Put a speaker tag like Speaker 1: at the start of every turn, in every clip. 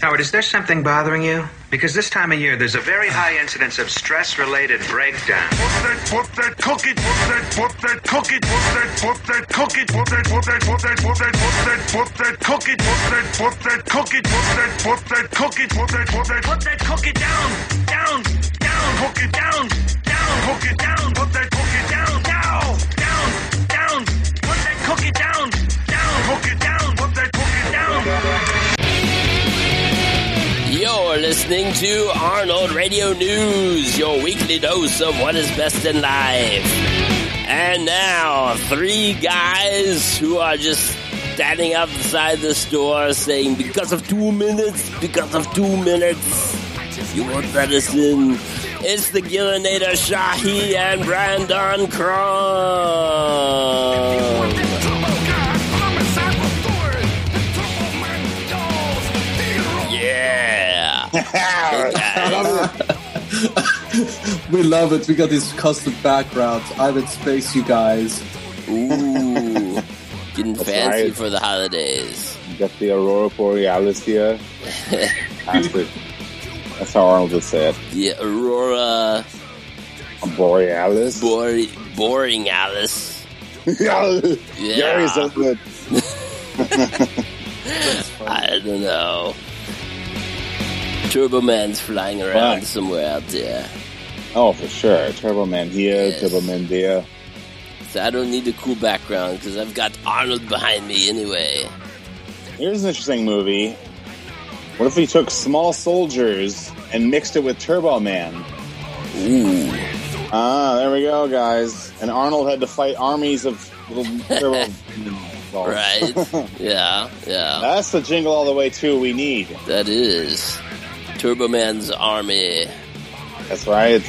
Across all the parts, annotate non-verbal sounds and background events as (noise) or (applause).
Speaker 1: Howard, is there something bothering you? Because this time of year, there's a very high incidence of stress-related breakdown.
Speaker 2: Put that, put that, cook it, put that, put that, cook it, put that, put that, cook it, put that, put that, put that, put that, put that, put that, cook it, put that, put that, cook it, put that, put that, cook it, put that, put that, put that, cook it down, down, down, cook it down, down, cook it down, put that, cook it down, down, down, down, put that, cook it down, down, cook it down,
Speaker 3: Listening to Arnold Radio News, your weekly dose of what is best in life. And now, three guys who are just standing outside the store saying, because of two minutes, because of two minutes, you want medicine. It's the Gillinator Shahi and Brandon Crum. (laughs)
Speaker 4: we love it. We got these custom backgrounds. I'm in space, you guys.
Speaker 3: Ooh, getting
Speaker 5: That's
Speaker 3: fancy
Speaker 5: right.
Speaker 3: for the holidays.
Speaker 5: You got the Aurora Borealis here. Fantastic. That's how Arnold would say it.
Speaker 3: The Aurora
Speaker 5: Borealis.
Speaker 3: bor- Boring Alice. (laughs)
Speaker 5: yeah. Gary's so good.
Speaker 3: I don't know. Turbo Man's flying around somewhere out there.
Speaker 5: Oh, for sure. Turbo Man here,
Speaker 3: Yes.
Speaker 5: Turbo Man there.
Speaker 3: So I don't need a cool background because I've got Arnold behind me anyway.
Speaker 5: Here's an interesting movie. What if we took Small Soldiers and mixed it with Turbo Man?
Speaker 3: Ooh.
Speaker 5: Ah, there we go, guys. And Arnold had to fight armies of little Turbo. (laughs)
Speaker 3: Right? (laughs) yeah, yeah.
Speaker 5: That's the jingle all the way too we need.
Speaker 3: That is Turbo Man's army.
Speaker 5: That's right.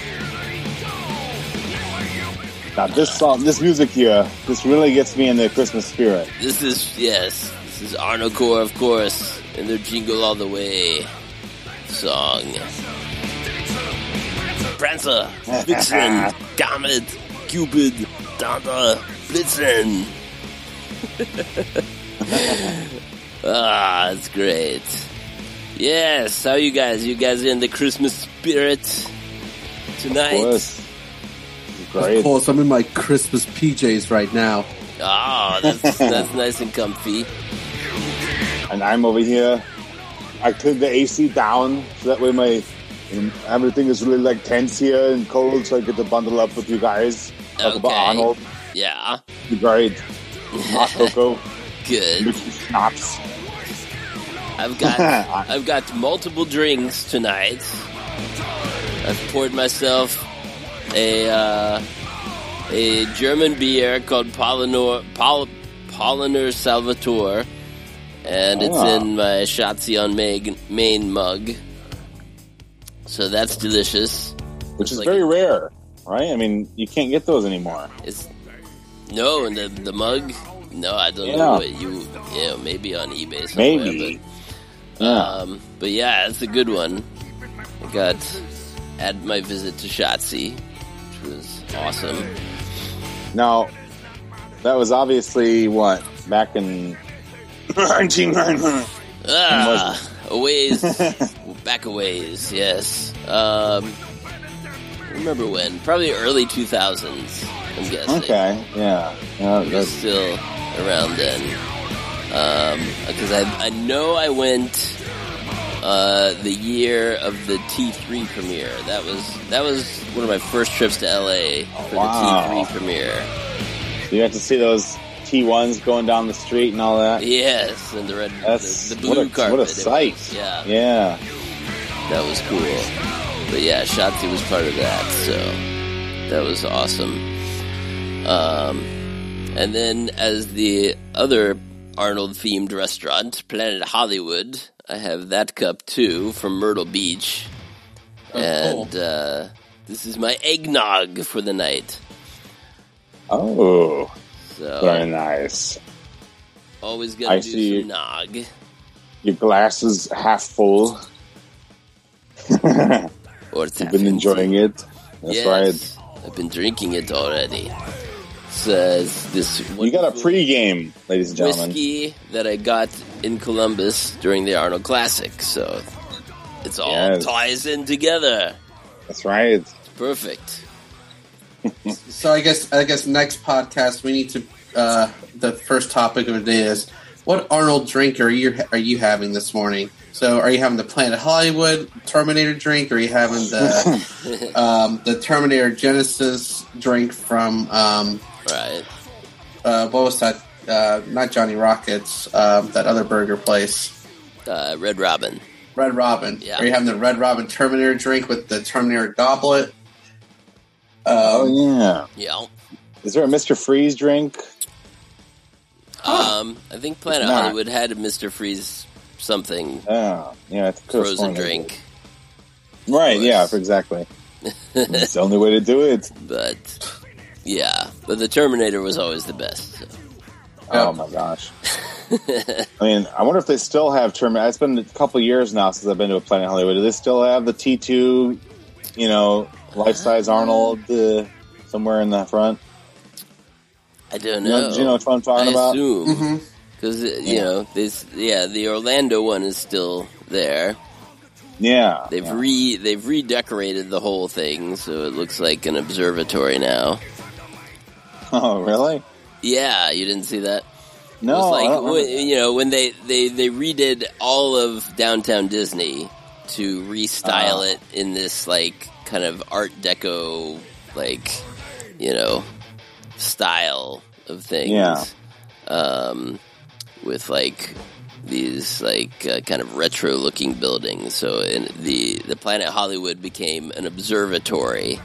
Speaker 5: Now this song, this music here, this really gets me in the Christmas spirit.
Speaker 3: This is, yes, this is Arnold Core, of course, and their Jingle All the Way song. Prancer, Vixen, (laughs) Comet, Cupid, Donner, Blitzen. (laughs) ah, it's great. Yes, how you guys? You guys in the Christmas spirit tonight?
Speaker 5: Of
Speaker 3: tonight?
Speaker 5: course.
Speaker 4: Of course, I'm in my Christmas PJs right now.
Speaker 3: Ah, that's, (laughs) that's nice and comfy.
Speaker 5: And I'm over here. I turned the AC down so that way my um, everything is really like tense here and cold, so I get to bundle up with you guys. Talk about Arnold.
Speaker 3: Yeah,
Speaker 5: Be great. (laughs) Hot cocoa.
Speaker 3: good.
Speaker 5: Mixed schnapps.
Speaker 3: I've got (laughs) I've got multiple drinks tonight. I've poured myself a uh, a German beer called Pollinor Pol, Paulaner Salvator, and it's
Speaker 5: Ah.
Speaker 3: in my Schatzi on mug. So that's delicious.
Speaker 5: Which is
Speaker 3: Like-
Speaker 5: very rare, right? I mean, you can't get those anymore.
Speaker 3: It's no, and the the mug. No, I don't
Speaker 5: Yeah.
Speaker 3: know you. Yeah, maybe on eBay somewhere.
Speaker 5: Maybe.
Speaker 3: but-
Speaker 5: Yeah.
Speaker 3: Um, but yeah, it's a good one. I got at my visit to Schatzi, which was awesome.
Speaker 5: Now, that was obviously what back in (laughs) 1990.
Speaker 3: Ah, a ways (laughs) back a ways. Yes. Um, remember when? Probably early two thousands. I'm guessing.
Speaker 5: Okay, yeah, yeah,
Speaker 3: It was
Speaker 5: that's,
Speaker 3: still around then. Because I I know I went uh, the year of the T3 premiere. That was that was one of my first trips to LA for
Speaker 5: Wow.
Speaker 3: the T3 premiere.
Speaker 5: you have to see those T1s going down the street and all that.
Speaker 3: Yes, and the red,
Speaker 5: That's
Speaker 3: the, the
Speaker 5: what
Speaker 3: blue
Speaker 5: a,
Speaker 3: carpet.
Speaker 5: what a
Speaker 3: It was-
Speaker 5: sight.
Speaker 3: yeah,
Speaker 5: yeah.
Speaker 3: that was cool. But yeah, Schatzi was part of that, so that was awesome. Um, and then as the other Arnold themed restaurant, Planet Hollywood, I have that cup too from Myrtle Beach. and uh, this is my eggnog for the night.
Speaker 5: Oh,
Speaker 3: So
Speaker 5: very nice.
Speaker 3: always gotta
Speaker 5: I
Speaker 3: do
Speaker 5: see.
Speaker 3: some nog.
Speaker 5: Your glass is half full.
Speaker 3: Or it's
Speaker 5: You've been enjoying it. That's right.
Speaker 3: I've been drinking it already. It's, uh, this.
Speaker 5: You got a
Speaker 3: wonderful
Speaker 5: pregame, ladies and gentlemen.
Speaker 3: whiskey that I got in Columbus during the Arnold Classic. So it's all
Speaker 5: Yes.
Speaker 3: ties in together.
Speaker 5: That's right.
Speaker 3: Perfect.
Speaker 4: So I guess I guess next podcast we need to. Uh, the first topic of the day is what Arnold drink are you are you having this morning? So are you having the Planet Hollywood Terminator drink? Or are you having the (laughs) um, the Terminator Genisys drink from um,
Speaker 3: Right.
Speaker 4: uh, what was that? Uh, not Johnny Rockets. Um, that other burger place.
Speaker 3: Uh, Red Robin.
Speaker 4: Red Robin.
Speaker 3: Yeah.
Speaker 4: Are you having the Red Robin Terminator drink with the Terminator goblet?
Speaker 5: Oh
Speaker 4: Um,
Speaker 5: yeah.
Speaker 3: Yeah.
Speaker 5: Is there a Mister Freeze drink?
Speaker 3: Um, I think Planet
Speaker 5: not.
Speaker 3: Hollywood had a Mister Freeze something
Speaker 5: Oh, yeah. I think I could've
Speaker 3: frozen
Speaker 5: sworn they
Speaker 3: drink.
Speaker 5: Right.
Speaker 3: was.
Speaker 5: Yeah. Exactly. (laughs) it's the only way to do it.
Speaker 3: but yeah, but the Terminator was always the best. so.
Speaker 5: Oh um, my gosh. (laughs) I mean, I wonder if they still have Terminator. It's been a couple years now since I've been to a Planet Hollywood. Do they still have the T two, you know, life size uh-huh. Arnold uh, somewhere in the front?
Speaker 3: I don't
Speaker 5: You know,
Speaker 3: know.
Speaker 5: do you know what I'm talking
Speaker 3: I
Speaker 5: about?
Speaker 3: assume
Speaker 4: mm-hmm.
Speaker 3: because uh, you
Speaker 5: Yeah.
Speaker 3: know this. Yeah, the Orlando one is still there.
Speaker 5: Yeah.
Speaker 3: They've
Speaker 5: yeah.
Speaker 3: re they've redecorated the whole thing, so it looks like an observatory now. (laughs)
Speaker 5: Oh, really?
Speaker 3: Yeah, you didn't see that.
Speaker 5: No.
Speaker 3: it was like when- you know when they, they they redid all of downtown Disney to restyle
Speaker 5: Ah.
Speaker 3: it in this like kind of Art Deco like you know style of things.
Speaker 5: Yeah.
Speaker 3: Um, with like these like uh, kind of retro looking buildings. So in the the Planet Hollywood became an observatory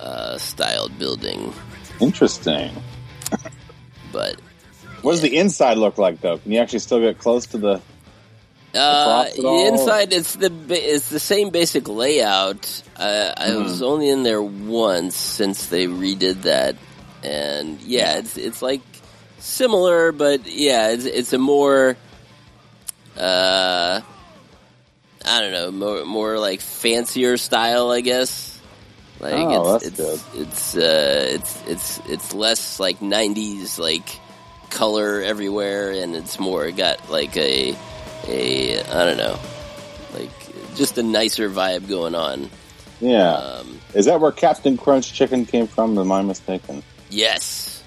Speaker 3: uh, styled building,
Speaker 5: Interesting.
Speaker 3: but
Speaker 5: What does the inside look like, though? Can you actually still get close to the?
Speaker 3: Uh,
Speaker 5: props at
Speaker 3: inside, it's the it's the same basic layout. Uh, I
Speaker 5: Hmm.
Speaker 3: was only in there once since they redid that, and yeah, it's it's like similar, but yeah, it's it's a more uh, I don't know, more more like fancier style, I guess. Like
Speaker 5: Oh,
Speaker 3: it's
Speaker 5: that's
Speaker 3: it's it's uh, it's it's it's less like '90s like color everywhere, and it's more got like a a I don't know, like just a nicer vibe going on.
Speaker 5: Yeah.
Speaker 3: Um,
Speaker 5: Is that where Captain Crunch chicken came from? Am I mistaken?
Speaker 3: yes,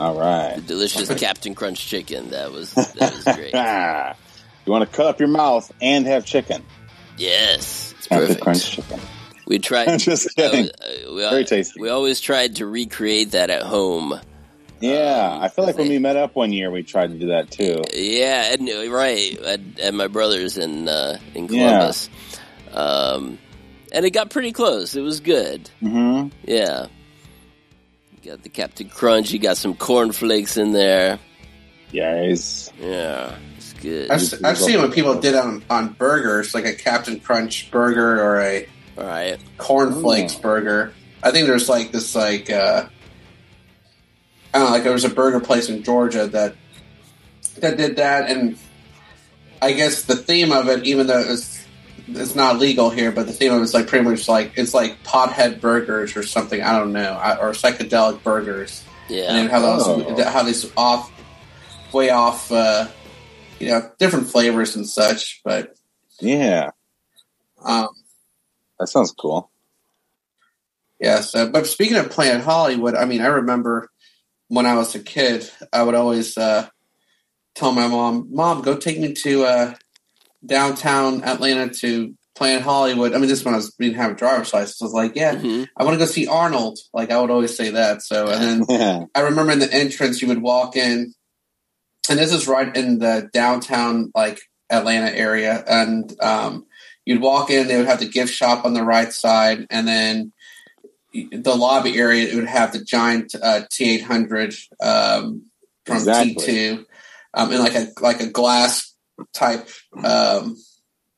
Speaker 5: All right.
Speaker 3: the delicious (laughs) Captain Crunch chicken. That was that was great. (laughs)
Speaker 5: you want to cut up your mouth and have chicken?
Speaker 3: Yes, it's
Speaker 5: Captain
Speaker 3: perfect.
Speaker 5: Crunch chicken.
Speaker 3: We tried. (laughs)
Speaker 5: Just kidding.
Speaker 3: uh, we,
Speaker 5: Very tasty.
Speaker 3: We always tried to recreate that at home.
Speaker 5: Yeah,
Speaker 3: Um,
Speaker 5: I feel like when
Speaker 3: they-
Speaker 5: we met up one year, we tried to do that too.
Speaker 3: Yeah, and, uh, right. At, at my brother's in uh, in
Speaker 5: Yeah.
Speaker 3: Um, and it got pretty close. It was good.
Speaker 5: Mm-hmm.
Speaker 3: Yeah, you got the Captain Crunch. You got some cornflakes in there.
Speaker 5: Yes.
Speaker 3: Yeah, it's good.
Speaker 4: I've, I've seen what people did on, on burgers, like a Captain Crunch burger or a
Speaker 3: All right.
Speaker 4: cornflakes
Speaker 5: Ooh.
Speaker 4: burger. I think there's like this like uh I don't know, like there was a burger place in Georgia that that did that and I guess the theme of it, even though it's it's not legal here, but the theme of it's like pretty much like it's like pothead burgers or something. I don't know, I- or psychedelic burgers, Yeah, and then how those
Speaker 5: Oh.
Speaker 4: how these off, way off, uh, you know, different flavors and such. But
Speaker 5: Yeah,
Speaker 4: um,
Speaker 5: that sounds cool.
Speaker 4: Yes, uh, but speaking of Planet Hollywood, I mean, I remember when I was a kid, I would always uh, tell my mom, "Mom, go take me to uh, downtown Atlanta to Planet Hollywood." I mean, this when I was we didn't have a driver's license. I was like, "Yeah,
Speaker 3: Mhm.
Speaker 4: I want to go see Arnold." Like I would always say that. So, and then (laughs)
Speaker 5: Yeah.
Speaker 4: I remember in the entrance, you would walk in, and this is right in the downtown, like Atlanta area, and um, you'd walk in. They would have the gift shop on the right side, and then the lobby area it would have the giant uh, T eight hundred um, from
Speaker 5: Exactly.
Speaker 4: T two, um, in like a like a glass type um,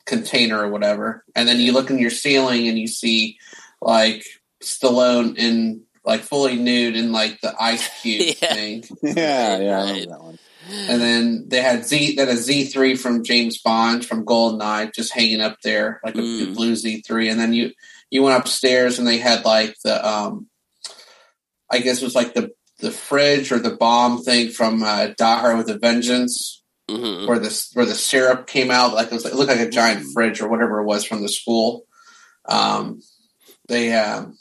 Speaker 4: container or whatever. And then you look in your ceiling and you see like Stallone in like fully nude in like the ice cube (laughs)
Speaker 3: Yeah.
Speaker 4: thing. (laughs)
Speaker 5: Yeah, yeah, I
Speaker 3: Right.
Speaker 5: remember that one.
Speaker 4: And then they had Z that a Z three from James Bond from Goldeneye just hanging up there, like a
Speaker 3: Mm.
Speaker 4: blue Z three. And then you you went upstairs and they had like the um I guess it was like the the fridge or the bomb thing from uh, Die Hard with a Vengeance,
Speaker 3: hmm
Speaker 4: where the where the syrup came out like it was it looked like a giant fridge or whatever it was from the school. Um, they um,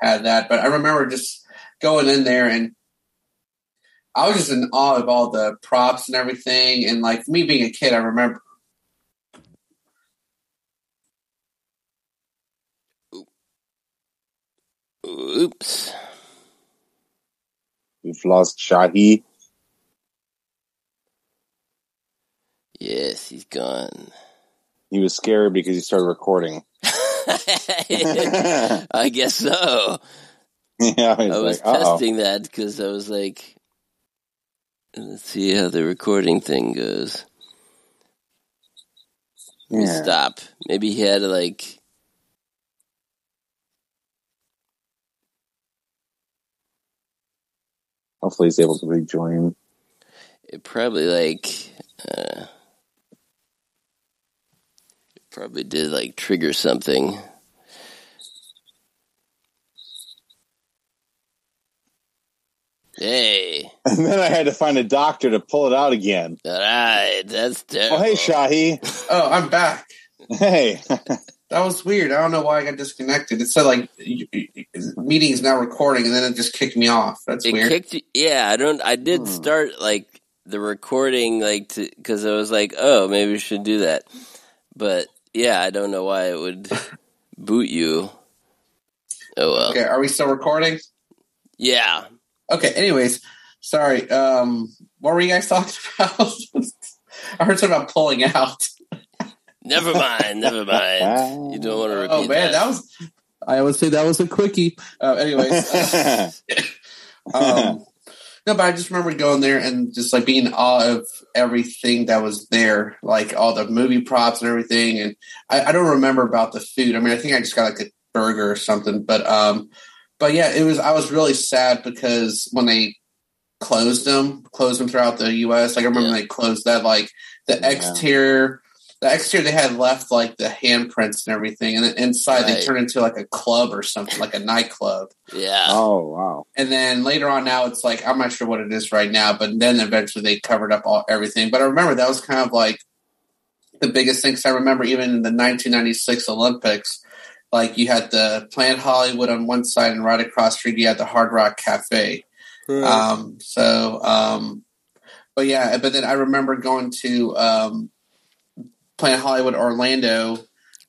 Speaker 4: had that, but I remember just going in there and I was just in awe of all the props and everything. And like me being a kid, I remember
Speaker 3: Oops.
Speaker 5: We've lost Shahi.
Speaker 3: Yes, he's gone.
Speaker 5: He was scared because he started recording. (laughs) (laughs)
Speaker 3: I guess so.
Speaker 5: yeah, he's
Speaker 3: I was
Speaker 5: like, uh-oh.
Speaker 3: testing that because I was like, let's see how the recording thing goes. Let me
Speaker 5: Yeah.
Speaker 3: stop. Maybe he had like.
Speaker 5: Hopefully he's able to rejoin.
Speaker 3: It probably like. Uh, it probably did like trigger something. Hey, (laughs)
Speaker 5: And then I had to find a doctor to pull it out again.
Speaker 3: all right, that's terrible.
Speaker 5: Oh, hey, Shahi.
Speaker 4: oh, I'm back.
Speaker 5: Hey. (laughs)
Speaker 4: That was weird. I don't know why I got disconnected. It said like y- y- y- meeting is now recording, and then it just kicked me off. That's
Speaker 3: it
Speaker 4: weird.
Speaker 3: kicked you yeah i don't i did
Speaker 5: Hmm.
Speaker 3: start like the recording like because i was like oh maybe we should do that but yeah i don't know why it would (laughs) boot you oh well
Speaker 4: okay, are we still recording?
Speaker 3: yeah
Speaker 4: Okay. Anyways, sorry. Um, what were you guys talking (laughs) about? I heard something about pulling out.
Speaker 3: never mind never mind you don't want to repeat
Speaker 4: Oh man, that was. I would say that was a quickie. Uh, anyways, uh, (laughs) (laughs) um, no, but I just remember going there and just like being in awe of everything that was there, like all the movie props and everything. And I, I don't remember about the food. I mean, I think I just got like a burger or something. But um, but yeah, it was. I was really sad because when they closed them, closed them throughout the U.S. Like I remember
Speaker 3: Yeah.
Speaker 4: they closed that. Like the
Speaker 5: Yeah.
Speaker 4: exterior. The exterior they had left like the handprints and everything, and then inside they
Speaker 3: Right.
Speaker 4: turned into like a club or something, like a nightclub.
Speaker 3: yeah
Speaker 5: oh, wow.
Speaker 4: And then later on, now it's like I'm not sure what it is right now, but then eventually they covered up all everything. But I remember that was kind of like the biggest thing. 'cause I remember even in the 1996 Olympics, like you had the Planet Hollywood on one side, and right across the street you had the Hard Rock Cafe. Um, so, um, but yeah, but then I remember going to um, Planet Hollywood Orlando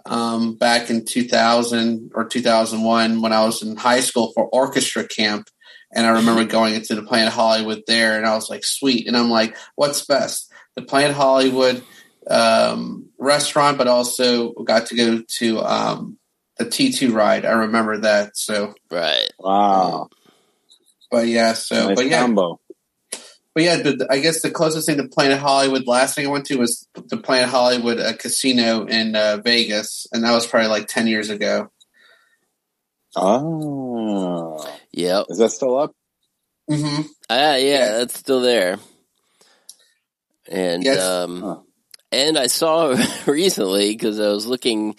Speaker 4: um, back in 2000 or 2001 when I was in high school for orchestra camp. And I remember (laughs) going into the Planet Hollywood there, and I was like, sweet. And I'm like, what's best? The Planet Hollywood um, restaurant, but also got to go to um, the T2 ride. I remember that. So,
Speaker 3: right
Speaker 5: Wow.
Speaker 4: but yeah, so,
Speaker 5: nice
Speaker 4: but yeah,
Speaker 5: combo.
Speaker 4: But yeah, but I guess the closest thing to Planet Hollywood, last thing I went to was the Planet Hollywood uh, casino in uh, Vegas, and that was probably like ten years ago.
Speaker 5: Oh.
Speaker 3: yep
Speaker 5: Is that still up?
Speaker 4: hmm
Speaker 3: Ah, yeah,
Speaker 4: Yeah.
Speaker 3: that's still there. And
Speaker 4: Yes.
Speaker 3: um,
Speaker 5: Huh.
Speaker 3: and I saw (laughs) recently because I was looking.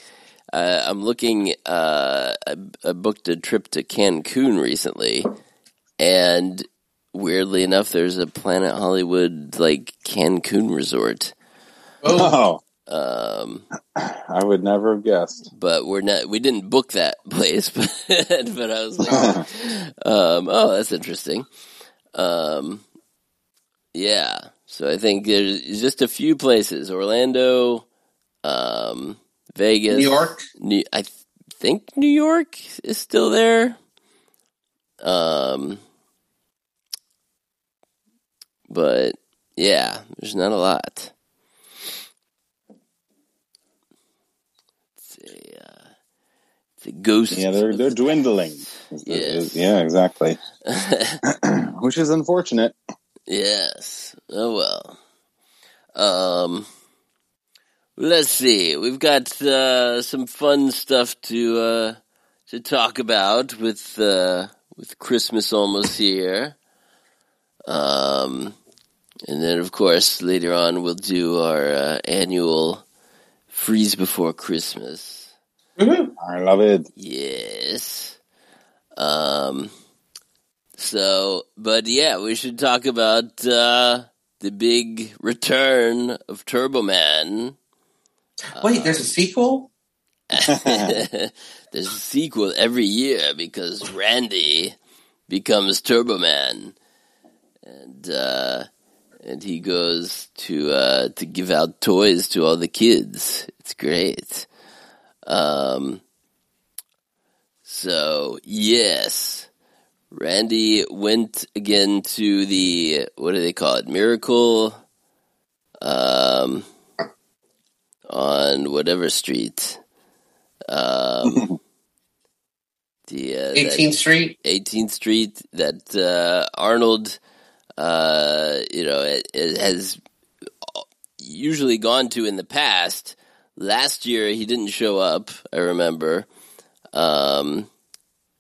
Speaker 3: Uh, I'm looking. Uh, I, I booked a trip to Cancun recently, and weirdly enough, there's a Planet Hollywood like Cancun resort.
Speaker 4: Oh,
Speaker 3: Um,
Speaker 5: I would never have guessed.
Speaker 3: but we're not. We didn't book that (laughs) place, but but I was like, (laughs) um, oh, that's interesting. Um, yeah. So I think there's just a few places: Orlando, um, Vegas,
Speaker 4: New York.
Speaker 3: New, I th- think New York is still there. Um, but yeah, there's not a lot. It's a, uh, it's a ghost.
Speaker 5: Yeah, they're they're dwindling.
Speaker 3: Yes.
Speaker 5: Yeah, exactly. (laughs) Which is unfortunate.
Speaker 3: Yes. Oh well. Um. Let's see. We've got uh, some fun stuff to uh, to talk about with uh, with Christmas almost here. Um, and then of course later on we'll do our uh, annual freeze before Christmas.
Speaker 4: Mhm.
Speaker 5: I love it.
Speaker 3: Yes. Um. So, but yeah, we should talk about uh, the big return of Turbo Man. (laughs)
Speaker 4: Wait, there's a sequel? (laughs)
Speaker 3: There's a sequel every year because Randy becomes Turbo Man, and uh, and he goes to uh, to give out toys to all the kids. It's great. Um, so yes, Randy went again to the what do they call it? Miracle. Um, on whatever street. Um, (laughs) the uh, that-
Speaker 4: 18th Street?
Speaker 3: 18th Street that uh, Arnold, uh, you know, it, it has usually gone to in the past. Last year he didn't show up. I remember, um,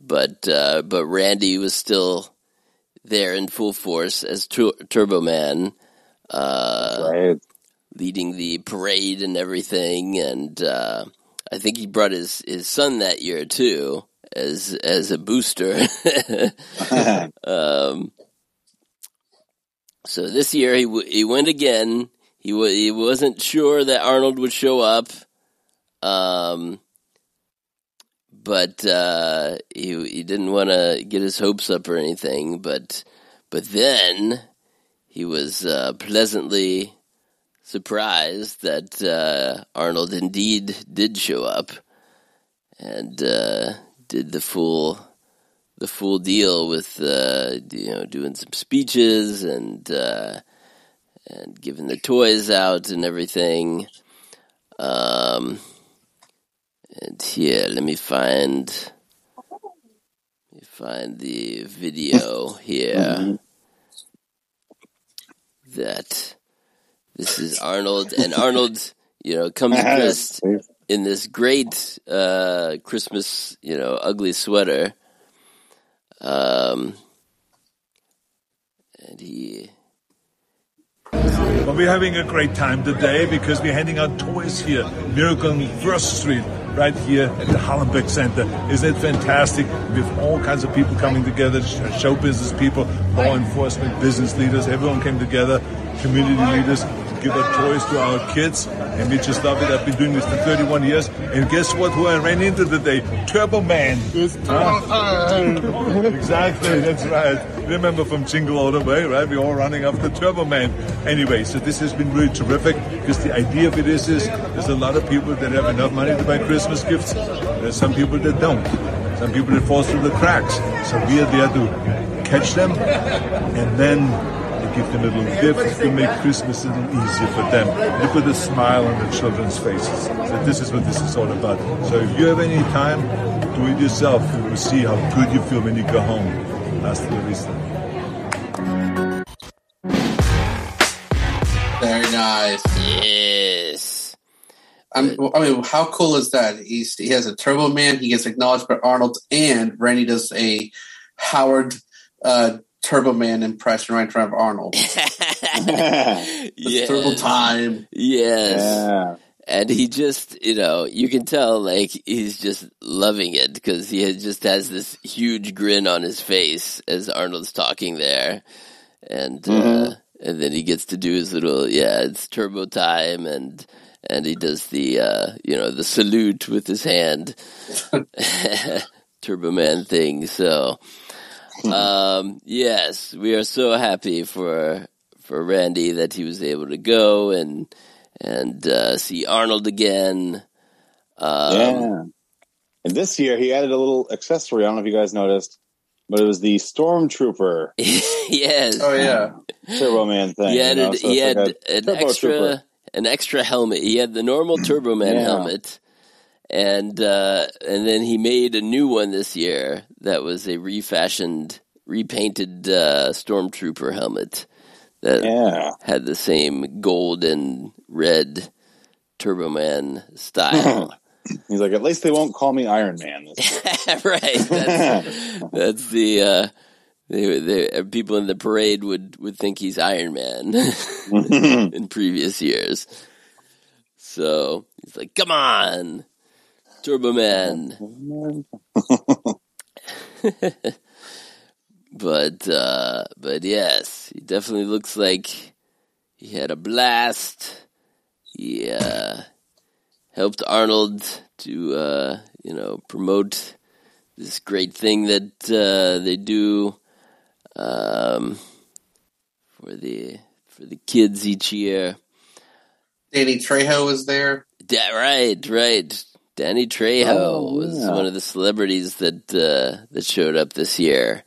Speaker 3: but uh, but Randy was still there in full force as Tur- Turbo Man. Uh,
Speaker 5: right.
Speaker 3: Leading the parade and everything. And uh, I think he brought his, his son that year too as as a booster. (laughs) um, so this year he w- he went again. He w- he wasn't sure that Arnold would show up. Um, but uh, he he didn't want to get his hopes up or anything. But but then he was uh, pleasantly surprised that uh, Arnold indeed did show up and uh, did the full the full deal with uh, you know doing some speeches and uh, and giving the toys out and everything. Um, and here, let me find let me find the video here that this is Arnold, and Arnold, you know, comes (laughs) dressed in this great uh, Christmas, you know, ugly sweater. Um, and he,
Speaker 2: But we're having a great time today because we're handing out toys here. Miracle on First Street, right here at the Hollenbeck Center. Isn't it fantastic? We have all kinds of people coming together, show business people, law enforcement, business leaders, everyone came together, community leaders to give out toys to our kids. And we just love it. I've been doing this for 31 years. And guess what? Who I ran into today? Turbo Man. (laughs) exactly, that's right. Remember from Jingle All the Way, right? We're all running after Turbo Man. Anyway, so this has been really terrific because the idea of it is, is there's a lot of people that have enough money to buy Christmas gifts. There's some people that don't. Some people that fall through the cracks. So we are there to catch them and then give them a little gift to make Christmas a little easier for them. You put a smile on the children's faces. So this is what this is all about. So if you have any time, do it yourself. You will see how good you feel when you go home. Hasta la vista.
Speaker 4: Very nice.
Speaker 3: yes,
Speaker 4: I'm, I mean, how cool is that? He's, he has a Turbo Man. He gets acknowledged by Arnold, and Randy does a Howard uh, Turbo Man impression right in front of Arnold. (laughs) (laughs) It's Turbo time.
Speaker 3: yes.
Speaker 5: yeah.
Speaker 3: and he just you know you can tell like he's just loving it because he just has this huge grin on his face as arnold's talking there and uh, and then he gets to do his little yeah it's turbo time and and he does the uh, you know the salute with his hand (laughs) turbo man thing so um, yes we are so happy for for randy that he was able to go and and uh, see Arnold again. Um,
Speaker 5: yeah. And this year he added a little accessory. I don't know if you guys noticed, but it was the Stormtrooper (laughs)
Speaker 3: yes.
Speaker 4: Oh yeah. (laughs)
Speaker 5: Turbo Man thing.
Speaker 3: he
Speaker 5: you
Speaker 3: had,
Speaker 5: know, so
Speaker 3: he had
Speaker 5: like
Speaker 3: an extra
Speaker 5: Trooper.
Speaker 3: an extra helmet. He had the normal Turbo Man
Speaker 5: Yeah.
Speaker 3: helmet, and uh, and then he made a new one this year that was a refashioned, repainted uh, Stormtrooper helmet that
Speaker 5: Yeah.
Speaker 3: had the same gold and red Turbo Man style. (laughs)
Speaker 5: He's like, at least they won't call me Iron Man. (laughs)
Speaker 3: Right. That's, (laughs) that's the uh, they, they, people in the parade would would think he's Iron Man in previous years. So he's like, "Come on, Turbo Man." (laughs) but uh, but yes, he definitely looks like he had a blast. He uh, helped Arnold to uh, you know promote this great thing that uh, they do um, for the for the kids each year.
Speaker 4: Danny Trejo was there.
Speaker 3: Yeah, right, right. Danny Trejo
Speaker 5: Oh,
Speaker 3: was one of the celebrities that uh, that showed up this year,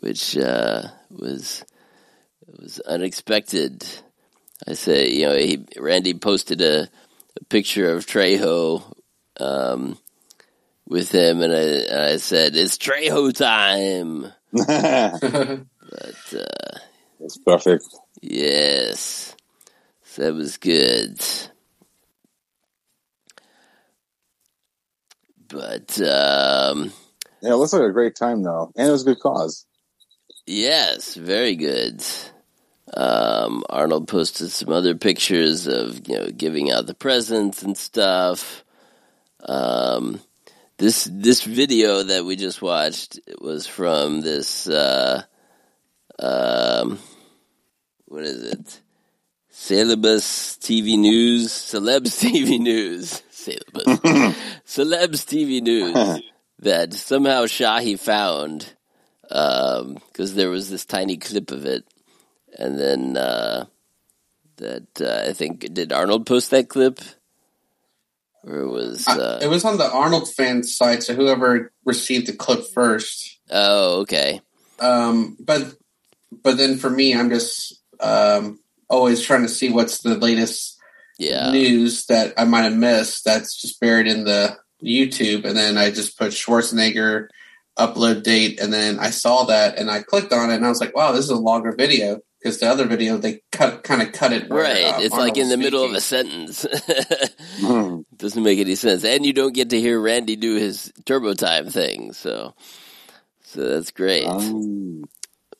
Speaker 3: which uh, was was unexpected. I say, you know, he, Randy posted a, a picture of Trejo um, with him, and I, and I said, "It's Trejo time."
Speaker 5: That's (laughs)
Speaker 3: But uh,
Speaker 5: perfect.
Speaker 3: yes, so that was good. But um,
Speaker 5: Yeah, it looks like a great time though, and it was a good cause.
Speaker 3: Yes, very good. Um, Arnold posted some other pictures of you know giving out the presents and stuff. Um, this this video that we just watched was from this uh, um, what is it? Celebus TV News, Celebs (laughs) TV News, Celebus, (laughs) Celebs TV News (laughs) that somehow Shahi found because there was this tiny clip of it, and then uh, that uh, I think did Arnold post that clip, or it was uh,
Speaker 4: it was on the Arnold fan site, so whoever received the clip first.
Speaker 3: oh okay.
Speaker 4: Um, but but then for me, I'm just um, always trying to see what's the latest
Speaker 3: yeah
Speaker 4: news that I might have missed. That's just buried in the YouTube, and then I just put Schwarzenegger upload date, and then I saw that, and I clicked on it, and I was like, "Wow, this is a longer video." Because the other video they cut kind of cut it where,
Speaker 3: right.
Speaker 4: uh,
Speaker 3: it's
Speaker 4: Arnold
Speaker 3: like in the
Speaker 4: was
Speaker 3: middle of a sentence.
Speaker 5: Mhm. (laughs)
Speaker 3: Doesn't make any sense, and you don't get to hear Randy do his turbo time thing. So, so that's great.
Speaker 5: Um,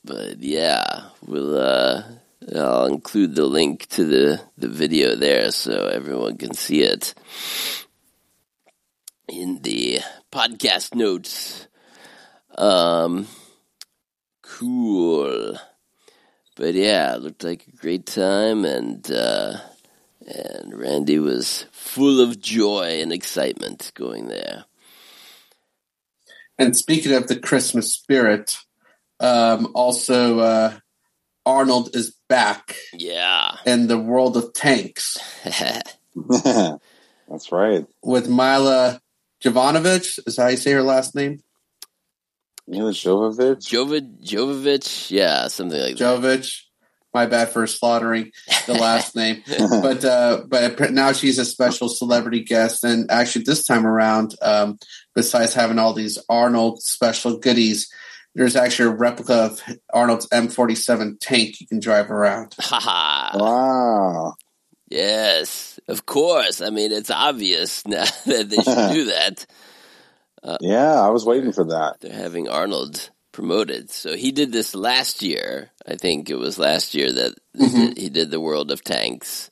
Speaker 3: but yeah, we'll uh, I'll include the link to the the video there so everyone can see it in the podcast notes. Um, cool. But yeah, it looked like a great time, and uh, and Randy was full of joy and excitement going there.
Speaker 4: And speaking of the Christmas spirit, um, also uh, Arnold is back
Speaker 3: Yeah.
Speaker 4: in the world of tanks (laughs)
Speaker 5: That's right.
Speaker 4: with Mila Jovanovic. Is that how you say her last name?
Speaker 5: Mila Jovovich.
Speaker 3: Jovid Jovovich, yeah, something like that.
Speaker 4: Jovovich. My bad for slaughtering the last (laughs) name, but uh, but now she's a special celebrity guest, and actually this time around, um, besides having all these Arnold special goodies, there's actually a replica of Arnold's M47 tank you can drive around. (laughs)
Speaker 3: Haha.
Speaker 5: wow.
Speaker 3: Yes, of course. I mean, it's obvious (laughs) now that they should do (laughs) that.
Speaker 5: Yeah, I was waiting for that.
Speaker 3: They're having Arnold promoted. So he did this last year. I think it was last year that he did the World of Tanks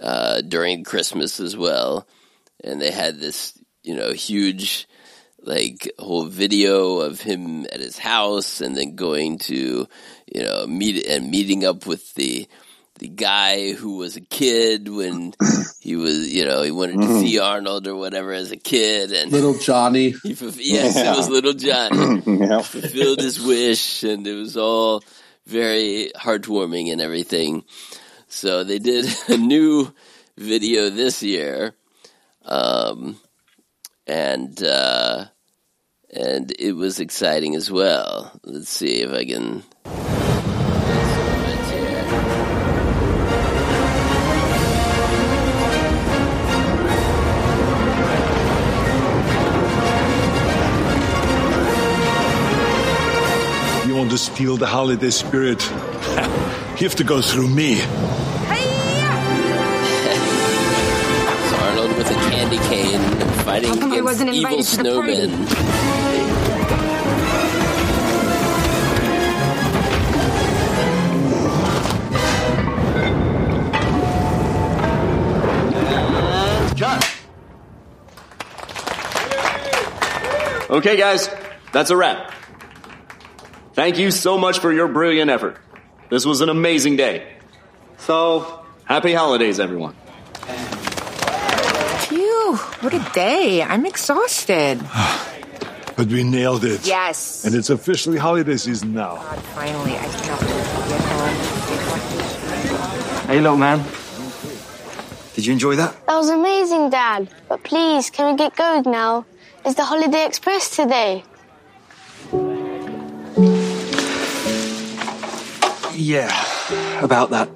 Speaker 3: uh, during Christmas as well. And they had this, you know, huge, like, whole video of him at his house and then going to, you know, meet and meeting up with the the guy who was a kid when he was, you know, he wanted to
Speaker 5: Mhm.
Speaker 3: see Arnold or whatever as a kid, and
Speaker 4: Little Johnny. (laughs)
Speaker 3: he, yes,
Speaker 5: Yeah.
Speaker 3: it was Little Johnny (clears throat)
Speaker 5: yeah.
Speaker 3: fulfilled his wish, and it was all very heartwarming and everything. So they did (laughs) a new video this year, um, and uh, and it was exciting as well. Let's see if I can.
Speaker 2: You want to steal the holiday spirit? (laughs) you have to go through me.
Speaker 3: It's (laughs) Arnold with a candy cane fighting
Speaker 6: How come I wasn't
Speaker 3: evil
Speaker 6: invited to the party?
Speaker 3: snowmen.
Speaker 7: Okay, guys, that's a wrap.
Speaker 6: Thank you so much for your brilliant effort. This was an amazing day. So, happy holidays, everyone.
Speaker 7: Phew, what a day. I'm exhausted. (sighs)
Speaker 2: But we nailed it.
Speaker 7: Yes.
Speaker 2: And it's officially holiday season now.
Speaker 7: God, finally, I cannot wait to get home.
Speaker 6: Hey, little man. Did you enjoy that?
Speaker 8: That was amazing, Dad. But please, can we get going now? Is the Holiday Express today?
Speaker 6: Yeah, about that.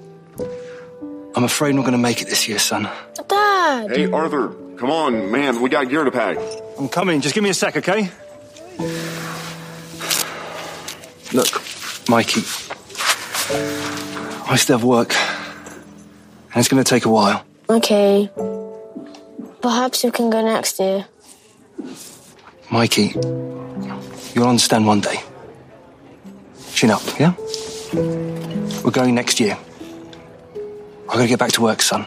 Speaker 6: I'm afraid I'm not going to make it this year, son.
Speaker 8: Dad!
Speaker 9: Hey, Arthur, come on, man. We got gear to pack.
Speaker 6: I'm coming. Just give me a sec, okay? Look, Mikey. I still have work. And it's going to take a while.
Speaker 8: Okay. Perhaps we can go next year.
Speaker 6: Mikey, you'll understand one day. Chin up, yeah? We're going next year. I've got to get back to work, son.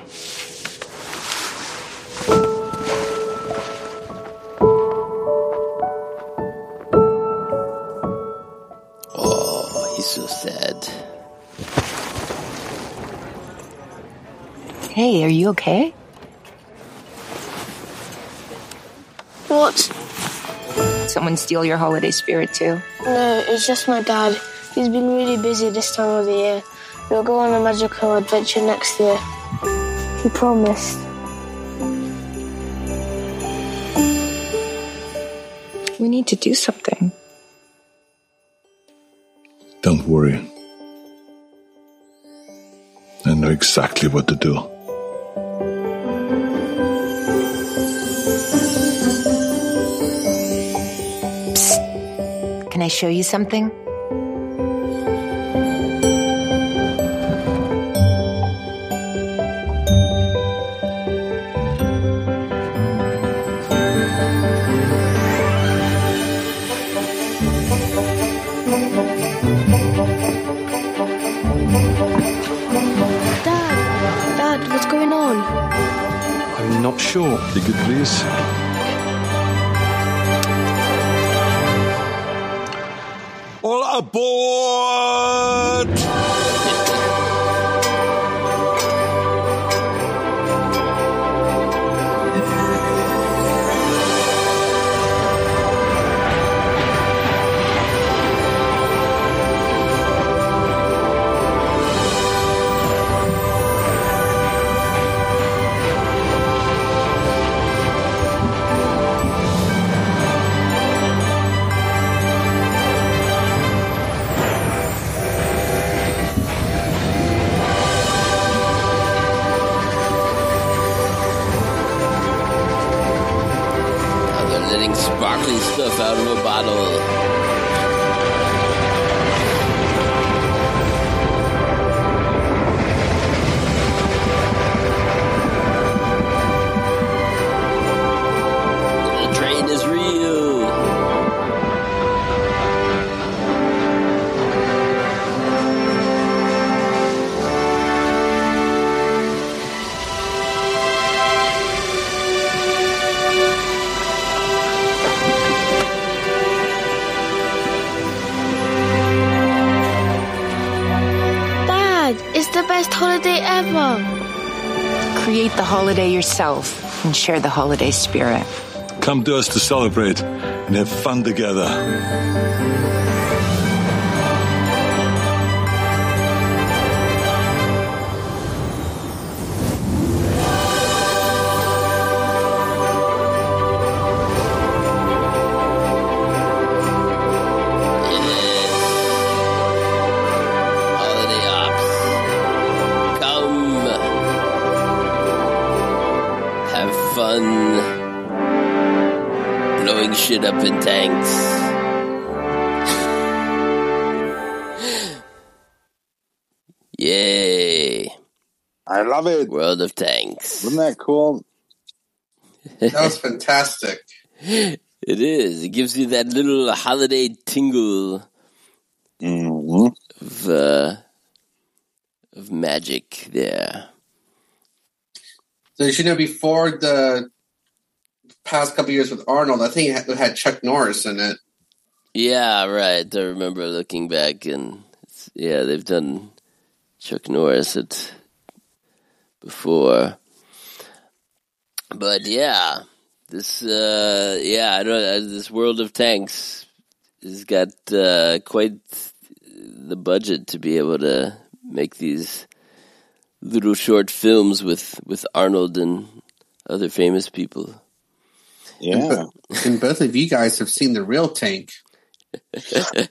Speaker 7: Hey, are you okay?
Speaker 8: What?
Speaker 7: Someone steal your holiday spirit too?
Speaker 8: No, it's just my dad. He's been really busy this time of the year. We'll go on a magical adventure next year. He promised.
Speaker 7: We need to do something.
Speaker 2: Don't worry. I know exactly what to do.
Speaker 7: I show you something?
Speaker 8: Dad! Dad, what's going on?
Speaker 6: I'm not sure.
Speaker 2: Ticket, please. Aboard!
Speaker 3: A bottle.
Speaker 8: Best holiday ever.
Speaker 7: Create the holiday yourself and share the holiday spirit.
Speaker 2: Come to us to celebrate and have fun together.
Speaker 3: Have fun. Blowing shit up in tanks. (laughs) Yay.
Speaker 5: I love it.
Speaker 3: World of Tanks.
Speaker 5: Isn't that cool?
Speaker 4: That was fantastic. (laughs)
Speaker 3: It is. It gives you that little holiday tingle
Speaker 5: hmm
Speaker 3: of, uh, of magic there.
Speaker 4: So you know before the past couple years with Arnold, I think it had, Chuck Norris in it.
Speaker 3: Yeah, right. I remember looking back and yeah, they've done Chuck Norris at before. But yeah, this uh yeah, I don't uh, this World of Tanks has got uh quite the budget to be able to make these little short films with with Arnold and other famous people.
Speaker 5: Yeah.
Speaker 4: And both of you guys have seen the real tank. (laughs)
Speaker 5: Some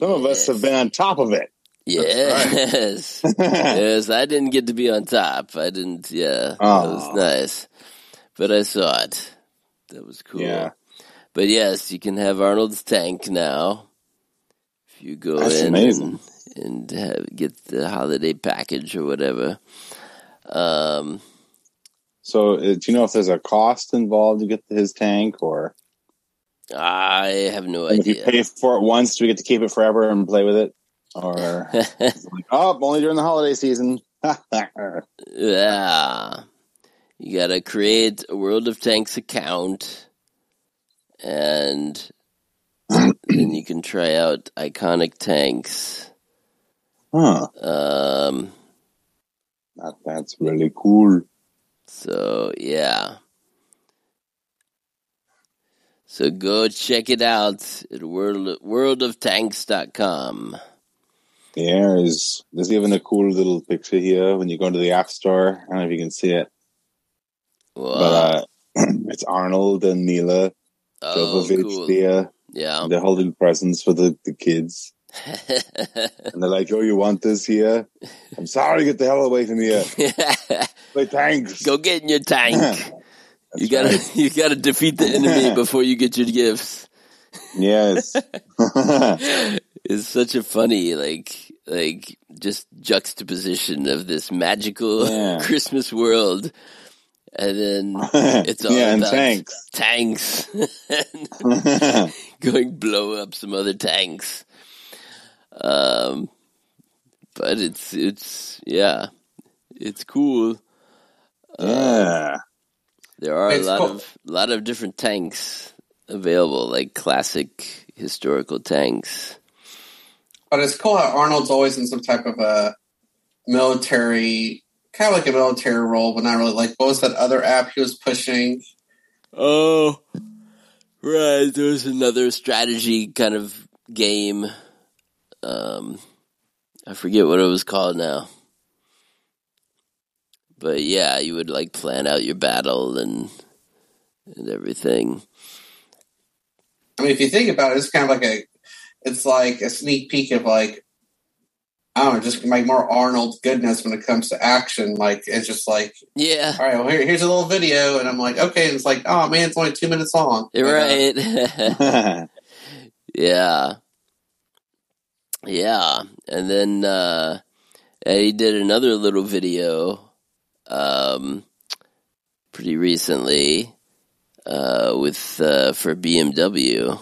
Speaker 5: of us have been on top of it.
Speaker 3: Yes. (laughs) yes, I didn't get to be on top. I didn't, yeah. That was nice. But I saw it. That was cool.
Speaker 5: Yeah.
Speaker 3: But yes, you can have Arnold's tank now. If you go
Speaker 5: That's
Speaker 3: in
Speaker 5: amazing.
Speaker 3: and, and have, get the holiday package or whatever. Um,
Speaker 5: So, uh, do you know if there's a cost involved to get his tank, or
Speaker 3: I have no
Speaker 5: and if you
Speaker 3: idea.
Speaker 5: pay for it once, do we get to keep it forever and play with it? Or (laughs) like, oh, only during the holiday season. (laughs)
Speaker 3: Yeah. You gotta create a World of Tanks account and then you can try out iconic tanks.
Speaker 5: Huh?
Speaker 3: Um
Speaker 5: That, that's really cool.
Speaker 3: so yeah. So go check it out at world worldoftanks.com.
Speaker 5: Yeah, there's there's even a cool little picture here when you go into the App Store. I don't know if you can see it,
Speaker 3: Wow.
Speaker 5: but uh, (clears throat) it's Arnold and Mila
Speaker 3: oh,
Speaker 5: Jovovich
Speaker 3: cool.
Speaker 5: there.
Speaker 3: Yeah.
Speaker 5: They're holding presents for the, the kids. (laughs) And they're like, oh, you want this here? I'm sorry, get the hell away from here. (laughs) Play tanks.
Speaker 3: Go get in your tank. (laughs) you gotta you gotta defeat the enemy before you get your gifts.
Speaker 5: Yes.
Speaker 3: It's such a funny like like just juxtaposition of this magical
Speaker 5: Yeah.
Speaker 3: Christmas world. And then it's all
Speaker 5: Yeah,
Speaker 3: about
Speaker 5: tanks.
Speaker 3: tanks going blow up some other tanks. Um but it's it's yeah. It's cool.
Speaker 5: yeah.
Speaker 3: There are a lot
Speaker 4: cool.
Speaker 3: of lot of different tanks available, like classic historical tanks.
Speaker 4: But it's cool how Arnold's always in some type of a military, kind of like a military role, but not really. Like, what was that other app he was pushing?
Speaker 3: Oh, right. There was another strategy kind of game. Um, I forget what it was called now. But yeah, you would like plan out your battle and and everything.
Speaker 4: I mean, if you think about it, it's kind of like a, it's like a sneak peek of like, I don't know, just like more Arnold goodness when it comes to action. Like, it's just like,
Speaker 3: Yeah,
Speaker 4: all right, well, here, here's a little video, and I'm like, okay, and it's like, oh man, it's only two minutes long.
Speaker 3: you're
Speaker 4: You know?
Speaker 3: right. (laughs) (laughs) Yeah. Yeah. And then uh he did another little video um pretty recently uh with uh for BMW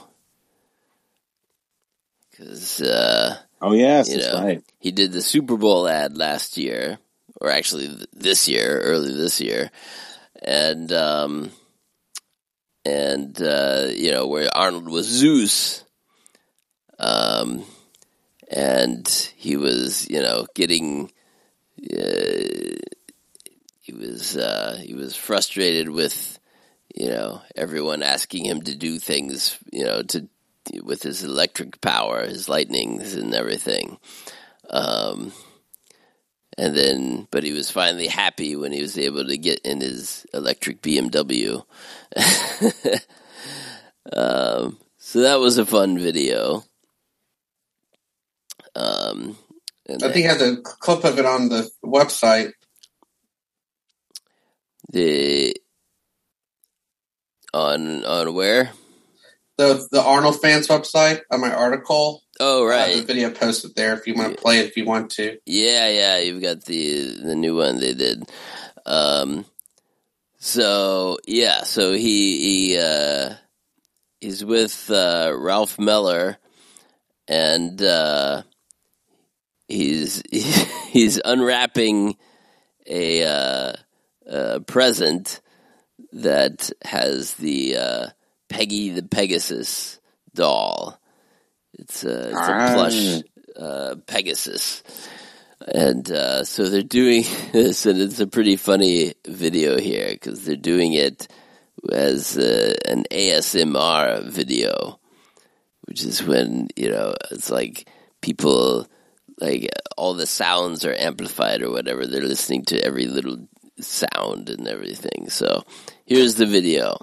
Speaker 3: cuz uh
Speaker 5: oh, yes,
Speaker 3: You
Speaker 5: that's
Speaker 3: know.
Speaker 5: right.
Speaker 3: he did the Super Bowl ad last year, or actually this year, early this year, and um, and uh, you know where Arnold was Zeus, um, and he was you know getting. Uh, he was uh, he was frustrated with you know everyone asking him to do things you know to with his electric power, his lightnings and everything. Um, and then, but he was finally happy when he was able to get in his electric BMW. (laughs) um, so that was a fun video. Um, and
Speaker 4: I think he has a clip of it on the website.
Speaker 3: the on on where?
Speaker 4: The the Arnold fans website on my article.
Speaker 3: Oh,
Speaker 4: I have the
Speaker 3: right.
Speaker 4: video posted there if you want to play it if you want to.
Speaker 3: Yeah, yeah, you've got the the new one they did. Um, so yeah, so he he uh, he's with uh, Ralph Moeller, and uh, he's (laughs) he's unwrapping a, uh, a present that has the uh, Peggy the Pegasus doll. It's a, it's a plush uh, Pegasus. And uh, so they're doing (laughs) this, and it's a pretty funny video here because they're doing it as uh, an ASMR video, which is when you know it's like people like all the sounds are amplified or whatever. They're listening to every little sound and everything. So here's the video.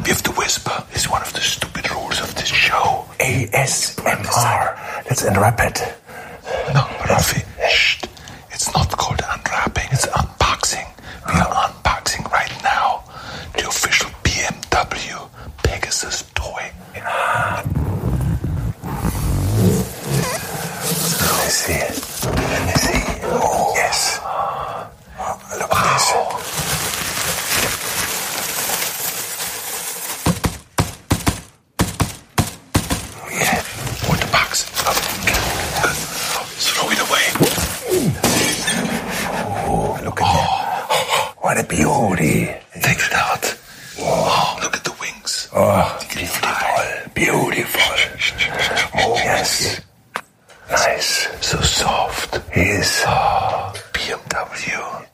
Speaker 2: You have to whisper. It's one of the stupid rules of this show. ASMR. Let's unwrap it. No, Rafi. Shh. It's not called unwrapping. It's unboxing. We are unboxing right now the official BMW Pegasus toy. Ah, Let me see it. Let me see. Oh. Yes. Look at this. Yeah. Put the box. Throw it away. Oh, look at that. Oh. What a beauty. Take it out. Oh, look at the wings. Oh, beautiful. Beautiful. Oh, yes. Nice. So soft. Yes. Oh, BMW.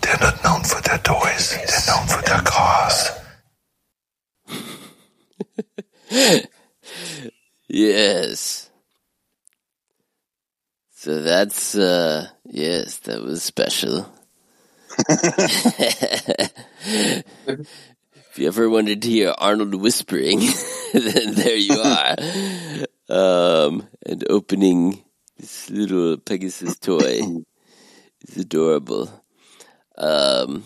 Speaker 2: They're not known for their toys. They're known for their cars. (laughs)
Speaker 3: Yes. So that's uh yes, that was special. (laughs) if you ever wanted to hear Arnold whispering, (laughs) then there you are. Um and opening this little Pegasus toy. (coughs) It's adorable. Um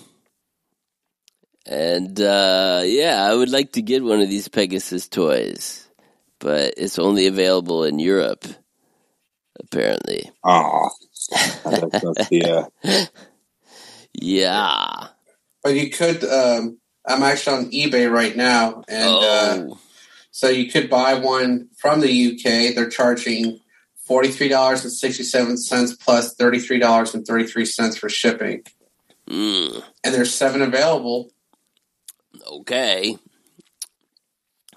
Speaker 3: and uh yeah, I would like to get one of these Pegasus toys but it's only available in Europe, apparently.
Speaker 5: Oh, that's, that's the uh, (laughs)
Speaker 3: Yeah.
Speaker 4: But you could. Um, I'm actually on eBay right now, and uh,
Speaker 3: Oh,
Speaker 4: so you could buy one from the UK. They're charging forty three dollars and sixty seven cents plus thirty three dollars and thirty three cents for shipping,
Speaker 3: mm,
Speaker 4: and there's seven available.
Speaker 3: okay.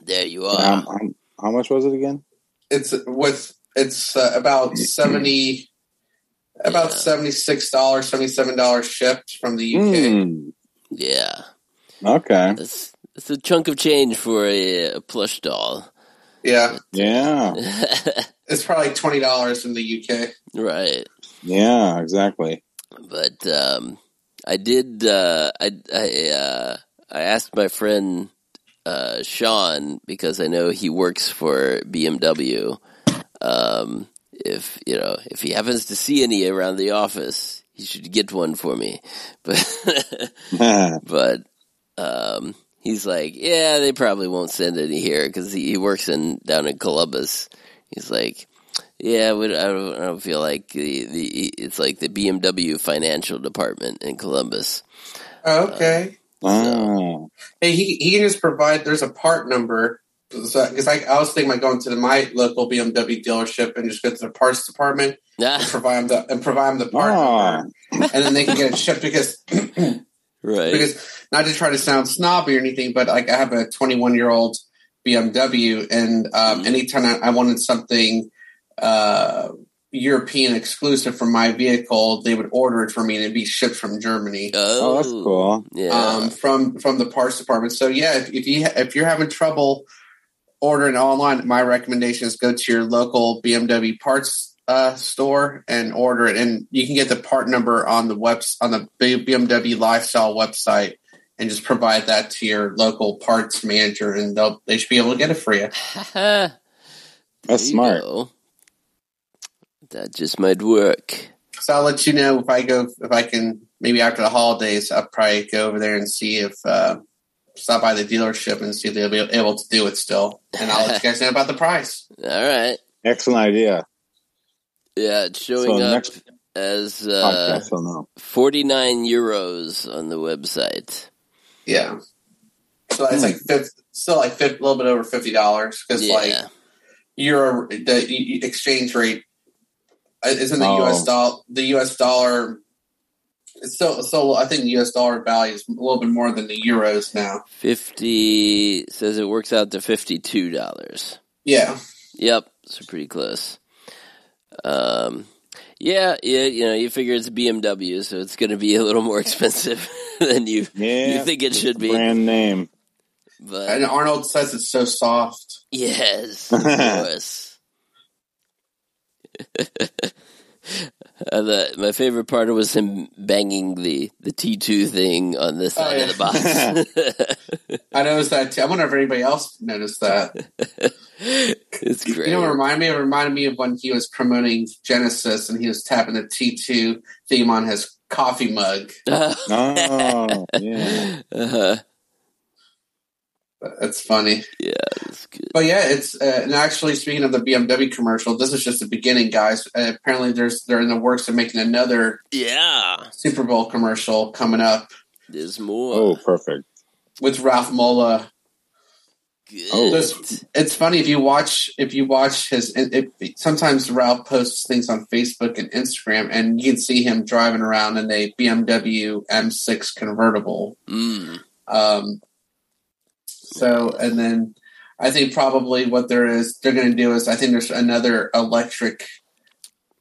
Speaker 3: There you are.
Speaker 5: um, um, how much was it again?
Speaker 4: It's with it's uh, about seventy. About
Speaker 3: Yeah.
Speaker 4: seventy six dollars, seventy seven dollars shipped from the UK.
Speaker 5: Hmm.
Speaker 3: yeah.
Speaker 5: Okay.
Speaker 3: That's, that's a chunk of change for a, a plush doll.
Speaker 4: Yeah,
Speaker 5: Yeah. (laughs)
Speaker 4: it's probably twenty dollars in the UK.
Speaker 3: right.
Speaker 5: Yeah. Exactly.
Speaker 3: But um, I did. Uh, I I uh, I asked my friend uh, Sean because I know he works for BMW. Um, if you know if he happens to see any around the office, he should get one for me. (laughs) But (laughs) but um, he's like, yeah, they probably won't send any here because he, he works in down in Columbus. He's like, yeah, we, I, don't, I don't feel like the, the it's like the BMW financial department in Columbus.
Speaker 4: Oh, okay.
Speaker 5: oh.
Speaker 4: Hey, he he can just provide. There's a part number because I, I was thinking about going to the, my local BMW dealership and just go to the parts department and
Speaker 3: Ah,
Speaker 4: provide them the and provide them the part number, and then they can get it shipped because
Speaker 3: right.
Speaker 4: because not to try to sound snobby or anything, but like I have a 21 year old BMW, and um,
Speaker 3: Mhm.
Speaker 4: anytime I, I wanted something uh, European exclusive for my vehicle, they would order it for me and it'd be shipped from Germany.
Speaker 3: oh,
Speaker 5: Oh, that's cool.
Speaker 3: Yeah.
Speaker 4: um, from from the parts department. So yeah, if, if you if you're having trouble ordering online, my recommendation is go to your local BMW parts uh, store and order it, and you can get the part number on the webs on the BMW Lifestyle website, and just provide that to your local parts manager, and they'll they should be able to get it for you. (laughs)
Speaker 3: There
Speaker 5: That's smart.
Speaker 3: go. That just might work.
Speaker 4: So I'll let you know if I go if I can maybe after the holidays I'll probably go over there and see if uh, stop by the dealership and see if they'll be able to do it still, and I'll let you guys know about the price. (laughs)
Speaker 3: All right.
Speaker 5: Excellent idea.
Speaker 3: Yeah, it's showing
Speaker 5: So
Speaker 3: up
Speaker 5: next
Speaker 3: as uh,
Speaker 5: podcast,
Speaker 3: 49 euros on the website.
Speaker 4: Yeah. So it's like fifth, still like fifth, a little bit over fifty dollars because like
Speaker 3: Yeah.
Speaker 4: your the e- exchange rate uh, isn't the
Speaker 5: Oh.
Speaker 4: U.S. dollar. The U.S. dollar It's so still, I think the U.S. dollar value is a little bit more than the euros now.
Speaker 3: Fifty says it works out to fifty-two dollars.
Speaker 4: Yeah,
Speaker 3: Yep, so pretty close. Um, yeah, yeah, you know, you figure it's BMW, so it's going to be a little more (laughs) expensive (laughs) than you
Speaker 5: Yeah,
Speaker 3: you think it should be.
Speaker 5: brand name.
Speaker 3: But
Speaker 4: and Arnold says it's so soft.
Speaker 3: yes, of (laughs) course. Uh, the, my favorite part was him banging the, the T2 thing on this side of the box. (laughs)
Speaker 4: I noticed that too. I wonder if anybody else noticed that. (laughs)
Speaker 3: it's great.
Speaker 4: You know, what it reminded me. It reminded me of when he was promoting Genisys and he was tapping the T two theme on his coffee mug. (laughs)
Speaker 5: Oh, yeah.
Speaker 3: Uh-huh.
Speaker 4: That's funny.
Speaker 3: Yeah, it's good.
Speaker 4: But yeah, it's uh, and actually speaking of the BMW commercial, this is just the beginning, guys. Uh, apparently, there's they're in the works of making another
Speaker 3: Yeah,
Speaker 4: Super Bowl commercial coming up
Speaker 3: there's more.
Speaker 5: Oh, perfect.
Speaker 4: with Ralph Moeller.
Speaker 3: Good.
Speaker 5: Oh.
Speaker 4: This, it's funny if you watch if you watch his. If, sometimes Ralph posts things on Facebook and Instagram, and you can see him driving around in a BMW M6 convertible.
Speaker 3: Mm.
Speaker 4: Um, so, and then I think probably what there is they're going to do is I think there's another electric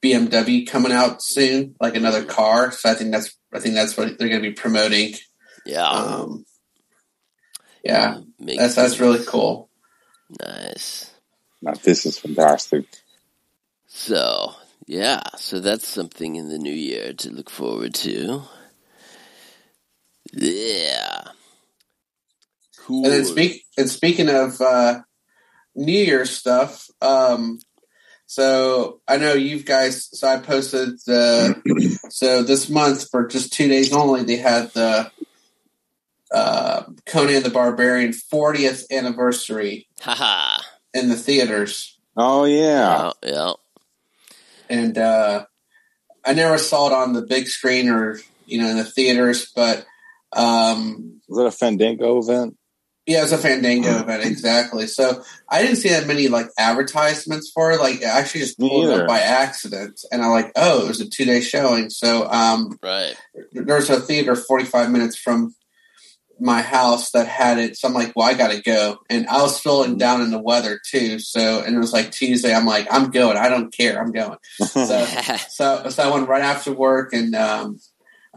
Speaker 4: BMW coming out soon, like another car. So I think that's I think that's what they're going to be promoting.
Speaker 3: Yeah,
Speaker 4: Um, yeah,
Speaker 3: Makes
Speaker 4: that's that's really cool.
Speaker 3: nice.
Speaker 5: Now, this is fantastic.
Speaker 3: So, yeah, so that's something in the new year to look forward to. Yeah. Cool.
Speaker 4: And then speak and speaking of uh, New Year's stuff, um, so I know you guys. So I posted the so this month for just two days only. They had the uh, Conan the Barbarian 40th anniversary
Speaker 3: Haha.
Speaker 4: in the theaters,
Speaker 5: Oh, yeah.
Speaker 3: Yeah, yeah.
Speaker 4: and uh, I never saw it on the big screen or you know in the theaters, but um,
Speaker 5: Was it a Fandango event?
Speaker 4: Yeah, it was a Fandango event, exactly. So I didn't see that many like advertisements for it. Like, I actually just pulled it up by accident, and I like, oh, it was a two day showing. So um,
Speaker 3: Right.
Speaker 4: there's a theater 45 minutes from my house that had it. So I'm like, well, I got to go. And I was feeling down in the weather too. So, and it was like Tuesday. I'm like, I'm going. I don't care. I'm going. So, (laughs) so, so I went right after work and um,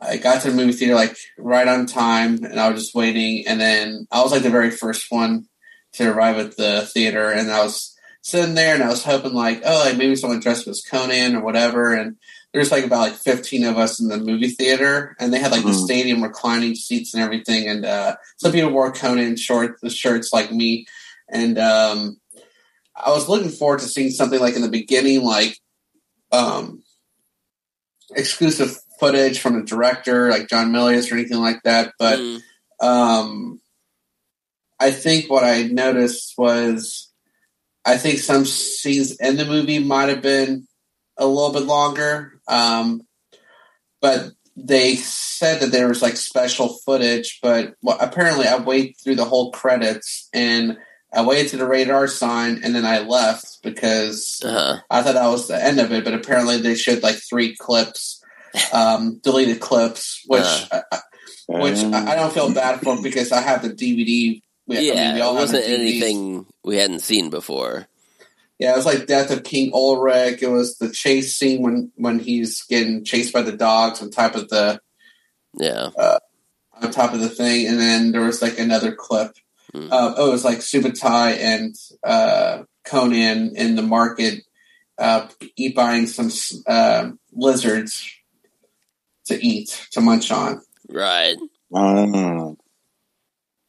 Speaker 4: I got to the movie theater like right on time and I was just waiting. And then I was like the very first one to arrive at the theater. And I was sitting there and I was hoping like, oh, like maybe someone dressed as Conan or whatever. And there's like about like 15 of us in the movie theater and they had like the
Speaker 5: Mhm.
Speaker 4: stadium reclining seats and everything. And uh, some people wore Conan short, the shirts like me. And um, I was looking forward to seeing something like in the beginning, like um, exclusive footage from a director like John Milius or anything like that. But
Speaker 3: Mm.
Speaker 4: um, I think what I noticed was I think some scenes in the movie might have been a little bit longer. Um, but they said that there was like special footage, but well, apparently I waited through the whole credits and I waited to the radar sign and then I left because
Speaker 3: Uh-huh.
Speaker 4: I thought that was the end of it, but apparently they showed like three clips, um, deleted clips, which
Speaker 3: Uh.
Speaker 4: I, which I, don't feel bad for because I have the DVD. We, I
Speaker 3: Yeah,
Speaker 4: mean,
Speaker 3: it wasn't anything we hadn't seen before.
Speaker 4: Yeah, it was like Death of King Ulrich. It was the chase scene when when he's getting chased by the dogs on top of the
Speaker 3: Yeah.
Speaker 4: on top of the thing, and then there was like another clip.
Speaker 3: Hmm.
Speaker 4: Uh, oh, it was like Subutai and uh, Conan in the market, uh, eat buying some uh, lizards to eat to munch on.
Speaker 3: Right.
Speaker 5: Oh.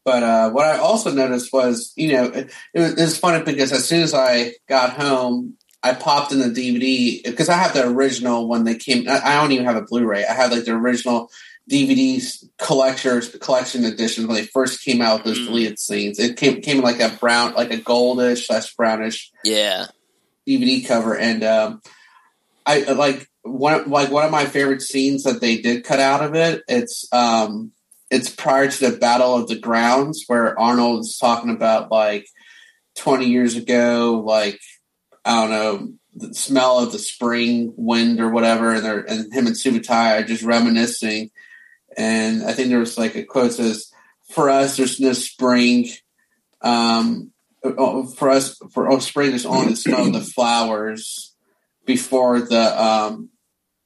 Speaker 4: But uh, what I also noticed was, you know, it, it, was, it was funny because as soon as I got home, I popped in the DVD because I have the original when they came. I, I don't even have a Blu-ray. I have like the original DVDs collectors collection edition when they first came out with those
Speaker 3: Mm.
Speaker 4: deleted scenes. It came came in like a brown, like a goldish slash brownish
Speaker 3: Yeah.
Speaker 4: DVD cover, and um, I like one like one of my favorite scenes that they did cut out of it. It's um, it's prior to the Battle of the Grounds where Arnold's talking about like twenty years ago, like I don't know the smell of the spring wind or whatever, and they're and him and Subutai are just reminiscing. and I think there was like a quote says, "For us, there's no spring. Um, oh, for us, for oh, spring is only the smell of the flowers before the um,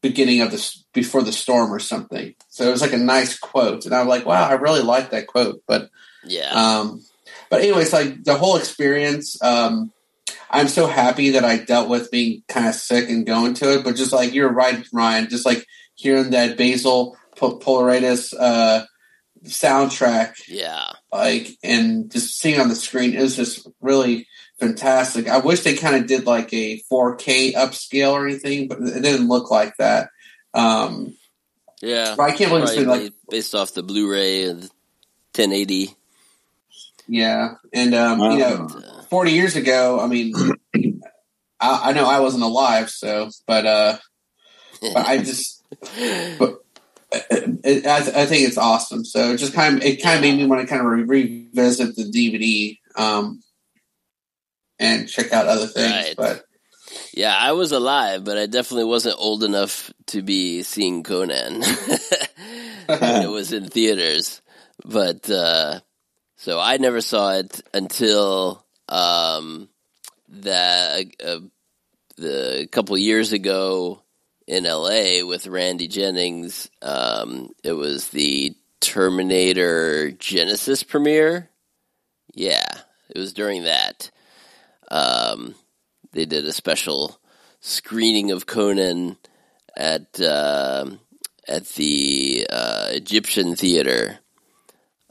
Speaker 4: beginning of the before the storm or something." So it was like a nice quote, and I was like, "Wow, I really like that quote." But
Speaker 3: Yeah.
Speaker 4: um, but anyways, like the whole experience, um, I'm so happy that I dealt with being kind of sick and going to it. But just like you're right, Ryan, just like hearing that Basil Pol- Poledouris uh, soundtrack,
Speaker 3: yeah.
Speaker 4: like and just seeing on the screen is just really fantastic. I wish they kind of did like a 4K upscale or anything, but it didn't look like that. Um,
Speaker 3: Yeah.
Speaker 4: But I can't believe it's been, like-
Speaker 3: based off the Blu-ray and 1080.
Speaker 4: Yeah, and um, you know, forty years ago, I mean, I, I know I wasn't alive, so but uh, but I just, (laughs) but it, I, I think it's awesome. So it just kind of it kind of made me want to kind of re- revisit the DVD um, and check out other things.
Speaker 3: Right.
Speaker 4: But
Speaker 3: Yeah, I was alive, but I definitely wasn't old enough to be seeing Conan. (laughs) when it was in theaters. But uh so I never saw it until um that uh, the a couple years ago in LA with Randy Jennings. Um it was the Terminator Genisys premiere. Yeah, it was during that. Um they did a special screening of Conan at um at the uh, Egyptian theater.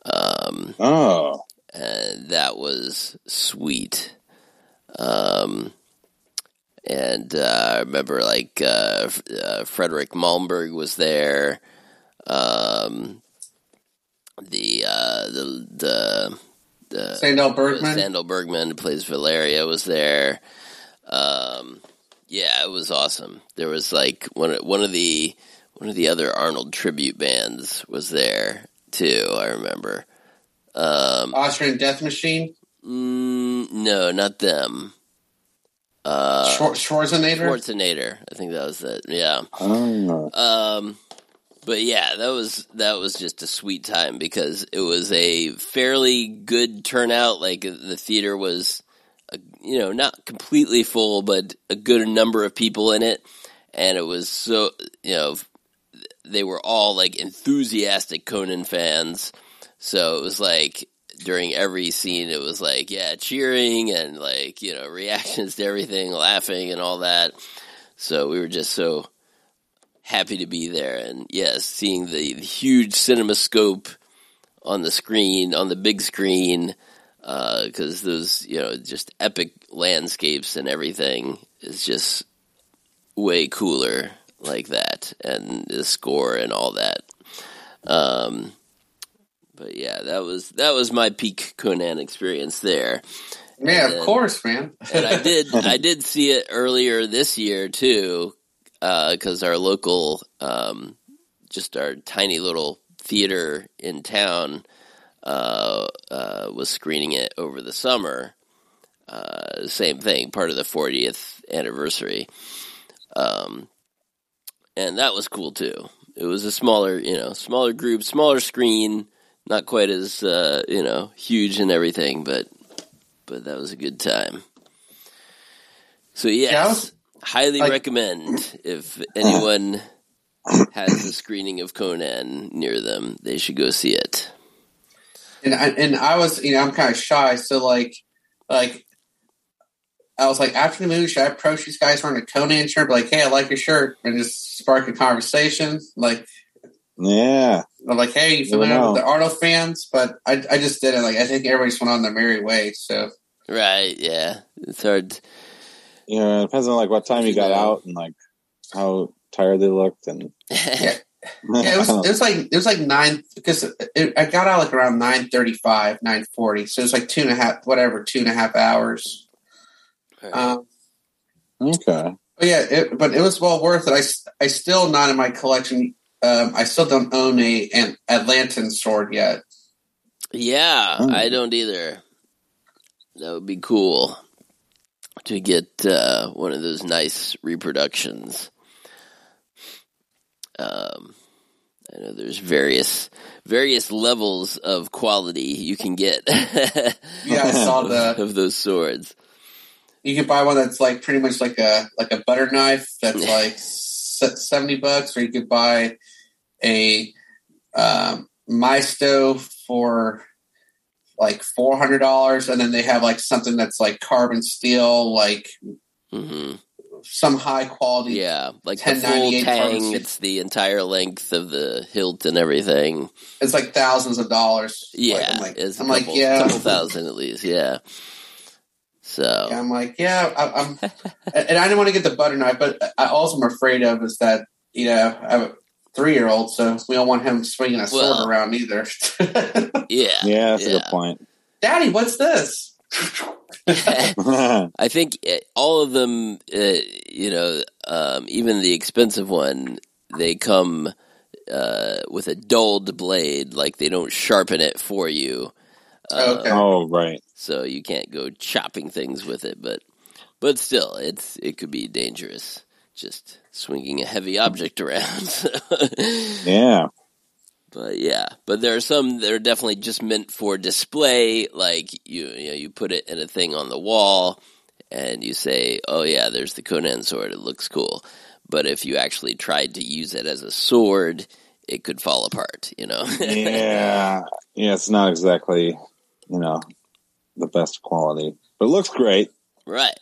Speaker 3: Um,
Speaker 5: Oh,
Speaker 3: and that was sweet. Um, and uh, I remember like uh, uh, Fredrik Malmberg was there. Um, the uh, the the the
Speaker 4: Sandahl Bergman?
Speaker 3: Sandahl Bergman who plays Valeria was there. Um, yeah, it was awesome. There was like one one of the one of the other Arnold tribute bands was there too. I remember. Um,
Speaker 4: Austrian Death Machine,
Speaker 3: mm, no, not them. Uh,
Speaker 4: Schwar- Schwarzenegger.
Speaker 3: Schwarzenegger. I think that was it. Yeah.
Speaker 5: oh.
Speaker 3: Um, but yeah, that was that was just a sweet time because it was a fairly good turnout. Like the theater was, uh, you know, not completely full, but a good number of people in it, and it was so you know they were all like enthusiastic Conan fans. So it was like during every scene, it was like yeah, cheering and like you know (laughs) reactions to everything, laughing and all that. So we were just so happy to be there. And yes seeing the huge cinema scope on the screen on the big screen because those you know just epic landscapes and everything is just way cooler like that. And the score and all that. Um but yeah that was that was my peak conan experience there.
Speaker 4: Yeah,
Speaker 3: And
Speaker 4: of course, man.
Speaker 3: and I did (laughs) I did see it earlier this year too, because our local, um, just our tiny little theater in town, uh, uh, was screening it over the summer. Uh, same thing, part of the 40th anniversary, um, and that was cool too. It was a smaller, you know, smaller group, smaller screen, not quite as uh, you know huge and everything, but but that was a good time. So yes,
Speaker 4: Yeah, I was-
Speaker 3: highly
Speaker 4: like-
Speaker 3: recommend if (clears throat) anyone has a screening of Conan near them, they should go see it.
Speaker 4: and I, and I was, you know, I'm kind of shy, so like, like, I was like, after the movie, should I approach these guys wearing a Conan shirt? Be like, hey, I like your shirt, and just spark a conversation. Like,
Speaker 5: Yeah.
Speaker 4: I'm like, hey, you
Speaker 5: Never
Speaker 4: familiar
Speaker 5: know.
Speaker 4: with the Arnold fans? But I, I just didn't. Like, I think everybody just went on their merry way. So
Speaker 3: Right? Yeah, it's hard.
Speaker 5: Yeah, it depends on like what time you got out and like how tired they looked and (laughs)
Speaker 4: yeah, (laughs) it was it was like it was like nine because it, I got out like around nine thirty five, nine forty. So it was like two and a half, whatever, two and a half hours. Um,
Speaker 5: okay.
Speaker 4: But yeah, it, but it was well worth it. I I still not in my collection. Um, I still don't own a an Atlantean sword yet.
Speaker 3: Yeah,
Speaker 5: Oh.
Speaker 3: I don't either. That would be cool to get uh, one of those nice reproductions. Um, I know there's various various levels of quality you can get. (laughs)
Speaker 4: Yeah, I saw the-
Speaker 3: of those swords.
Speaker 4: You can buy one that's like pretty much like a like a butter knife that's like seventy bucks, or you could buy a um, Marto for like four hundred dollars, and then they have like something that's like carbon steel, like
Speaker 3: hmm
Speaker 4: some high quality.
Speaker 3: Yeah, like the full tang. It's the entire length of the hilt and everything.
Speaker 4: It's like thousands of dollars.
Speaker 3: Yeah,
Speaker 4: Like, I'm like,
Speaker 3: it's
Speaker 4: I'm
Speaker 3: couple,
Speaker 4: like yeah,
Speaker 3: couple thousand at least. Yeah. So
Speaker 4: Yeah, I'm like, yeah, I, I'm, (laughs) and I didn't want to get the butter knife, but I also am afraid of is that you know I have a three year old, so we don't want him swinging a sword
Speaker 3: Well-
Speaker 4: around either. (laughs)
Speaker 3: yeah,
Speaker 5: Yeah, that's a good point.
Speaker 4: Daddy, what's this? (laughs) (laughs)
Speaker 3: I think uh, all of them, uh, you know, um, even the expensive one, they come uh, with a dulled blade, like they don't sharpen it for you. Uh,
Speaker 4: Okay.
Speaker 5: oh, right.
Speaker 3: so you can't go chopping things with it. But but still, it's it could be dangerous. Just swinging a heavy object around. (laughs)
Speaker 5: Yeah.
Speaker 3: but yeah, but there are some that are definitely just meant for display. Like you, you know, you put it in a thing on the wall, and you say, "Oh yeah, there's the Conan sword. It looks cool." But if you actually tried to use it as a sword, it could fall apart. You know.
Speaker 5: Yeah. Yeah, it's not exactly, you know, the best quality, but it looks great.
Speaker 3: right.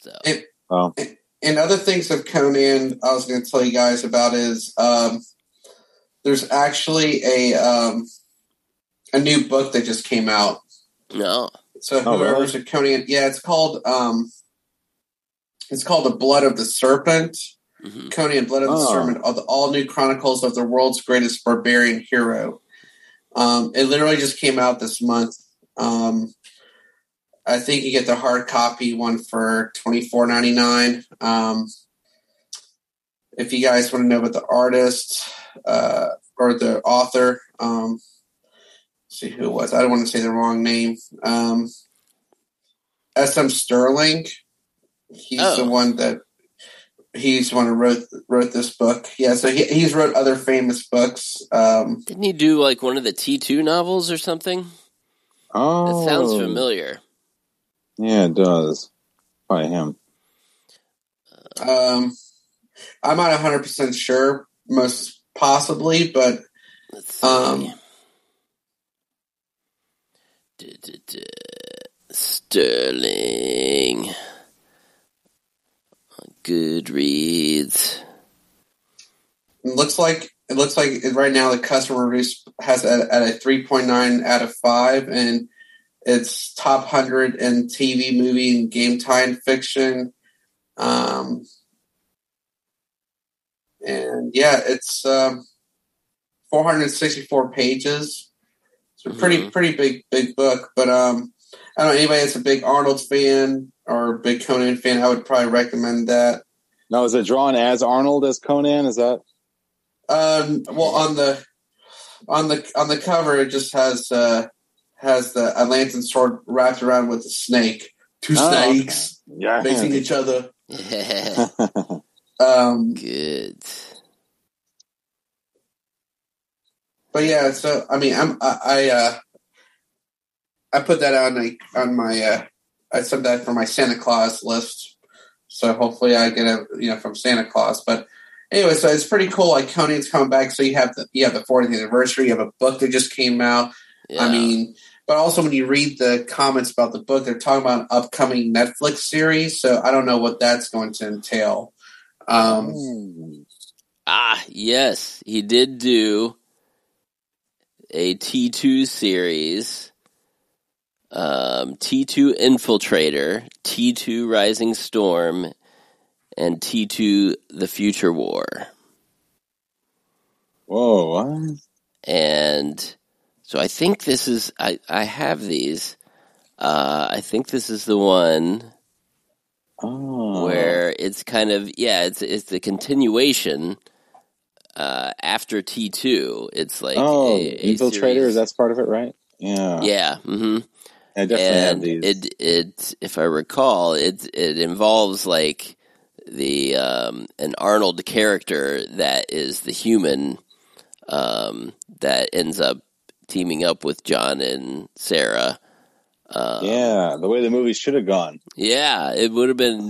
Speaker 3: So
Speaker 4: And,
Speaker 5: Oh,
Speaker 4: and other things of Conan, I was going to tell you guys about is um, there's actually a um, a new book that just came out.
Speaker 3: no.
Speaker 4: So
Speaker 5: Oh, really?
Speaker 4: whoever's a Conan, yeah, it's called um, it's called the Blood of the Serpent.
Speaker 3: hmm
Speaker 4: Conan, Blood of the
Speaker 5: Oh.
Speaker 4: Serpent, all, the, all new chronicles of the world's greatest barbarian hero. Um, it literally just came out this month. Um, I think you get the hard copy one for twenty four ninety nine. Um, if you guys want to know about the artist uh, or the author, um, let's see who it was. I don't want to say the wrong name. Um, S.M. Stirling. He's
Speaker 3: Oh.
Speaker 4: the one that he's the one who wrote wrote this book. Yeah, so he, he's wrote other famous books. Um,
Speaker 3: Didn't he do like one of the T two novels or something?
Speaker 5: oh.
Speaker 3: That sounds familiar.
Speaker 5: Yeah, it does. By him.
Speaker 4: um, I'm not 100 percent sure, most possibly, but
Speaker 3: Let's.
Speaker 4: Um.
Speaker 3: Stirling. Goodreads.
Speaker 4: it looks like it looks like right now the customer reviews has it at a 3.9 out of five, and it's top hundred in TV, movie, and game time fiction. Um, and yeah, it's um, 464 pages. It's a pretty
Speaker 3: Mhm.
Speaker 4: pretty big big book, but um, I don't know anybody that's a big Arnold fan or a big Conan fan. I would probably recommend that.
Speaker 5: Now, is it drawn as Arnold as Conan? Is that?
Speaker 4: Um, well, on the on the on the cover, it just has uh, has the Atlantean sword wrapped around with a snake, two
Speaker 5: Oh, okay.
Speaker 4: snakes
Speaker 5: Yeah.
Speaker 4: facing each other. (laughs) Um,
Speaker 3: Good.
Speaker 4: but yeah, so I mean, I'm I I, uh, I put that on my on my uh, I sent that for my Santa Claus list. So hopefully I get a you know from Santa Claus. But anyway, so it's pretty cool. Like Conan's coming back, so you have the you have the 40th anniversary. You have a book that just came out.
Speaker 3: Yeah.
Speaker 4: I mean, but also when you read the comments about the book, they're talking about an upcoming Netflix series. So I don't know what that's going to entail. Um,
Speaker 3: ah, yes, he did do a T two series. Um, T two Infiltrator, T two Rising Storm, and T two The Future War.
Speaker 5: Whoa. What?
Speaker 3: and so I think this is I I have these. Uh, I think this is the one
Speaker 5: Oh.
Speaker 3: where it's kind of yeah, it's it's the continuation uh, after T two. It's like
Speaker 5: oh,
Speaker 3: a, a
Speaker 5: Infiltrators.
Speaker 3: series.
Speaker 5: That's part of it, right? Yeah.
Speaker 3: yeah. Mm-hmm.
Speaker 5: I definitely have
Speaker 3: and
Speaker 5: these.
Speaker 3: it it if I recall, it it involves like the um, an Arnold character that is the human um, that ends up teaming up with John and Sarah. Um,
Speaker 5: yeah, the way the movie should have gone.
Speaker 3: Yeah, it would have been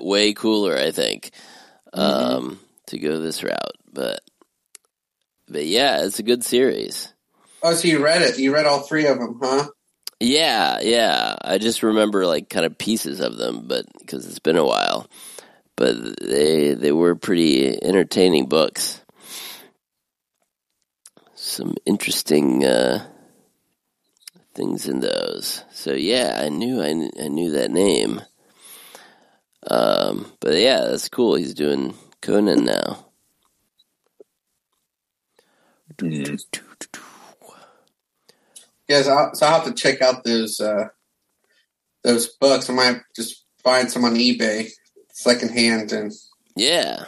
Speaker 3: (laughs) way cooler, I think, um, to go this route. But, but yeah, it's a good series.
Speaker 4: Oh, so you read it? You read all three of them, huh?
Speaker 3: Yeah, yeah. I just remember like kind of pieces of them, but because it's been a while. But they they were pretty entertaining books. Some interesting uh, things in those. So yeah, I knew I, kn- I knew that name. Um, but yeah, that's cool. He's doing Conan now.
Speaker 4: Yes, I'll, so I'll have to check out those uh, those books. I might just find some on eBay secondhand and
Speaker 3: Yeah.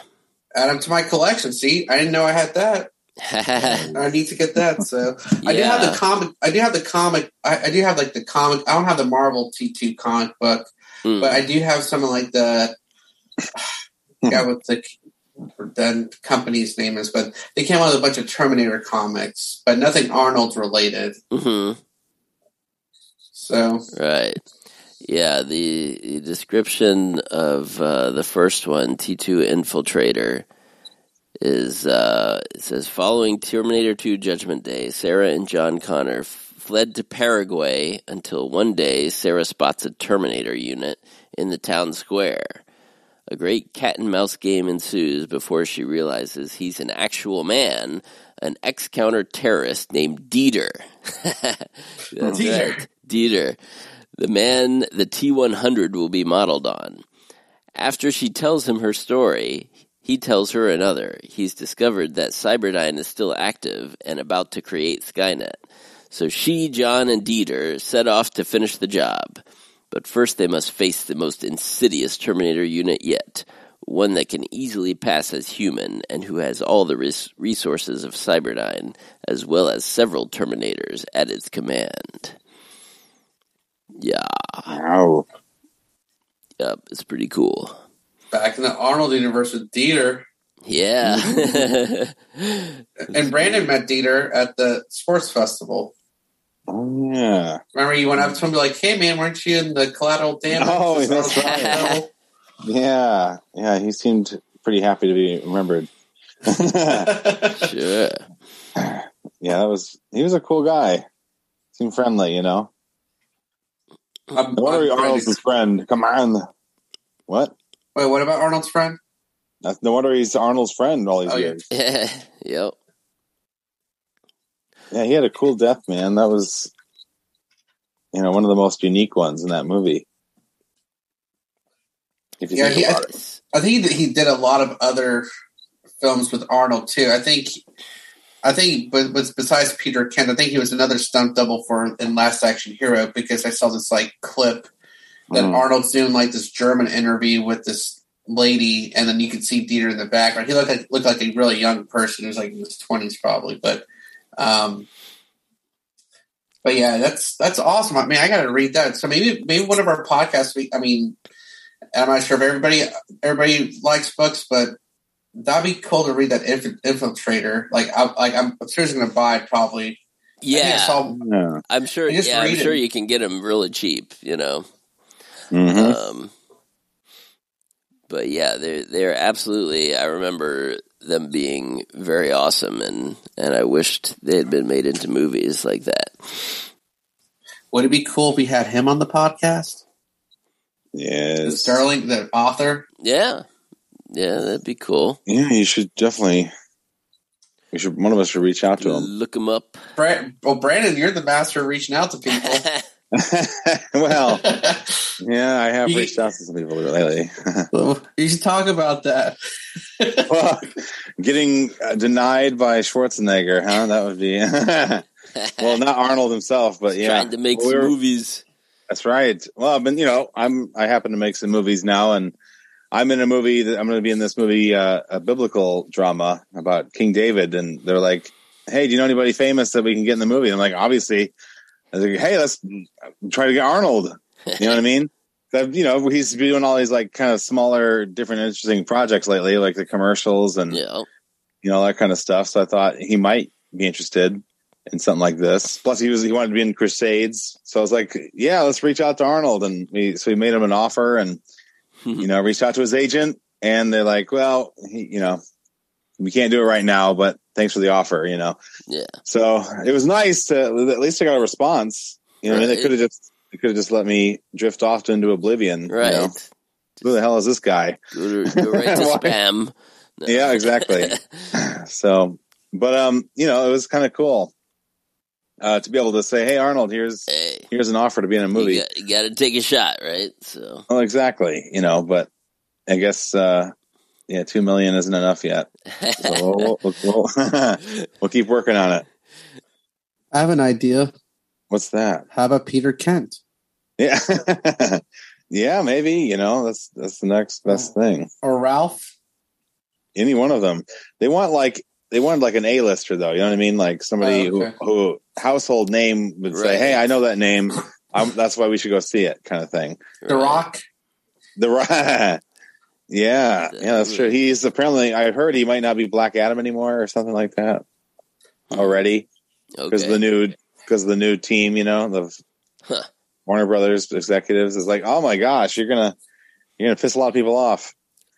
Speaker 4: add them to my collection. See, I didn't know I had that. (laughs) I need to get that. So I do have the comic. I do have the comic. I, I do have like the comic. I don't have the Marvel T two comic book,
Speaker 3: Hmm.
Speaker 4: but I do have some of like the. (sighs) yeah, what the the company's name is, but they came out with a bunch of Terminator comics, but nothing Arnold related.
Speaker 3: hmm
Speaker 4: So
Speaker 3: Right. Yeah, the, the description of uh, the first one, T2 Infiltrator, is uh, it says following Terminator 2 Judgment Day, Sarah and John Connor f- fled to Paraguay until one day Sarah spots a Terminator unit in the town square. A great cat and mouse game ensues before she realizes he's an actual man, an ex counter terrorist named Dieter. (laughs)
Speaker 4: Dieter.
Speaker 3: right. Dieter. The man the T 100 will be modeled on. After she tells him her story, he tells her another. He's discovered that Cyberdyne is still active and about to create Skynet. So she, John, and Dieter set off to finish the job. But first they must face the most insidious Terminator unit yet. One that can easily pass as human and who has all the res- resources of Cyberdyne, as well as several Terminators at its command. Yeah.
Speaker 5: Wow.
Speaker 3: Yep, it's pretty cool.
Speaker 4: Back in the Arnold universe with Dieter,
Speaker 3: Yeah.
Speaker 4: and Brandon met Dieter at the sports festival.
Speaker 5: Oh yeah.
Speaker 4: Remember, you went up to him and be like, "Hey, man, weren't you in the collateral damage?"
Speaker 5: Oh, that's right. Yeah. Yeah. He seemed pretty happy to be remembered. (laughs)
Speaker 3: sure.
Speaker 5: Yeah, that was he was a cool guy. Seemed friendly, you know.
Speaker 4: I'm,
Speaker 5: No wonder
Speaker 4: I'm
Speaker 5: Arnold's his friend. Come on. What?
Speaker 4: Wait, what about Arnold's friend?
Speaker 5: That's no wonder he's Arnold's friend all these
Speaker 4: Oh, yeah.
Speaker 5: years. (laughs)
Speaker 3: yep.
Speaker 5: Yeah, he had a cool death, man. That was, you know, one of the most unique ones in that movie. If you
Speaker 4: Yeah,
Speaker 5: think
Speaker 4: he, I,
Speaker 5: about it.
Speaker 4: I think that he did a lot of other films with Arnold too. I think, I think, but, but besides Peter Kent, I think he was another stunt double for in Last Action Hero because I saw this like clip that
Speaker 5: Mm.
Speaker 4: Arnold's doing like this German interview with this lady, and then you can see Dieter in the background. He looked like looked like a really young person. He was like in his twenties probably, but um, but yeah, that's that's awesome. I mean, I got to read that. So maybe maybe one of our podcasts. We, I mean, I'm not sure if everybody everybody likes books, but that'd be cool to read that Inf- Infiltrator. Like, I, like I'm seriously going to buy it probably. I I
Speaker 3: Yeah.
Speaker 4: saw-
Speaker 5: Yeah.
Speaker 3: I'm sure. Yeah, I'm
Speaker 4: read it.
Speaker 3: sure you can get them really cheap. You know.
Speaker 5: Mhm.
Speaker 3: Um, but yeah, they're they're absolutely. I remember them being very awesome, and and I wished they had been made into movies like that.
Speaker 4: Would it be cool if we had him on the podcast?
Speaker 5: Yes.
Speaker 4: Stirling, the author.
Speaker 3: Yeah, yeah, that'd be cool.
Speaker 5: Yeah, you should definitely. We should. One of us should reach out to him.
Speaker 3: Look him up.
Speaker 4: Brad, well, Brandon, you're the master of reaching out to people. (laughs) (laughs)
Speaker 5: well, (laughs) yeah, I have reached out to some people lately. (laughs)
Speaker 4: you should talk about that.
Speaker 5: well, getting uh, denied by Schwarzenegger, huh? That would be. well, not Arnold himself, but yeah,
Speaker 3: Trying to make
Speaker 5: Well,
Speaker 3: some
Speaker 5: we're-
Speaker 3: movies.
Speaker 5: That's right. Well, I've been, you know, I'm, I happen to make some movies now, and I'm in a movie that I'm going to be in this movie, uh, a biblical drama about King David, and they're like, "Hey, do you know anybody famous that we can get in the movie?" And I'm like, "Obviously." I was like, "Hey, let's try to get Arnold." You know what I mean? (laughs) That you know, he's been doing all these like kind of smaller, different, interesting projects lately, like the commercials, and
Speaker 3: Yeah.
Speaker 5: you know that kind of stuff. So I thought he might be interested in something like this. Plus, he was he wanted to be in Crusades, so I was like, yeah, let's reach out to Arnold, and we so we made him an offer, and hmm. you know, reached out to his agent, and they're like, well, he, you know, we can't do it right now, but thanks for the offer, you know.
Speaker 3: Yeah.
Speaker 5: So it was nice to at least I got a response. You know, I mean, they could have just they could have just let me drift off into oblivion.
Speaker 3: Right.
Speaker 5: You know? Who the hell is this guy?
Speaker 3: Go, to, go right (laughs) to spam. No. (laughs)
Speaker 5: Yeah, exactly. (laughs) so, but um, you know, it was kind of cool uh, to be able to say, "Hey, Arnold, here's
Speaker 3: Hey,
Speaker 5: here's an offer to be in a movie."
Speaker 3: you got, you got to take a shot, right? So,
Speaker 5: Well, exactly. You know, but I guess uh, yeah, two million isn't enough yet. So we'll, we'll, we'll, we'll (laughs) keep working on it.
Speaker 10: I have an idea.
Speaker 5: What's that?
Speaker 10: How about Peter Kent?
Speaker 5: Yeah, (laughs) yeah, maybe. You know, that's that's the next best thing.
Speaker 10: Or Ralph?
Speaker 5: Any one of them. They want like they wanted like an A-lister though. You know what I mean? Like somebody
Speaker 10: Oh, okay.
Speaker 5: who who household name would say, "Hey, I know that name. (laughs) I'm, that's why we should go see it," kind of thing.
Speaker 10: The Rock?
Speaker 5: The Rock. Yeah, yeah, that's true. He's apparently I heard he might not be Black Adam anymore or something like that already because
Speaker 3: okay.
Speaker 5: the new because the new team, you know, the
Speaker 3: Huh.
Speaker 5: Warner Brothers executives is like, oh my gosh, you're gonna you're gonna piss a lot of people off.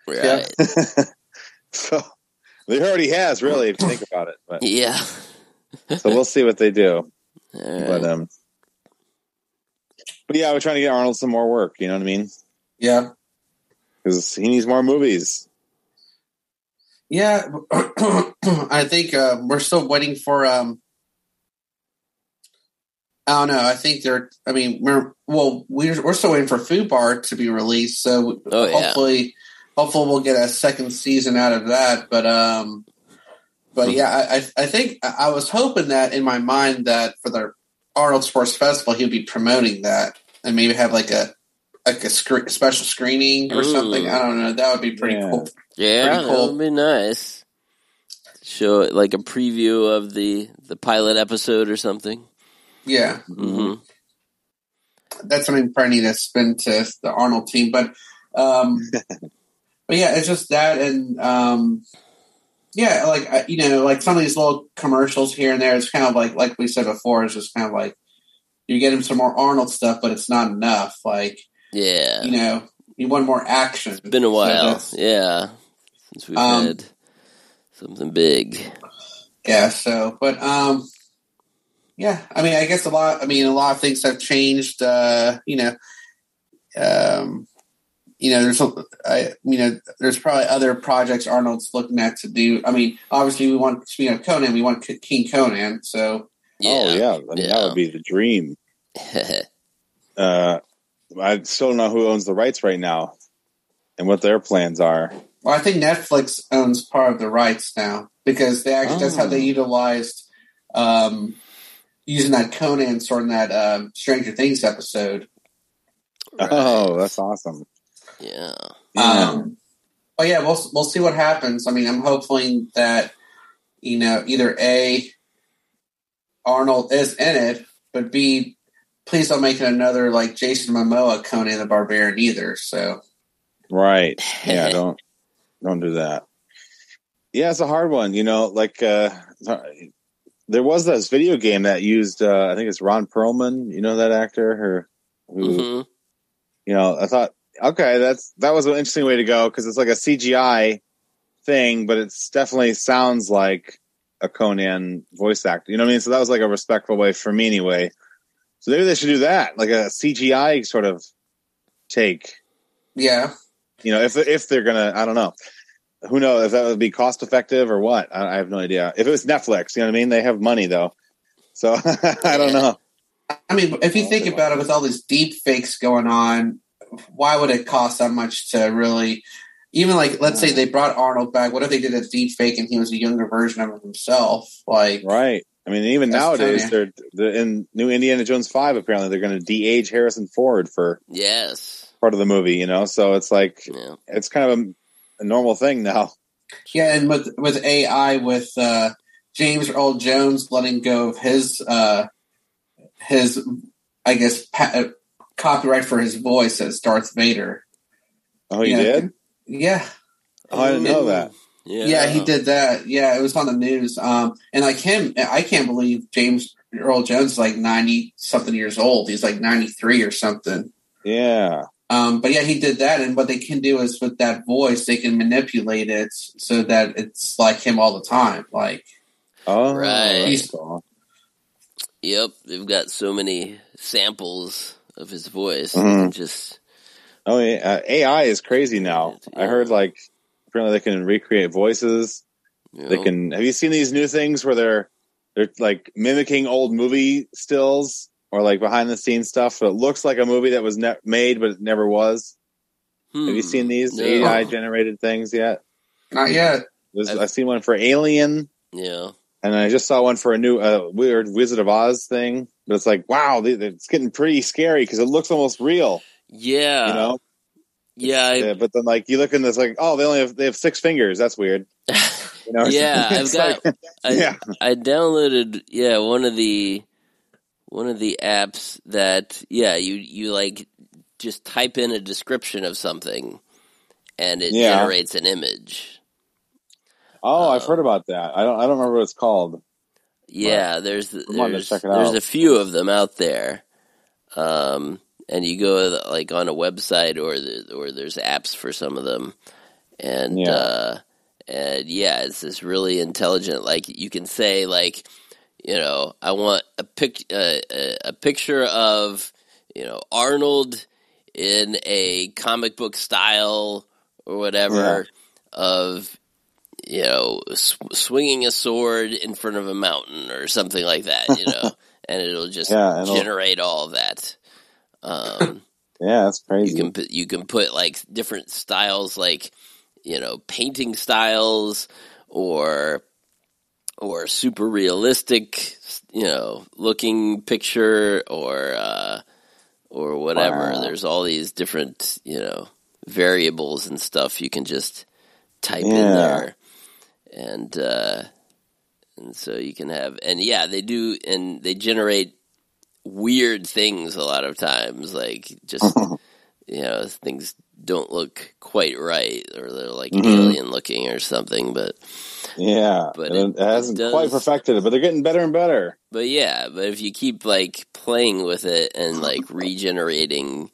Speaker 3: right. (laughs)
Speaker 5: so they already has really, if you think about it. But
Speaker 3: Yeah.
Speaker 5: so we'll see what they do.
Speaker 3: All right.
Speaker 5: But um, but yeah, we're trying to get Arnold some more work. You know what I mean?
Speaker 4: Yeah.
Speaker 5: Because he needs more movies.
Speaker 4: Yeah, (clears throat) I think uh, we're still waiting for. Um, I don't know. I think they're. I mean, we're well. We're we're still waiting for FUBAR to be released. So
Speaker 3: Oh, yeah.
Speaker 4: hopefully, hopefully we'll get a second season out of that. But um, but yeah, I I- I think I I was hoping that in my mind that for the Arnold Sports Festival he'd be promoting that and maybe have like a like a scre- special screening or
Speaker 3: Ooh.
Speaker 4: something. I don't know. That would be pretty
Speaker 5: Yeah.
Speaker 4: cool.
Speaker 3: Yeah,
Speaker 4: Pretty cool.
Speaker 3: that would be nice. Show it like a preview of the the pilot episode or something.
Speaker 4: Yeah.
Speaker 3: hmm
Speaker 4: that's something probably need to spend to the Arnold team. But um, (laughs) but yeah, it's just that and um, yeah, like you know, like some of these little commercials here and there. It's kind of like like we said before. It's just kind of like you get him some more Arnold stuff, but it's not enough. Like
Speaker 3: Yeah,
Speaker 4: you know, you want more action.
Speaker 3: it's been a while.
Speaker 4: that's-
Speaker 3: yeah, since we've
Speaker 4: Um,
Speaker 3: had something big.
Speaker 4: Yeah. So, but um, yeah. I mean, I guess a lot. I mean, a lot of things have changed. Uh, you know, um, you know, there's, a- I, you know, there's probably other projects Arnold's looking at to do. I mean, obviously, we want speaking of Conan, we want King Conan. So,
Speaker 3: Yeah,
Speaker 5: Oh yeah, I mean,
Speaker 3: Yeah.
Speaker 5: that would be the dream. (laughs) Uh, I still don't know who owns the rights right now and what their plans are.
Speaker 4: well, I think Netflix owns part of the rights now because they actually that's how
Speaker 5: Oh.
Speaker 4: they utilized um, using that Conan sort of that um, Stranger Things episode.
Speaker 5: Oh, that's awesome.
Speaker 3: yeah.
Speaker 5: Yeah.
Speaker 4: Um, but yeah, we'll we'll see what happens. I mean, I'm hoping that you know either a Arnold is in it, but b please don't make it another like Jason Momoa Conan the Barbarian either. So
Speaker 5: Right. Yeah, (laughs) don't don't do that. Yeah, it's a hard one. You know, like uh there was this video game that used uh I think it's Ron Perlman, you know that actor or who
Speaker 3: hmm
Speaker 5: you know, I thought okay, that's that was an interesting way to go because it's like a CGI thing, but it's definitely sounds like a Conan voice actor. You know what I mean? So that was like a respectful way for me anyway. So maybe they should do that, like a CGI sort of take
Speaker 4: yeah,
Speaker 5: you know, if if they're gonna, I don't know. Who knows if that would be cost effective or what? I, I have no idea. If it was Netflix, you know what I mean? They have money though, so (laughs) I don't know.
Speaker 4: I mean, if you think about it, with all these deep fakes going on, why would it cost that much to really? Even like, let's say they brought Arnold back. What if they did a deep fake and he was a younger version of himself? Like,
Speaker 5: Right? I mean, even
Speaker 4: That's
Speaker 5: nowadays,
Speaker 4: funny.
Speaker 5: they're, they're in New Indiana Jones Five. Apparently, they're going to de-age Harrison Ford for
Speaker 3: Yes.
Speaker 5: part of the movie. You know, so it's like
Speaker 3: Yeah.
Speaker 5: it's kind of a, a normal thing now.
Speaker 4: Yeah, and with with AI, with uh, James Earl Jones letting go of his uh, his, I guess, pa- uh, copyright for his voice as Darth Vader.
Speaker 5: Oh, you
Speaker 4: Yeah.
Speaker 5: did?
Speaker 4: Yeah,
Speaker 5: Oh, I didn't know that.
Speaker 4: Yeah. he did that. Yeah, it was on the news. Um, and like him, I can't believe James Earl Jones is like ninety something years old. He's like ninety three or something.
Speaker 5: Yeah.
Speaker 4: Um, but yeah, he did that, and what they can do is with that voice, they can manipulate it so that it's like him all the time. Like,
Speaker 5: Oh,
Speaker 3: Right.
Speaker 5: that's cool.
Speaker 3: Yep, they've got so many samples of his voice.
Speaker 5: Mhm.
Speaker 3: Just
Speaker 5: Oh, yeah. Uh, AI is crazy now. I heard like apparently they can recreate voices.
Speaker 3: you
Speaker 5: They can. Have you seen these new things where they're they're like mimicking old movie stills or like behind the scenes stuff? So it looks like a movie that was ne- made but it never was. Have you
Speaker 3: hmm,
Speaker 5: seen these
Speaker 3: No.
Speaker 5: AI generated things yet?
Speaker 4: not yet.
Speaker 5: There's,
Speaker 3: I've-
Speaker 5: I've seen one for Alien,
Speaker 3: Yeah,
Speaker 5: and I just saw one for a new uh, weird Wizard of Oz thing. But it's like, wow, they- they- it's getting pretty scary because it looks almost real.
Speaker 3: yeah,
Speaker 5: You know,
Speaker 3: yeah, I-
Speaker 5: yeah, but then like you look in this, like, oh, they only have they have six fingers. That's weird. (laughs) You know?
Speaker 3: yeah. (laughs) I've got.
Speaker 5: like- (laughs)
Speaker 3: I,
Speaker 5: yeah.
Speaker 3: I downloaded yeah one of the one of the apps that yeah you you like just type in a description of something and it
Speaker 5: Yeah.
Speaker 3: generates an image.
Speaker 5: Oh, I've
Speaker 3: Uh,
Speaker 5: heard about that. I don't. I don't remember what it's called.
Speaker 3: Yeah, there's
Speaker 5: I'm wanting to
Speaker 3: there's there's a few of them out there, um, and you go like on a website or the, or there's apps for some of them, and
Speaker 5: Yeah.
Speaker 3: uh, and yeah, it's this really intelligent. Like you can say like, you know, I want a pic uh, a, a picture of you know Arnold in a comic book style or whatever of you know, sw- swinging a sword in front of a mountain or something like that, you know, (laughs) and it'll just
Speaker 5: Yeah, it'll-
Speaker 3: generate all of that. Um,
Speaker 5: Yeah, that's crazy.
Speaker 3: you can put, you can put like different styles, like, you know, painting styles or, or super realistic, you know, looking picture or, uh, or whatever.
Speaker 5: Wow.
Speaker 3: There's all these different, you know, variables and stuff you can just type in there. And, uh, and so you can have, and yeah, they do, and they generate weird things a lot of times, like just, (laughs) you know, things don't look quite right or they're like
Speaker 5: Mhm.
Speaker 3: alien looking or something, but,
Speaker 5: yeah,
Speaker 3: but
Speaker 5: it,
Speaker 3: it-
Speaker 5: hasn't
Speaker 3: does-
Speaker 5: quite perfected it, but they're getting better and better.
Speaker 3: but yeah, but if you keep like playing with it and like regenerating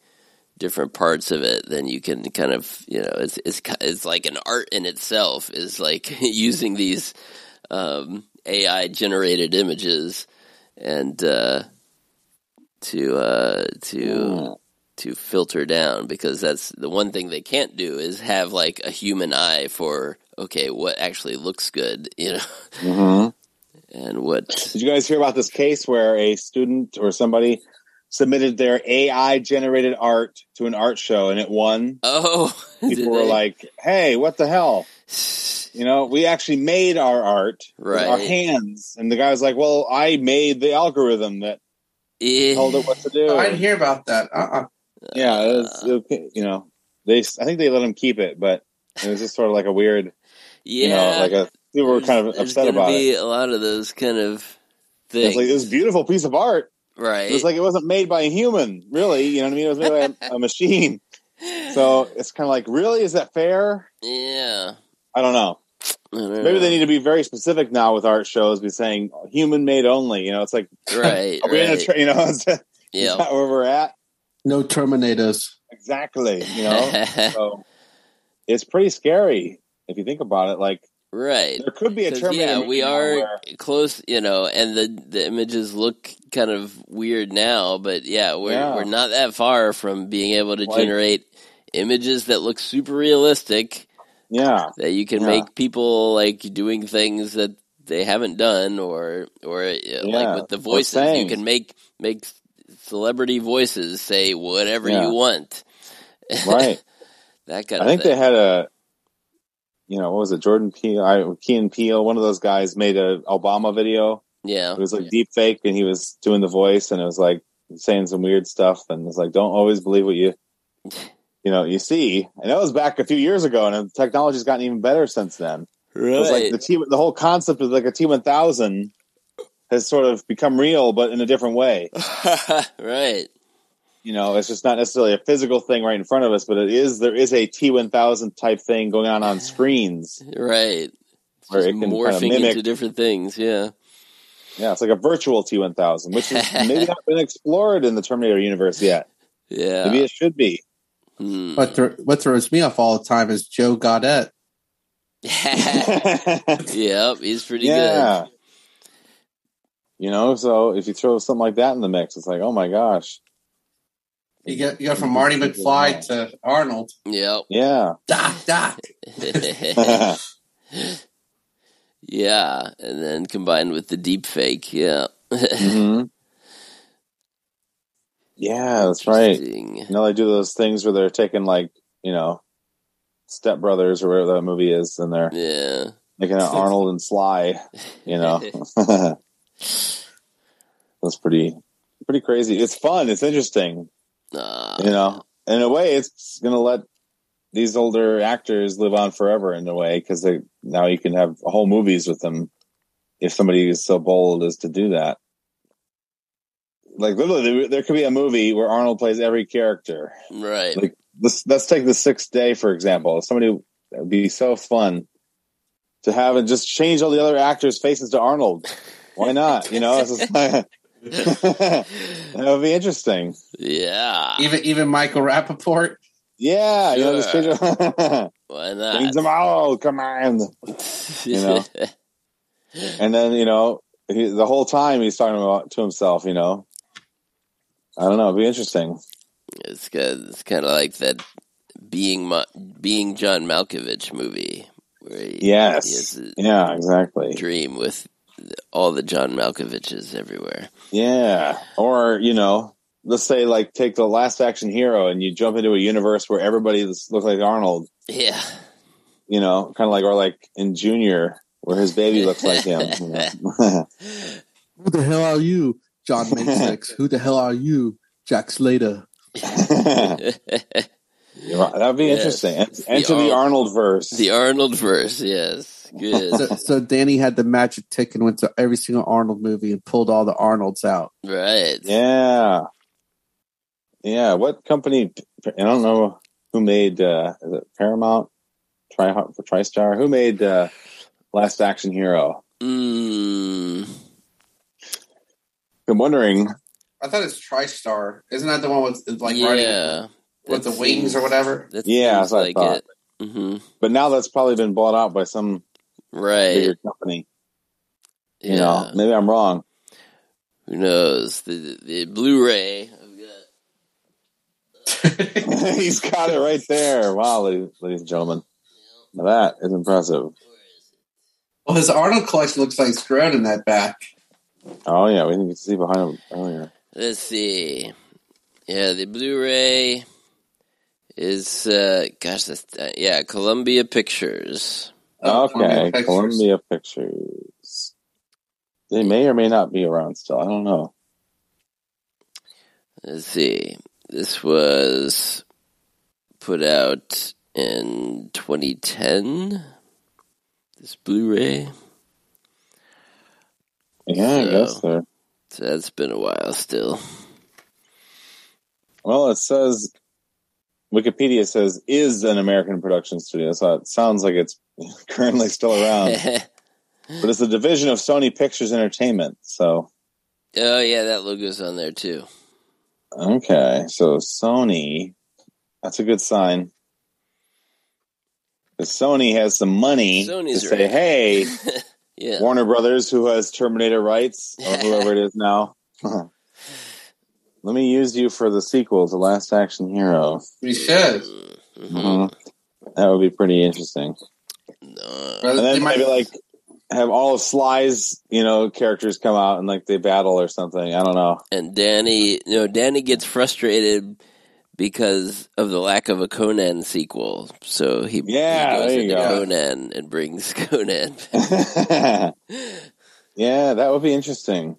Speaker 3: different parts of it, then you can kind of you know it's it's it's like an art in itself is like (laughs) using these um, AI generated images and uh, to uh, to to filter down because that's the one thing they can't do is have like a human eye for okay what actually looks good you know
Speaker 5: hmm (laughs)
Speaker 3: and what
Speaker 5: Did you guys hear about this case where a student or somebody submitted their AI generated art to an art show and it won?
Speaker 3: Oh, (laughs)
Speaker 5: People were
Speaker 3: they?
Speaker 5: like, "Hey, what the hell?" (sighs) You know, we actually made our art with our hands, and the guy was like, "Well, I made the algorithm that
Speaker 3: Yeah.
Speaker 5: told it what to do."
Speaker 4: Oh, I didn't hear about that. Uh-uh.
Speaker 5: Yeah, it was, it- you know, they. I think they let him keep it, but it was just sort of like a weird,
Speaker 3: yeah,
Speaker 5: you know, like a people were kind of upset about
Speaker 3: be
Speaker 5: it.
Speaker 3: a lot of those kind of
Speaker 5: It
Speaker 3: things,
Speaker 5: was like it was a beautiful piece of art.
Speaker 3: right?
Speaker 5: It's like it wasn't made by a human, really. You know what I mean? It was made by a, a machine. So it's kind of like, really, is that fair? (laughs)
Speaker 3: yeah,
Speaker 5: I don't know.
Speaker 3: I don't
Speaker 5: Maybe they need to be very specific now with art shows, be saying human made only. You know, it's like, (laughs)
Speaker 3: right,
Speaker 5: are we in a
Speaker 3: right.
Speaker 5: tra- you know, (laughs) is that, is
Speaker 3: yeah,
Speaker 5: that where we're at?
Speaker 10: No Terminators.
Speaker 5: Exactly. You know, (laughs) so it's pretty scary if you think about it. Like
Speaker 3: right.
Speaker 5: there could be a Terminator.
Speaker 3: yeah, we are
Speaker 5: where-
Speaker 3: close, you know, and the the images look kind of weird now, but yeah, we're
Speaker 5: Yeah.
Speaker 3: we're not that far from being able to
Speaker 5: Like-
Speaker 3: generate images that look super realistic
Speaker 5: yeah,
Speaker 3: that you can
Speaker 5: Yeah.
Speaker 3: make people like doing things that they haven't done or or uh,
Speaker 5: Yeah,
Speaker 3: like with the voices you can make make celebrity voices say whatever
Speaker 5: Yeah.
Speaker 3: you want
Speaker 5: right. (laughs)
Speaker 3: that kind
Speaker 5: I think
Speaker 3: thing
Speaker 5: they had a, you know, what was it? Jordan Peele, I, Key and Peele, one of those guys made a Obama video.
Speaker 3: yeah
Speaker 5: It was like deep fake, and he was doing the voice, and it was like saying some weird stuff, and it's like, don't always believe what you, you know, you see. And that was back a few years ago, and the technology's gotten even better since then. It was like the T, the whole concept of like a T one thousand has sort of become real, but in a different way. (laughs)
Speaker 3: right
Speaker 5: you know, it's just not necessarily a physical thing right in front of us, but it is there is a T one thousand type thing going on on screens
Speaker 3: Right.
Speaker 5: where
Speaker 3: Just
Speaker 5: it can kind of
Speaker 3: morphing
Speaker 5: mimic.
Speaker 3: into different things. Yeah.
Speaker 5: Yeah, it's like a virtual T one thousand, which is (laughs) maybe not been explored in the Terminator universe yet.
Speaker 3: Yeah.
Speaker 5: Maybe it should be.
Speaker 3: Hmm.
Speaker 10: What, thro- what throws me off all the time is Joe Goddett. (laughs)
Speaker 3: yep. He's pretty
Speaker 5: yeah. You know, so if you throw something like that in the mix, it's like, oh my gosh.
Speaker 10: You get you go from Marty McFly to Arnold.
Speaker 3: Yep.
Speaker 5: Yeah.
Speaker 10: Da, da. (laughs)
Speaker 3: yeah. And then combined with the deep fake. Yeah. (laughs)
Speaker 5: hmm Yeah, that's right. You know, they do those things where they're taking like, you know, Step Brothers or whatever that movie is, and they're
Speaker 3: Yeah.
Speaker 5: making an Arnold and Sly. You know, (laughs) (laughs) that's pretty pretty crazy. It's fun. It's interesting.
Speaker 3: Uh,
Speaker 5: You know, in a way, it's going to let these older actors live on forever. In a way, because they now you can have whole movies with them if somebody is so bold as to do that. Like literally, there, there could be a movie where Arnold plays every character.
Speaker 3: right.
Speaker 5: Like this, let's take the Sixth Day for example. Somebody that would be so fun to have and just change all the other actors' faces to Arnold. Why not? You know, it's just like, (laughs) that would be interesting.
Speaker 3: yeah.
Speaker 10: Even even Michael Rappaport.
Speaker 5: Yeah, you know, just change, (laughs)
Speaker 3: Why not?
Speaker 5: change them all. Come on, you know. (laughs) and then you know, he, the whole time he's talking about to himself. You know, I don't know. It'd be interesting.
Speaker 3: It's good. It's kind of like that being Ma- being John Malkovich movie where he,
Speaker 5: Yes.
Speaker 3: he has
Speaker 5: Yeah, exactly.
Speaker 3: dream with all the John Malkoviches everywhere.
Speaker 5: Yeah. Or, you know, let's say like take the last action hero and you jump into a universe where everybody looks like Arnold,
Speaker 3: Yeah.
Speaker 5: you know, kind of like, or like in Junior where his baby looks like him. you know. (laughs) (laughs)
Speaker 10: Who the hell are you, John Matrix? (laughs) Who the hell are you, Jack Slater? (laughs)
Speaker 5: That'd be
Speaker 3: Yes.
Speaker 5: interesting. En-
Speaker 3: The
Speaker 5: Enter the
Speaker 3: Ar-
Speaker 5: Arnold verse.
Speaker 3: the Arnold verse, yes. Good.
Speaker 10: So, so Danny had the magic tick and went to every single Arnold movie and pulled all the Arnolds out.
Speaker 3: right.
Speaker 5: Yeah. Yeah. What company? I don't know who made, uh, is it Paramount? Tri, TriStar? Who made, uh, Last Action Hero?
Speaker 3: Mm,
Speaker 5: I'm wondering.
Speaker 10: I thought it's TriStar. Isn't that the one with like riding
Speaker 3: yeah.
Speaker 10: with the
Speaker 3: That
Speaker 10: wings or whatever?
Speaker 5: Yeah, that's what I
Speaker 3: like
Speaker 5: thought.
Speaker 3: it. hmm
Speaker 5: But now that's probably been bought out by some
Speaker 3: Right.
Speaker 5: bigger company. You
Speaker 3: Yeah.
Speaker 5: know, maybe I'm wrong.
Speaker 3: Who knows? The the Blu-ray. Got (laughs)
Speaker 5: He's got it right there. Wow, ladies, ladies and gentlemen. Now that is impressive.
Speaker 10: Well, his Arnold collection looks like it's grown in that back.
Speaker 5: Oh, yeah, we didn't see behind him earlier.
Speaker 3: Let's see. Yeah, the Blu-ray is uh gosh, that's uh, yeah, Columbia Pictures.
Speaker 10: Oh,
Speaker 5: okay,
Speaker 10: Columbia Pictures.
Speaker 5: Columbia Pictures. They may or may not be around still. I don't know.
Speaker 3: Let's see. This was put out in 2010. This Blu-ray.
Speaker 5: Yeah, I guess they're.
Speaker 3: So that's been a while still.
Speaker 5: Well, it says Wikipedia says is an American production studio, so it sounds like it's (laughs) currently still around. (laughs) but it's a division of Sony Pictures Entertainment. So
Speaker 3: oh yeah, that logo's on there too.
Speaker 5: okay, so Sony, that's a good sign. Sony has some money
Speaker 3: Sony's
Speaker 5: to say,
Speaker 3: right.
Speaker 5: "Hey, (laughs)
Speaker 3: Yeah.
Speaker 5: Warner Brothers, who has Terminator rights, or whoever it is now, (laughs) let me use you for the sequel to Last Action Hero."
Speaker 10: We should.
Speaker 3: Mm-hmm.
Speaker 5: Mhm. That would be pretty interesting.
Speaker 3: No.
Speaker 10: Well,
Speaker 5: And
Speaker 10: they
Speaker 5: then
Speaker 10: might-
Speaker 5: maybe like have all of Sly's, you know, characters come out and like they battle or something. I don't know.
Speaker 3: And Danny, you know, Danny gets frustrated because of the lack of a Conan sequel. So he,
Speaker 5: Yeah,
Speaker 3: he goes into
Speaker 5: go.
Speaker 3: Conan and brings (laughs) Conan. (laughs)
Speaker 5: yeah, that would be interesting.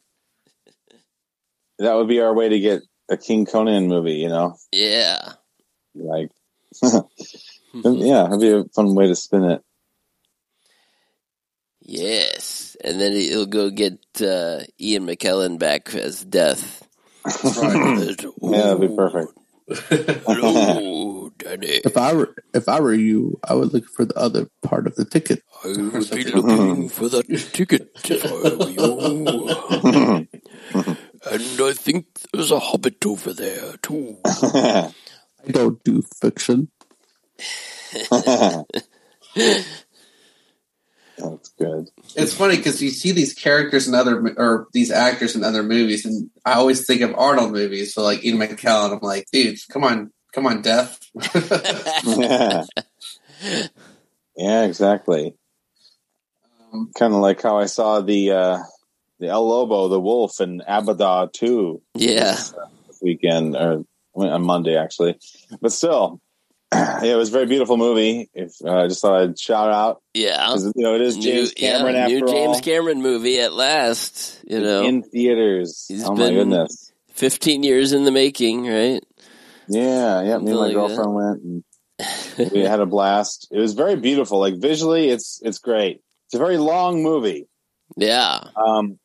Speaker 5: That would be our way to get a King Conan movie, you know?
Speaker 3: yeah.
Speaker 5: Like, (laughs) yeah, it'd be a fun way to spin it.
Speaker 3: Yes. And then he'll go get uh, Ian McKellen back as Death.
Speaker 4: Right.
Speaker 5: Yeah, that'd be perfect.
Speaker 3: Hello, Daddy.
Speaker 10: If I were if I were you, I would look for the other part of the ticket.
Speaker 3: I would be looking for that ticket if I were you. and I think there's a hobbit over there, too. (laughs)
Speaker 10: I don't do fiction. (laughs)
Speaker 5: That's good.
Speaker 4: It's funny because you see these characters in other or these actors in other movies, and I always think of Arnold movies. So like Ian McKellen, I'm like, dude, come on, come on, Death. (laughs)
Speaker 5: yeah. yeah, exactly.
Speaker 4: Um,
Speaker 5: Kind of like how I saw the uh, the El Lobo, the wolf, and Avatar too
Speaker 3: Yeah.
Speaker 5: this weekend or on Monday actually, but still, (clears throat) yeah, it was a very beautiful movie. If uh, I just thought I'd shout out,
Speaker 3: Yeah,
Speaker 5: you know, it is James
Speaker 3: new,
Speaker 5: Cameron
Speaker 3: yeah, new James
Speaker 5: all,
Speaker 3: Cameron movie at last. You know,
Speaker 5: in theaters.
Speaker 3: He's
Speaker 5: oh my goodness.
Speaker 3: 15 years in the making, right?
Speaker 5: Yeah, yeah. Me and my
Speaker 3: like
Speaker 5: girlfriend went and (laughs) we had a blast. It was very beautiful. Like visually, it's it's great. It's a very long movie.
Speaker 3: Yeah.
Speaker 5: Um,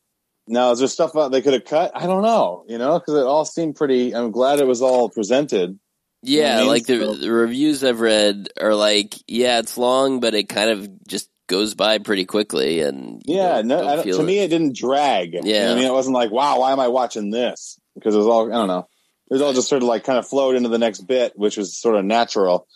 Speaker 5: now, is there stuff they could have cut? I don't know. You know, because it all seemed pretty. I'm glad it was all presented.
Speaker 3: Yeah,
Speaker 5: what I mean?
Speaker 3: like the, the reviews I've read are like, yeah, it's long, but it kind of just goes by pretty quickly. And
Speaker 5: Yeah, no,
Speaker 3: don't
Speaker 5: I don't, to
Speaker 3: it.
Speaker 5: me, it didn't drag. You know what
Speaker 3: Yeah.
Speaker 5: I mean, it wasn't like, wow, why am I watching this? Because it was all, I don't know. It was all just sort of like kind of flowed into the next bit, which was sort of natural.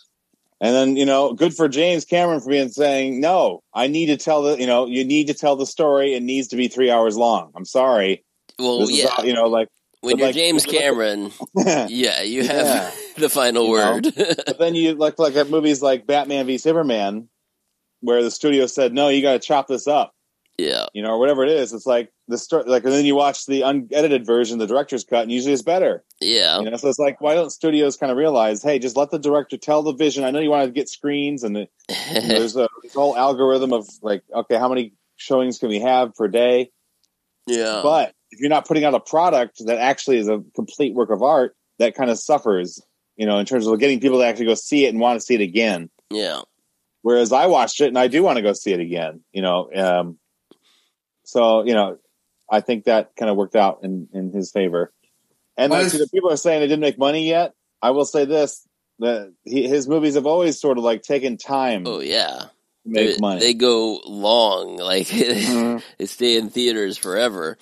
Speaker 5: And then, you know, good for James Cameron for being saying, no, I need to tell the, you know, you need to tell the story. It needs to be three hours long. I'm sorry.
Speaker 3: well,
Speaker 5: This is
Speaker 3: yeah,
Speaker 5: all- you know, like,
Speaker 3: when
Speaker 5: but
Speaker 3: you're
Speaker 5: like-
Speaker 3: James (laughs) Cameron, (laughs) yeah, you have
Speaker 5: Yeah. (laughs)
Speaker 3: the final
Speaker 5: You
Speaker 3: word.
Speaker 5: but then you look like at movies like Batman v Superman, where the studio said, no, you got to chop this up.
Speaker 3: yeah,
Speaker 5: you know, or whatever it is. It's like the story, like, and then you watch the unedited version, the director's cut, and usually it's better.
Speaker 3: yeah,
Speaker 5: You know, so it's like, why don't studios kind of realize, hey, just let the director tell the vision. I know you want to get screens, and you know, there's a this whole algorithm of like, okay, how many showings can we have per day?
Speaker 3: yeah.
Speaker 5: But if you're not putting out a product that actually is a complete work of art, that kind of suffers. You know, in terms of getting people to actually go see it and want to see it again.
Speaker 3: yeah,
Speaker 5: Whereas I watched it and I do want to go see it again, you know. Um, so, you know, I think that kind of worked out in, in his favor. And
Speaker 4: Why
Speaker 5: like,
Speaker 4: is-
Speaker 5: see, the people are saying it didn't make money yet. I will say this that he, his movies have always sort of like taken time
Speaker 3: oh yeah.
Speaker 5: to make
Speaker 3: they,
Speaker 5: money.
Speaker 3: they go long, like (laughs)
Speaker 5: Mhm.
Speaker 3: they stay in theaters forever.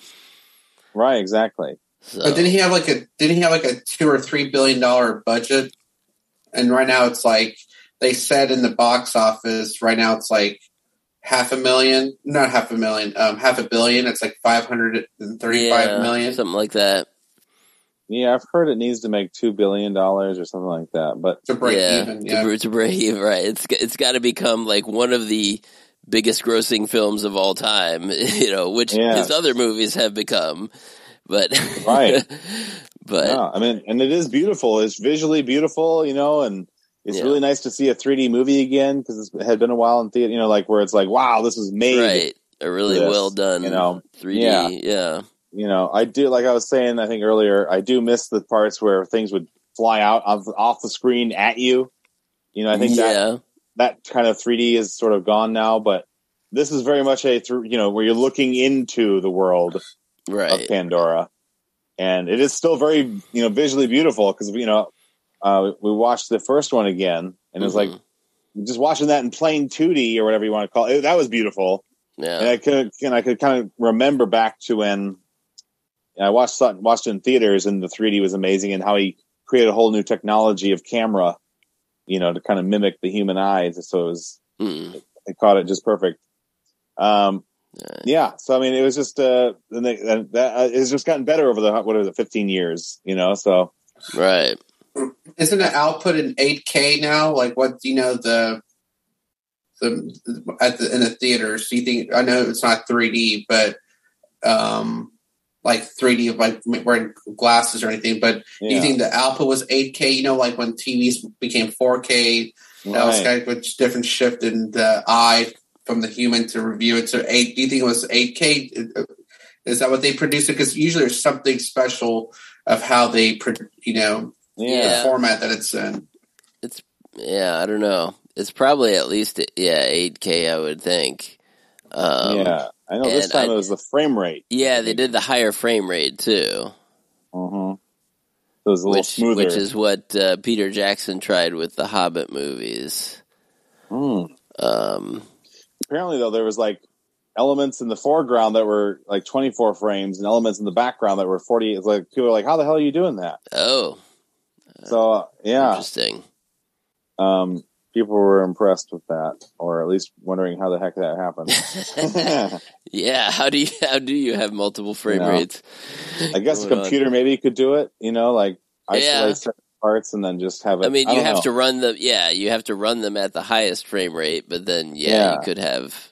Speaker 5: Right, exactly.
Speaker 3: So
Speaker 4: But didn't he have like a didn't he have like a two or three billion dollar budget? And right now it's like they said in the box office. Right now it's like half a million, not half a million, um, half a billion. It's like five hundred and thirty-five
Speaker 3: yeah,
Speaker 4: million.
Speaker 3: something like that.
Speaker 5: Yeah, I've heard it needs to make $2 billion or something like that. But
Speaker 4: to break
Speaker 3: yeah,
Speaker 4: even.
Speaker 3: to,
Speaker 4: Yeah,
Speaker 3: br- to break even, right? It's it's got to become like one of the biggest grossing films of all time, (laughs) you know, which
Speaker 5: Yeah.
Speaker 3: his other movies have become. But
Speaker 5: Right. (laughs)
Speaker 3: but
Speaker 5: Yeah, I mean, and it is beautiful. It's visually beautiful, you know, and it's
Speaker 3: Yeah.
Speaker 5: really nice to see a 3D movie again because it had been a while in theater, you know, like where it's like, wow, this was made.
Speaker 3: right, a really
Speaker 5: this,
Speaker 3: well done,
Speaker 5: you know.
Speaker 3: 3D,
Speaker 5: Yeah.
Speaker 3: yeah,
Speaker 5: You know, I do, like I was saying, I think earlier, I do miss the parts where things would fly out off, off the screen at you. You know, I think
Speaker 3: yeah,
Speaker 5: that kind of 3D is sort of gone now, but this is very much a, through, you know, where you're looking into the world
Speaker 3: right,
Speaker 5: of Pandora, and it is still very you know visually beautiful because you know uh, we watched the first one again, and it was like just watching that in plain 2D or whatever you want to call it. That was beautiful,
Speaker 3: Yeah, and
Speaker 5: I could and I could kind of remember back to when I watched watched it in theaters, and the 3D was amazing, and how he created a whole new technology of camera, you know, to kind of mimic the human eyes. So it was
Speaker 3: Mm.
Speaker 5: I caught it just perfect. Um,
Speaker 3: Yeah.
Speaker 5: yeah. So I mean, it was just uh, and they, and that uh, it's just gotten better over the what are the fifteen years, you know. So
Speaker 3: right.
Speaker 4: isn't it output in eight K now? Like what you know the the at the in the theaters? Do you think I know it's not three D, but um like three D like wearing glasses or anything? But do you think the output was eight K? You know, like when TVs became four K, that was kind of a different shift in the eye from the human to review it to eight. Do you think it was eight K? Is that what they produced it? Because usually there's something special of how they, pro- you know,
Speaker 5: yeah,
Speaker 4: the format that it's in.
Speaker 3: It's yeah, I don't know. It's probably at least yeah, 8K, I would think. Um,
Speaker 5: yeah. I know this time
Speaker 3: I-
Speaker 5: it was the frame rate.
Speaker 3: Yeah, they did the higher frame rate too.
Speaker 5: Mm-hmm. It was a little
Speaker 3: which
Speaker 5: smoother.
Speaker 3: which is what uh, Peter Jackson tried with the Hobbit movies.
Speaker 5: Mm.
Speaker 3: Um,
Speaker 5: Apparently, though, there was like elements in the foreground that were like 24 frames, and elements in the background that were 40. It's like people are like, "How the hell are you doing that?"
Speaker 3: oh,
Speaker 5: So uh, yeah,
Speaker 3: interesting.
Speaker 5: um, people were impressed with that, or at least wondering how the heck that happened. (laughs)
Speaker 3: Yeah, how do you how do you have multiple frame
Speaker 5: You know,
Speaker 3: rates?
Speaker 5: I guess a
Speaker 3: going on?
Speaker 5: computer maybe could do it. You know, like isolate
Speaker 3: Yeah.
Speaker 5: certain parts and then just have it.
Speaker 3: I mean, you have
Speaker 5: know.
Speaker 3: to run them. Yeah, you have to run them at the highest frame rate, but then yeah,
Speaker 5: Yeah.
Speaker 3: you could have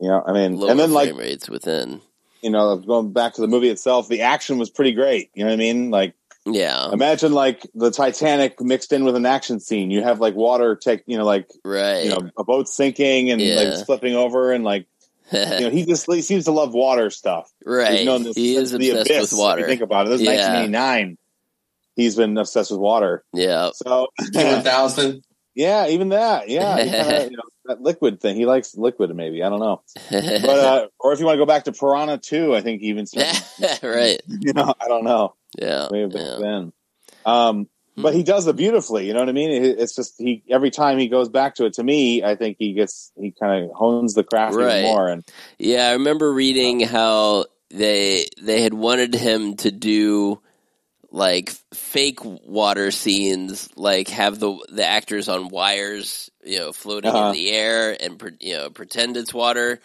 Speaker 5: Yeah, I mean, and then like
Speaker 3: rates within.
Speaker 5: you know, going back to the movie itself, the action was pretty great. You know what I mean? Like,
Speaker 3: Yeah,
Speaker 5: imagine like the Titanic mixed in with an action scene. You have like water take, you know, like
Speaker 3: right.
Speaker 5: you know, a boat sinking and
Speaker 3: Yeah.
Speaker 5: like flipping over, and like (laughs) you know, he just he seems to love water stuff.
Speaker 3: right.
Speaker 5: He's known this
Speaker 3: he is
Speaker 5: the
Speaker 3: obsessed
Speaker 5: abyss,
Speaker 3: with water.
Speaker 5: If you think about it. This is
Speaker 3: Yeah.
Speaker 5: 1989. He's been obsessed with water.
Speaker 3: yeah,
Speaker 5: So (laughs)
Speaker 4: T1000.
Speaker 5: yeah, even that. Yeah, kinda, (laughs) you know, that liquid thing. He likes liquid, maybe. I don't know. But uh, or if you want to go back to Piranha 2, I think he even
Speaker 3: right.
Speaker 5: you know, I don't know.
Speaker 3: Yeah,
Speaker 5: way back
Speaker 3: yeah.
Speaker 5: then. Um, but he does it beautifully. You know what I mean? It's just he every time he goes back to it. To me, I think he gets he kind of hones the craft
Speaker 3: Right.
Speaker 5: even more. And
Speaker 3: Yeah, I remember reading how they they had wanted him to do like fake water scenes, like have the the actors on wires, you know, floating
Speaker 5: Uh-huh.
Speaker 3: in the air and you know pretend it's water.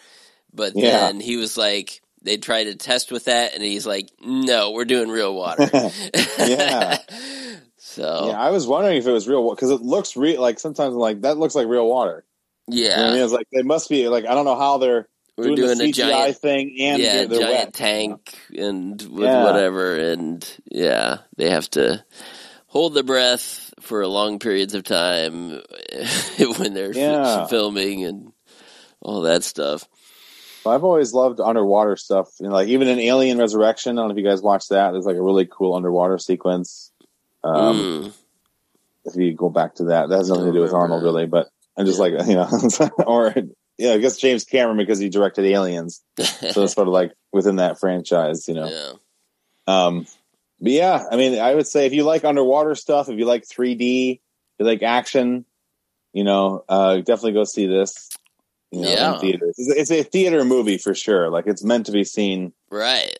Speaker 3: But
Speaker 5: Yeah.
Speaker 3: then he was like, they tried to test with that, and he's like, "No, we're doing real water." (laughs)
Speaker 5: yeah, (laughs)
Speaker 3: so
Speaker 5: yeah. I was wondering if it was real water because it looks real. Like sometimes I'm like that looks like real water.
Speaker 3: yeah,
Speaker 5: You know I mean? It's like they must be like I don't know how they're
Speaker 3: we're
Speaker 5: doing,
Speaker 3: doing
Speaker 5: the
Speaker 3: a
Speaker 5: CGI
Speaker 3: giant
Speaker 5: thing and
Speaker 3: yeah,
Speaker 5: they're, they're
Speaker 3: giant
Speaker 5: wet.
Speaker 3: tank and with
Speaker 5: Yeah.
Speaker 3: whatever, and yeah, they have to hold the breath for long periods of time (laughs) when they're
Speaker 5: Yeah.
Speaker 3: filming and all that stuff.
Speaker 5: I've always loved underwater stuff. You know, like even in Alien Resurrection. I don't know if you guys watched that. There's like a really cool underwater sequence. Um,
Speaker 3: Mm.
Speaker 5: if you go back to that, that has nothing to do with Arnold really, but I'm just like, you know, (laughs) or yeah, I guess James Cameron because he directed Aliens. (laughs) So it's sort of like within that franchise, you know.
Speaker 3: yeah,
Speaker 5: Um, but yeah, I mean, I would say if you like underwater stuff, if you like 3D, if you like action, you know, uh, definitely go see this. You know,
Speaker 3: Yeah.
Speaker 5: in theaters. It's, it's a theater movie for sure. Like it's meant to be seen
Speaker 3: right.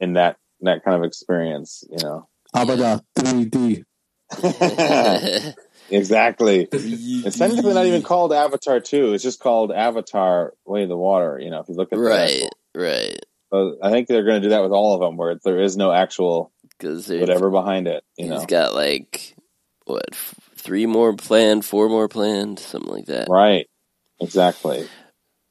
Speaker 5: in that that kind of experience. You know,
Speaker 10: How about uh, 3D? (laughs)
Speaker 5: exactly. It's technically not even called Avatar Two. It's just called Avatar: Way of the Water. You know, if you look at
Speaker 3: right,
Speaker 5: actual-
Speaker 3: right.
Speaker 5: So I think they're going to do that with all of them, where there is no actual
Speaker 3: Because
Speaker 5: whatever behind it. You
Speaker 3: he's
Speaker 5: know,
Speaker 3: got like what three more planned, four more planned, something like that.
Speaker 5: right? Exactly.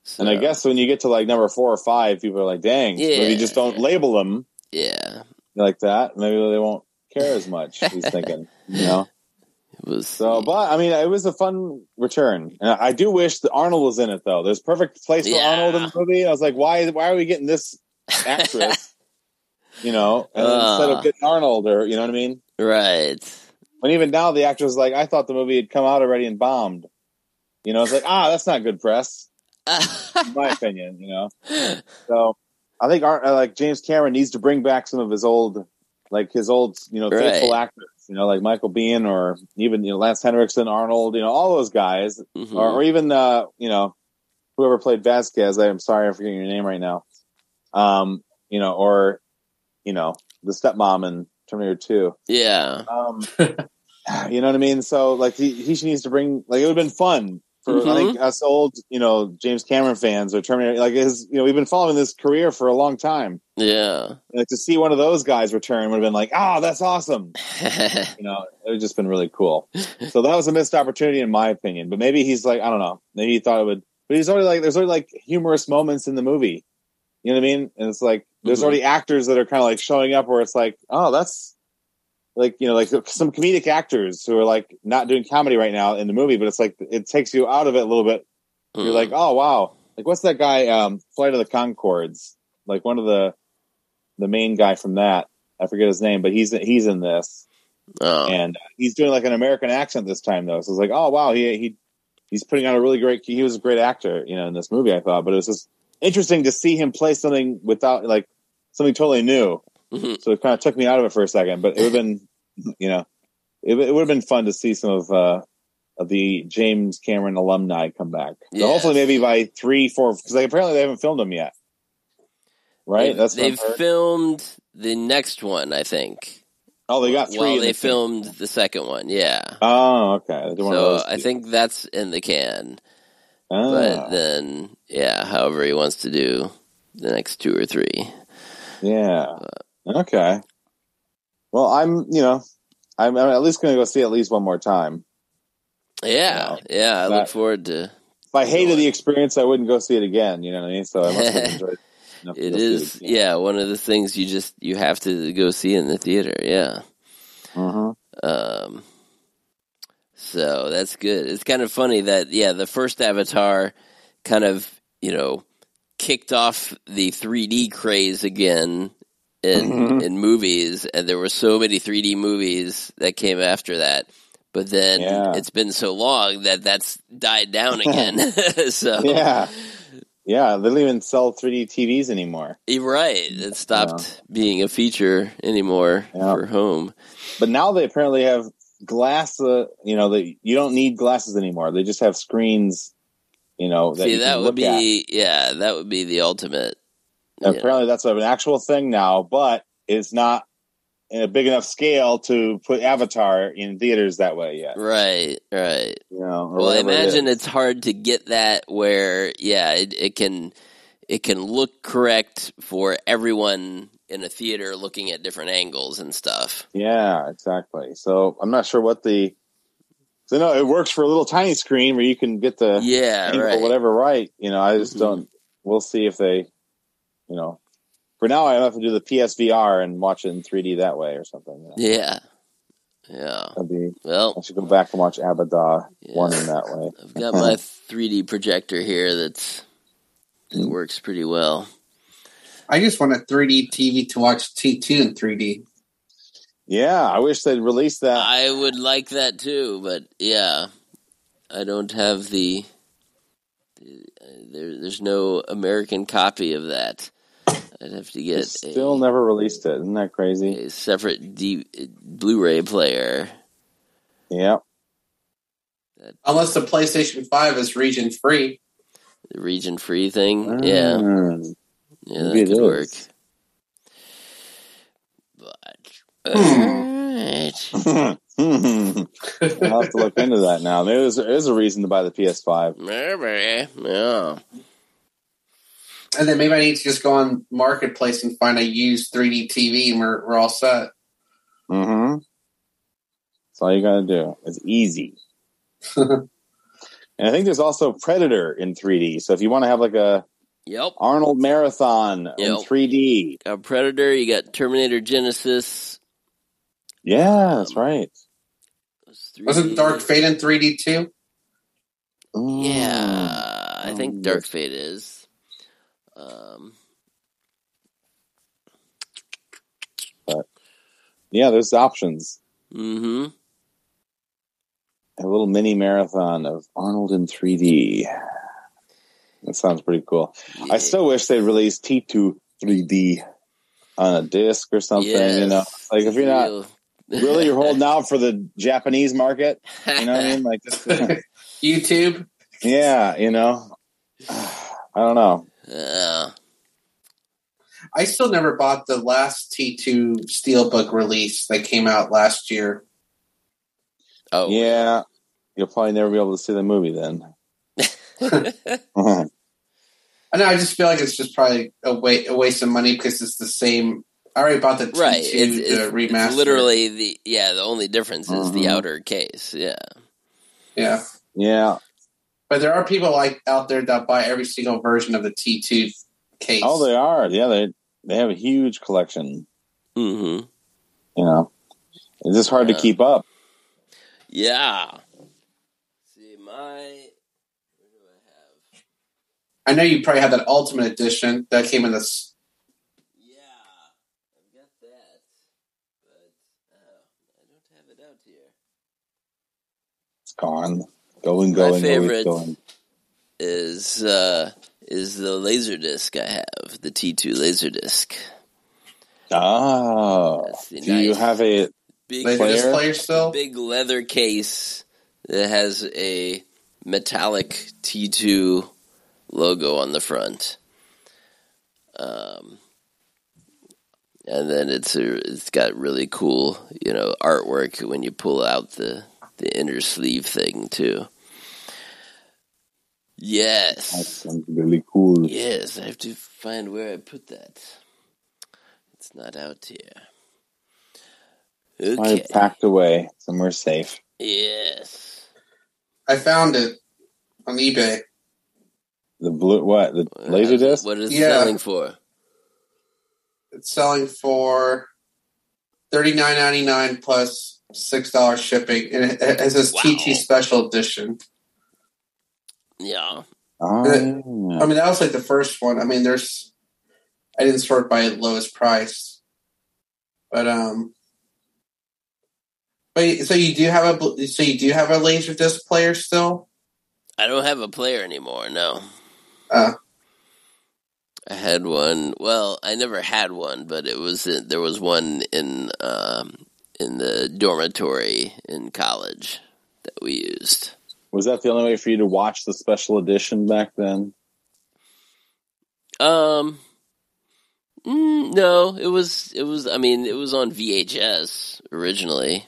Speaker 3: So,
Speaker 5: And I guess when you get to like number four or five, people are like, "Dang!" But if you just don't label them
Speaker 3: yeah,
Speaker 5: like that, maybe they won't care as much. He's thinking, you know. (laughs)
Speaker 3: it was
Speaker 5: So, but I mean, it was a fun return. And I do wish that Arnold was in it, though. There's perfect place for
Speaker 3: Yeah.
Speaker 5: Arnold in the movie. I was like, why? Why are we getting this actress? (laughs) you know, and
Speaker 3: Uh.
Speaker 5: instead of getting Arnold, or you know what I mean?
Speaker 3: right.
Speaker 5: When even now the actress is like, I thought the movie had come out already and bombed. You know, it's like, ah, that's not good press, in (laughs) my opinion. You know, so I think Ar- uh, like James Cameron needs to bring back some of his old, like his old, you know, faithful
Speaker 3: Right.
Speaker 5: actors. You know, like Michael Biehn or even you know Lance Henriksen, Arnold. You know, all those guys,
Speaker 3: Mhm.
Speaker 5: or, or even uh, you know, whoever played Vasquez. I'm sorry, I'm forgetting your name right now. Um, you know, or you know, the stepmom in Terminator Two.
Speaker 3: yeah,
Speaker 5: Um, (laughs) you know what I mean? So like he he needs to bring like it would have been fun for I
Speaker 3: Mhm.
Speaker 5: think us old you know James Cameron fans or Terminator like his you know we've been following this career for a long time.
Speaker 3: yeah.
Speaker 5: Like to see one of those guys return would have been like, oh, that's awesome. (laughs) You know, it would just been really cool. So that was a missed opportunity in my opinion. But maybe he's like, I don't know, maybe he thought it would. But he's already like, there's already like humorous moments in the movie. You know what I mean? And it's like there's
Speaker 3: Mhm.
Speaker 5: already actors that are kind of like showing up where it's like, oh, that's like you know like some comedic actors who are like not doing comedy right now in the movie, but it's like it takes you out of it a little bit. You're
Speaker 3: Mm.
Speaker 5: like, oh wow, like what's that guy? Um, Flight of the Conchords, like one of the the main guy from that. I forget his name, but he's he's in this,
Speaker 3: oh,
Speaker 5: and he's doing like an American accent this time though. So it's like, oh wow, he he he's putting on a really great. He was a great actor, you know, in this movie. I thought, but it was just interesting to see him play something without like something totally new.
Speaker 3: Mhm.
Speaker 5: so it kind of took me out of it for a second. But it would have been, you know, it, it would have been fun to see some of uh, of the James Cameron alumni come back. So hopefully, maybe by three, four, because like, apparently they haven't filmed them yet. Right?
Speaker 3: They've,
Speaker 5: That's
Speaker 3: they've filmed the next one, I think.
Speaker 5: Oh, they got three.
Speaker 3: Well, they
Speaker 5: the
Speaker 3: filmed the second one, yeah.
Speaker 5: Oh, okay. They're one of
Speaker 3: So I think that's in the can.
Speaker 5: Ah.
Speaker 3: But then, yeah, however he wants to do the next two or three.
Speaker 5: Yeah. Okay. Well, I'm, you know, I'm, I'm at least going to go see it at least one more time.
Speaker 3: Yeah, yeah. I look forward to.
Speaker 5: If I hated the experience, I wouldn't go see it again. You know what I mean? So I must have (laughs) enjoyed it. enough to
Speaker 3: It
Speaker 5: go see
Speaker 3: is,
Speaker 5: again.
Speaker 3: yeah, one of the things you just you have to go see in the theater. Yeah.
Speaker 5: Mhm.
Speaker 3: Um. So that's good. It's kind of funny that yeah, the first Avatar kind of you know kicked off the 3D craze again in
Speaker 5: Mhm.
Speaker 3: in movies, and there were so many 3D movies that came after that. But then
Speaker 5: Yeah.
Speaker 3: it's been so long that that's died down (laughs) again. (laughs) so
Speaker 5: Yeah. Yeah. They don't even sell 3D TVs anymore.
Speaker 3: You're right. It stopped being a feature anymore
Speaker 5: Yeah.
Speaker 3: for home.
Speaker 5: But now they apparently have glass, uh, you know, that you don't need glasses anymore. They just have screens, you know, that
Speaker 3: See, that would
Speaker 5: look at.
Speaker 3: be yeah, that would be the ultimate. Yeah.
Speaker 5: Apparently, that's an actual thing now, but it's not in a big enough scale to put Avatar in theaters that way yet.
Speaker 3: Right, right.
Speaker 5: You know,
Speaker 3: Well, I
Speaker 5: whatever it
Speaker 3: imagine it's hard to get that where yeah, it, it can it can look correct for everyone in a theater looking at different angles and stuff.
Speaker 5: Yeah, exactly. So I'm not sure what the. So no, it works for a little tiny screen where you can get the
Speaker 3: Yeah, right.
Speaker 5: whatever right. You know, I just
Speaker 3: Mhm.
Speaker 5: don't. We'll see if they, you know. For now, I have to do the PSVR and watch it in 3D that way or something. you know.
Speaker 3: Yeah. Yeah.
Speaker 5: That'd be.
Speaker 3: Well,
Speaker 5: I should go back and watch Avatar
Speaker 3: Yeah.
Speaker 5: one in that way.
Speaker 3: I've got my (laughs) 3D projector here that's it mm-hmm. works pretty well.
Speaker 4: I just want a 3D TV to watch T2 in 3D.
Speaker 5: Yeah, I wish they'd release that.
Speaker 3: I would like that too, but yeah, I don't have the. Uh, there, there's no American copy of that. I'd have to
Speaker 5: They
Speaker 3: get
Speaker 5: still
Speaker 3: a,
Speaker 5: never released it. Isn't that crazy?
Speaker 3: a separate D, Blu-ray player.
Speaker 5: Yeah.
Speaker 4: Unless the PlayStation 5 is region free.
Speaker 3: The region-free thing, yeah,
Speaker 5: Mm.
Speaker 3: yeah,
Speaker 5: Maybe
Speaker 3: that
Speaker 5: it
Speaker 3: could work. But alright. (laughs)
Speaker 5: I'll have to look into that now. Maybe there's, there's a reason to buy the PS5.
Speaker 3: maybe, yeah.
Speaker 4: And then maybe I need to just go on Marketplace and find a used 3D TV and we're, we're all set.
Speaker 5: Mm-hmm. That's all you got to do. It's easy. (laughs) and I think there's also Predator in 3D. So if you want to have like a
Speaker 3: Yep.
Speaker 5: Arnold Marathon in 3D,
Speaker 3: Got Predator. You got Terminator Genisys.
Speaker 5: yeah, that's
Speaker 3: Um,
Speaker 5: right.
Speaker 4: Wasn't Dark Fate in 3D too?
Speaker 3: Yeah, I think
Speaker 5: Mm.
Speaker 3: Dark Fate is. Um,
Speaker 5: Yeah, there's options.
Speaker 3: Mm-hmm.
Speaker 5: A little mini marathon of Arnold in 3D. That sounds pretty cool. I still wish they'd release T2 3D on a disc or something. You know, like if you're not really you're holding out for the (laughs) Japanese market, you know what I mean? Like, just, (laughs)
Speaker 4: YouTube?
Speaker 5: yeah, you know, (sighs) I don't know.
Speaker 3: Yeah.
Speaker 4: I still never bought the last T2 Steelbook release that came out last year.
Speaker 3: Oh,
Speaker 5: Yeah, you'll probably never be able to see the movie then. (laughs) (laughs)
Speaker 4: I know. I just feel like it's just probably a, wa- a waste of money because it's the same. I already bought the T2
Speaker 3: right. It's,
Speaker 4: the
Speaker 3: it's,
Speaker 4: remaster.
Speaker 3: it's literally the yeah. The only difference is the
Speaker 5: Mhm.
Speaker 3: outer case. Yeah.
Speaker 4: yeah.
Speaker 5: yeah.
Speaker 4: But there are people like out there that buy every single version of the T2 case.
Speaker 5: Oh, they are. Yeah, they they have a huge collection.
Speaker 3: Mm-hmm.
Speaker 5: You know, it's just hard
Speaker 3: Yeah.
Speaker 5: to keep up.
Speaker 3: Yeah. See my. Where do I have?
Speaker 4: I know you probably have that Ultimate Edition that came in this.
Speaker 3: Yeah, I've got that, but uh, I don't have it out here.
Speaker 5: It's gone, going,
Speaker 3: My
Speaker 5: going, always
Speaker 3: favorite
Speaker 5: going.
Speaker 3: is uh, is the laser disc I have, the T2 laser disc.
Speaker 5: Oh,
Speaker 3: That's the
Speaker 5: do you have a
Speaker 3: big
Speaker 5: Player?
Speaker 4: player still?
Speaker 3: big leather case that has a metallic T2 logo on the front. Um, and then it's a, it's got really cool, you know, artwork when you pull out the the inner sleeve thing too.
Speaker 5: That sounds really cool?
Speaker 3: Yes, I have to find where I put that. It's not out here.
Speaker 5: I packed away somewhere safe.
Speaker 3: Yes.
Speaker 4: I found it on eBay.
Speaker 5: The blue what? The laser uh, disc?
Speaker 3: What is it
Speaker 4: Yeah.
Speaker 3: selling for?
Speaker 4: It's selling for thirty nine ninety nine plus six dollars shipping, and it, it says
Speaker 3: Wow.
Speaker 4: TT Special Edition.
Speaker 3: Yeah.
Speaker 5: Oh,
Speaker 4: I mean, that was like the first one. I mean, there's I didn't sort by lowest price, but um, but so you do have a so you do have a laser disc player still.
Speaker 3: I don't have a player anymore, no.
Speaker 4: Uh.
Speaker 3: I had one. Well, I never had one, but it was there was one in um, in the dormitory in college that we used.
Speaker 5: Was that the only way for you to watch the special edition back then?
Speaker 3: Um, mm, no, it was it was. I mean, it was on VHS originally.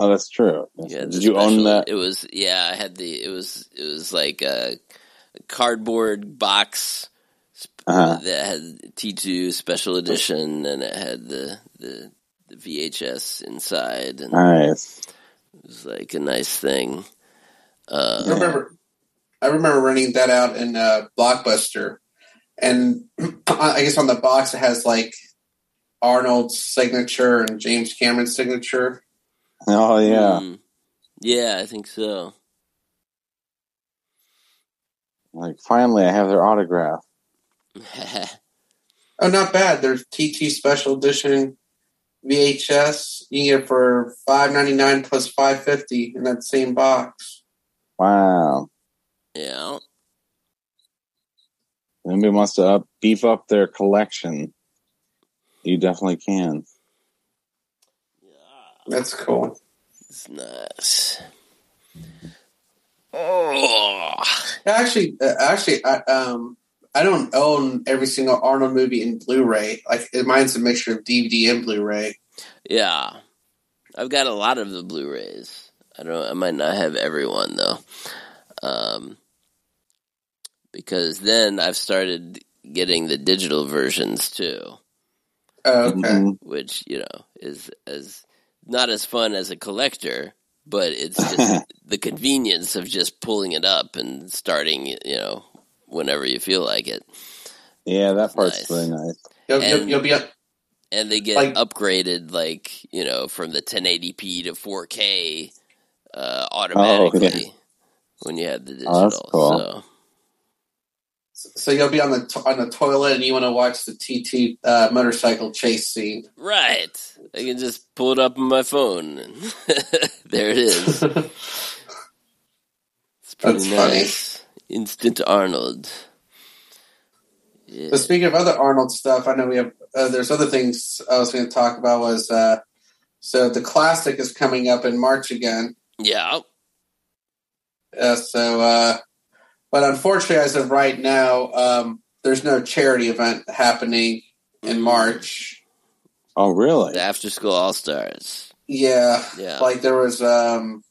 Speaker 5: Oh, that's true.
Speaker 3: Yeah, the
Speaker 5: Did you own that?
Speaker 3: It was yeah. I had the it was it was like a, a cardboard box
Speaker 5: Uh-huh.
Speaker 3: that had T two special edition, and it had the the, the VHS inside, and
Speaker 5: Nice.
Speaker 3: it was like a nice thing. Uh,
Speaker 4: I remember, I remember renting that out in uh, Blockbuster, and I guess on the box it has like Arnold's signature and James Cameron's signature.
Speaker 5: Oh yeah.
Speaker 3: mm, yeah, I think so.
Speaker 5: Like finally, I have their autograph. (laughs)
Speaker 4: Oh, not bad. There's TT Special Edition VHS. You can get it for five ninety nine plus five fifty in that same box.
Speaker 5: Wow.
Speaker 3: yeah,
Speaker 5: Anybody wants to up beef up their collection? You definitely can. Yeah.
Speaker 4: That's cool.
Speaker 3: it's nice. Oh,
Speaker 4: Actually, uh, actually, I, um, I don't own every single Arnold movie in Blu-ray. Like mine's a mixture of DVD and Blu-ray.
Speaker 3: yeah. I've got a lot of the Blu-rays. I don't. I might not have everyone though, um, because then I've started getting the digital versions too.
Speaker 4: Oh, okay.
Speaker 5: Mhm.
Speaker 3: which you know is as not as fun as a collector, but it's just (laughs) the convenience of just pulling it up and starting, you know, whenever you feel like it.
Speaker 5: Yeah, that part's
Speaker 3: Nice.
Speaker 5: really nice.
Speaker 4: You'll, you'll,
Speaker 3: And-
Speaker 4: you'll be up.
Speaker 3: And they get
Speaker 4: Like-
Speaker 3: upgraded, like you know, from the 1080p to 4K uh, automatically when you have the digital.
Speaker 5: Oh, that's cool.
Speaker 3: So
Speaker 4: So you'll be on the to- on the toilet and you want to watch the TT uh, motorcycle chase scene.
Speaker 3: right, I can just pull it up on my phone. And (laughs) there it is. (laughs) It's pretty
Speaker 4: That's funny.
Speaker 3: nice. Instant Arnold. Yeah.
Speaker 4: But speaking of other Arnold stuff, I know we have. Uh, there's other things I was going to talk about. Was uh, so the classic is coming up in March again.
Speaker 3: Yeah.
Speaker 4: Uh, so, uh, but unfortunately, as of right now, um, there's no charity event happening in March.
Speaker 5: Oh, really?
Speaker 3: The After School All Stars.
Speaker 4: Yeah,
Speaker 3: Yeah.
Speaker 4: like there was. Um,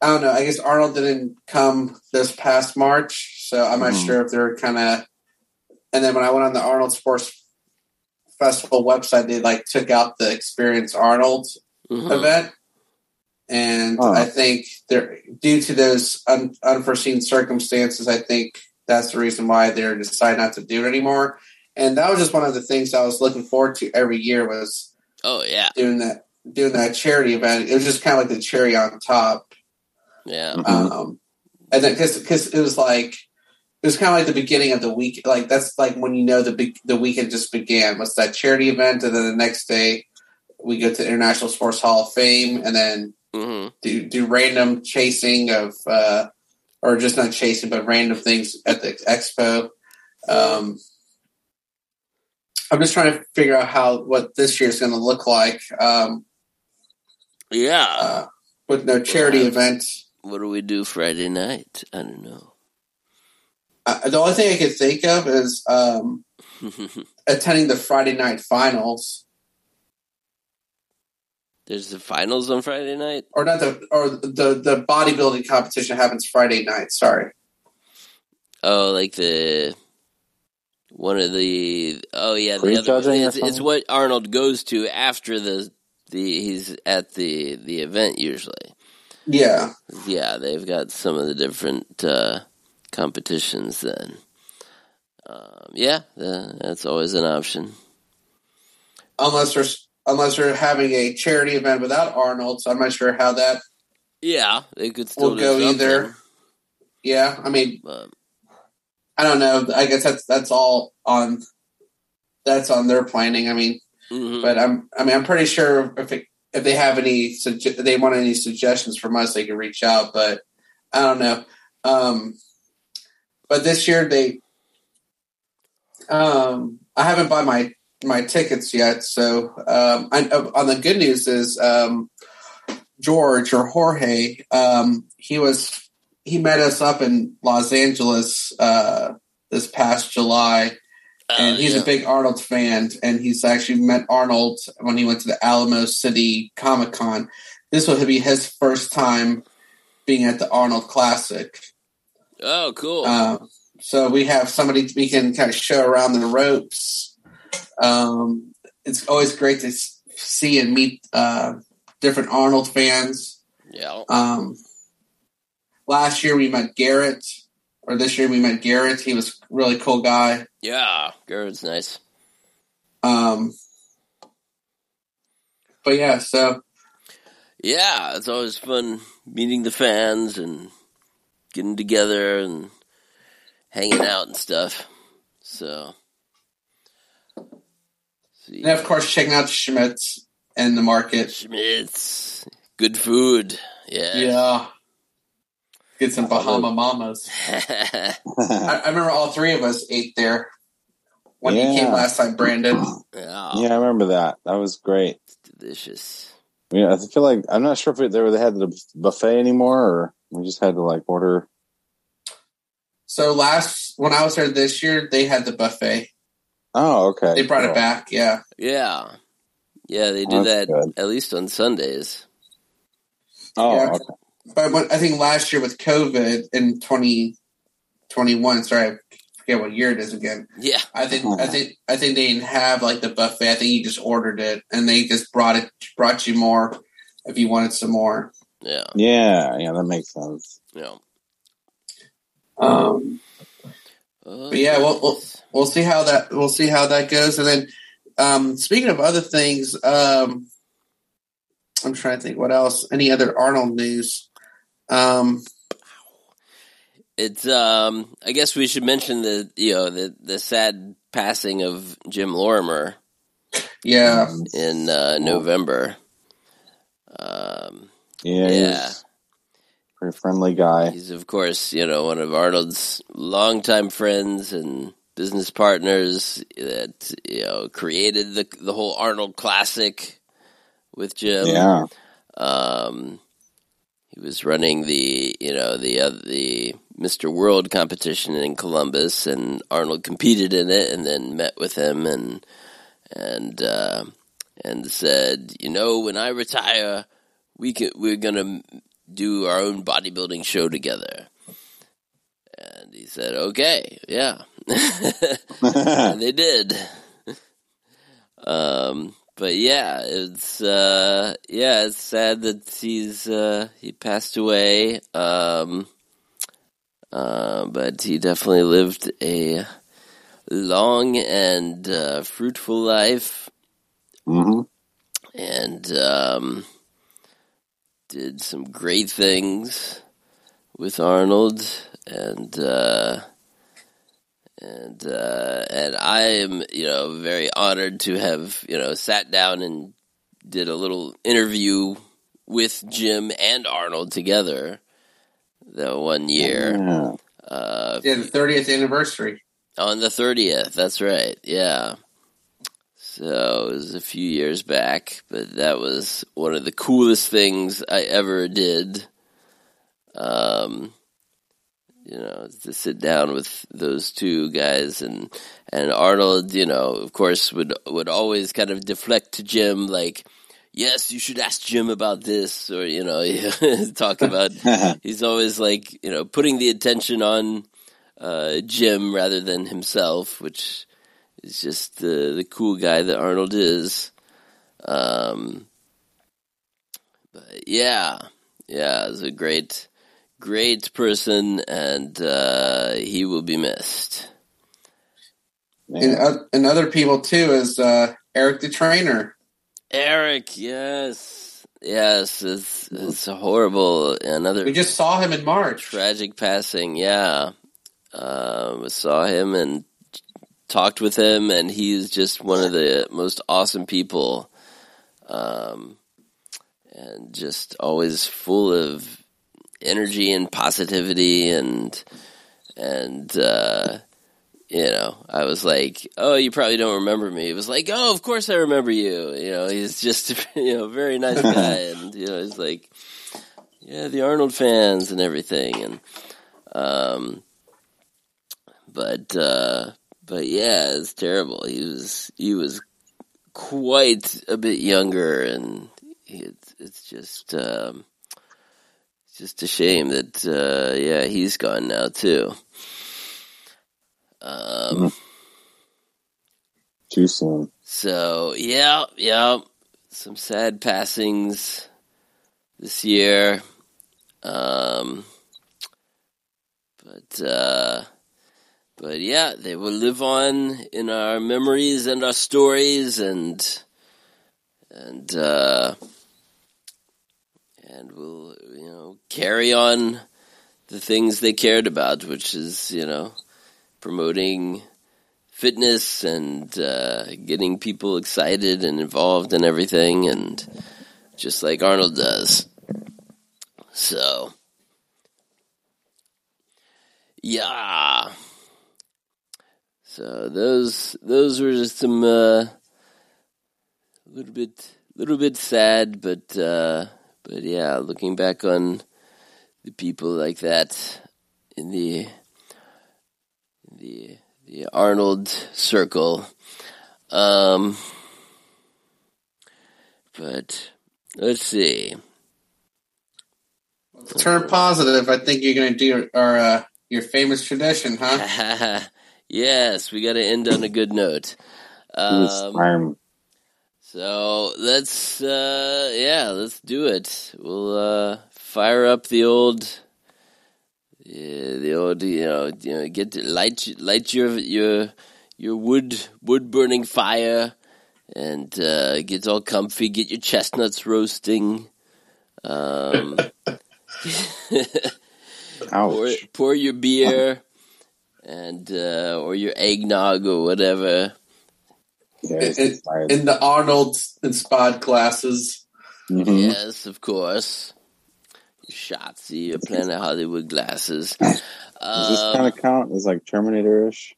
Speaker 4: I don't know. I guess Arnold didn't come this past March, so I'm not
Speaker 5: Mhm.
Speaker 4: sure if they're kind of. And then when I went on the Arnold Sports Festival website, they like took out the Experience Arnold
Speaker 3: Mhm.
Speaker 4: event, and
Speaker 5: Huh.
Speaker 4: I think there, due to those un, unforeseen circumstances, I think that's the reason why they're deciding not to do it anymore. And that was just one of the things I was looking forward to every year was
Speaker 3: Oh yeah,
Speaker 4: doing that doing that charity event. It was just kind of like the cherry on top.
Speaker 3: yeah,
Speaker 5: Mhm.
Speaker 4: Um, and then because because it was like it was kind of like the beginning of the week. Like that's like when you know the big the weekend just began. Was that charity event, and then the next day we go to the International Sports Hall of Fame, and then
Speaker 3: hmm
Speaker 4: do do random chasing of uh, or just not chasing, but random things at the expo. Um, I'm just trying to figure out how what this year is going to look like. Um,
Speaker 3: Yeah.
Speaker 4: uh, with no charity events.
Speaker 3: what do we do Friday night? I don't know.
Speaker 4: Uh, the only thing I could think of is um, (laughs) attending the Friday night finals,
Speaker 3: There's the finals on Friday night.
Speaker 4: or not the or the the bodybuilding competition happens Friday night. Sorry.
Speaker 3: Oh, like the one of the oh yeah, the other, it's, it's what Arnold goes to after the the he's at the the event usually.
Speaker 4: Yeah.
Speaker 3: Yeah, they've got some of the different uh, competitions then. Um, yeah, the, that's always an option.
Speaker 4: Unless there's unless they're having a charity event without Arnold, so I'm not sure how that
Speaker 3: Yeah, they could still
Speaker 4: will go
Speaker 3: something,
Speaker 4: either. Yeah, I mean,
Speaker 3: But
Speaker 4: I don't know. I guess that's that's all on that's on their planning. I mean,
Speaker 3: mhm.
Speaker 4: but I'm I mean I'm pretty sure if it, if they have any they want any suggestions from us, they can reach out. But I don't know. Um, but this year they, um, I haven't bought my my tickets yet. So um, I, on the good news is um, George or Jorge. Um, he was he met us up in Los Angeles uh, this past July and
Speaker 3: Oh,
Speaker 4: he's
Speaker 3: yeah.
Speaker 4: a big Arnold fan, and he's actually met Arnold when he went to the Alamo City Comic Con. This will be his first time being at the Arnold Classic.
Speaker 3: Oh, cool.
Speaker 4: Uh, so we have somebody we can kind of show around the ropes. Um, it's always great to see and meet uh, different Arnold fans.
Speaker 3: yeah.
Speaker 4: Um, last year we met Garrett, or this year we met Garrett. He was a really cool guy.
Speaker 3: Yeah, Garrett's nice.
Speaker 4: Um, but yeah, so
Speaker 3: Yeah, it's always fun meeting the fans and getting together and hanging out and stuff. So,
Speaker 4: and of course checking out Schmidt's and the market.
Speaker 3: Schmidt's, good food. Yeah.
Speaker 4: Yeah, get some Bahama Mamas. (laughs) I, I remember all three of us ate there when
Speaker 5: Yeah.
Speaker 4: he came last time. Brandon.
Speaker 3: yeah,
Speaker 5: Yeah, I remember that. That was great.
Speaker 3: delicious.
Speaker 5: Yeah, I feel like I'm not sure if it, they were they had the buffet anymore, or we just had to like order.
Speaker 4: So last when I was there this year, they had the buffet.
Speaker 5: Oh, okay.
Speaker 4: They brought
Speaker 5: cool.
Speaker 4: it back. Yeah.
Speaker 3: Yeah. Yeah, they do
Speaker 5: That's
Speaker 3: that
Speaker 5: good.
Speaker 3: at least on Sundays.
Speaker 5: Oh,
Speaker 4: Yeah.
Speaker 5: okay.
Speaker 4: But when, I think last year with COVID in 2021, sorry, I forget what year it is again.
Speaker 3: Yeah.
Speaker 4: I think I think I think they didn't have like the buffet. I think you just ordered it and they just brought it brought you more if you wanted some more.
Speaker 3: Yeah.
Speaker 5: Yeah, yeah, that makes sense.
Speaker 3: Yeah.
Speaker 4: Um, but yeah, we'll, we'll we'll see how that we'll see how that goes. And then um, speaking of other things, um, I'm trying to think what else. Any other Arnold news? Um,
Speaker 3: It's um I guess we should mention the you know the the sad passing of Jim Lorimer
Speaker 4: yeah,
Speaker 3: in uh, November. Um
Speaker 5: Yeah,
Speaker 3: Yeah.
Speaker 5: Friendly guy.
Speaker 3: he's of course, you know, one of Arnold's longtime friends and business partners that you know created the the whole Arnold classic with Jim.
Speaker 5: Yeah,
Speaker 3: Um, he was running the you know the uh, the Mr. World competition in Columbus, and Arnold competed in it, and then met with him and and uh, and said, you know, when I retire, we can we're gonna do our own bodybuilding show together. And he said, okay, yeah, and (laughs) they did. Um, but yeah, it's uh, yeah, it's sad that he's uh, he passed away. Um, uh, but he definitely lived a long and uh, fruitful life,
Speaker 5: hmm
Speaker 3: and um, did some great things with Arnold, and uh, and uh, and I am you know very honored to have you know sat down and did a little interview with Jim and Arnold together that one year
Speaker 5: Yeah.
Speaker 3: uh,
Speaker 4: yeah, the 30th anniversary.
Speaker 3: on the thirtieth. That's right. Yeah, So it was a few years back, but that was one of the coolest things I ever did. Um, you know, to sit down with those two guys and and Arnold, you know, of course would would always kind of deflect to Jim like, yes, you should ask Jim about this or you know, (laughs) talk about (laughs) he's always like, you know, putting the attention on uh, Jim rather than himself, which is just the the cool guy that Arnold is. Um, but yeah, yeah, it was a great great person, and uh, he will be missed.
Speaker 4: And, uh, and other people too is uh, Eric the trainer.
Speaker 3: Eric, yes, yes, it's it's horrible. Another
Speaker 4: We just saw him in March.
Speaker 3: tragic passing. Yeah, uh, we saw him and talked with him, and he's just one of the most awesome people, um, and just always full of energy and positivity and and uh, you know, I was like, "Oh, you probably don't remember me." It was like, "Oh, of course I remember you." You know, he's just (laughs) you know very nice (laughs) guy, and you know, he's like, "Yeah, the Arnold fans and everything," and um, but uh, but yeah, it's terrible. He was he was quite a bit younger, and it's it's just um, just a shame that uh, yeah he's gone now too. Um,
Speaker 5: Too soon.
Speaker 3: so yeah, yeah, some sad passings this year. Um, but uh, but yeah, they will live on in our memories and our stories, and and uh, and we'll you know carry on the things they cared about, which is you know promoting fitness and uh, getting people excited and involved in everything, and just like Arnold does. So, yeah. So those those were just some uh, little bit little bit sad, but uh, but yeah, looking back on the people like that in the the the Arnold circle. Um, but let's see.
Speaker 4: Turn positive. I think you're going to do our uh, your famous tradition, huh? (laughs)
Speaker 3: yes, we got to end on a good note. Um, so let's, uh, yeah, let's do it. We'll uh, fire up the old, yeah, the old, you know, you know, get to light light your your your wood wood burning fire, and uh, get all comfy. Get your chestnuts roasting. Um, (laughs) (laughs) pour, pour your beer and uh, or your eggnog or whatever.
Speaker 5: Yeah,
Speaker 4: In, in the Arnold inspired glasses.
Speaker 5: Mhm.
Speaker 3: Yes, of course. Your Schatzi, your Planet Hollywood glasses.
Speaker 5: Does this
Speaker 3: Um,
Speaker 5: kind of count as like Terminator-ish?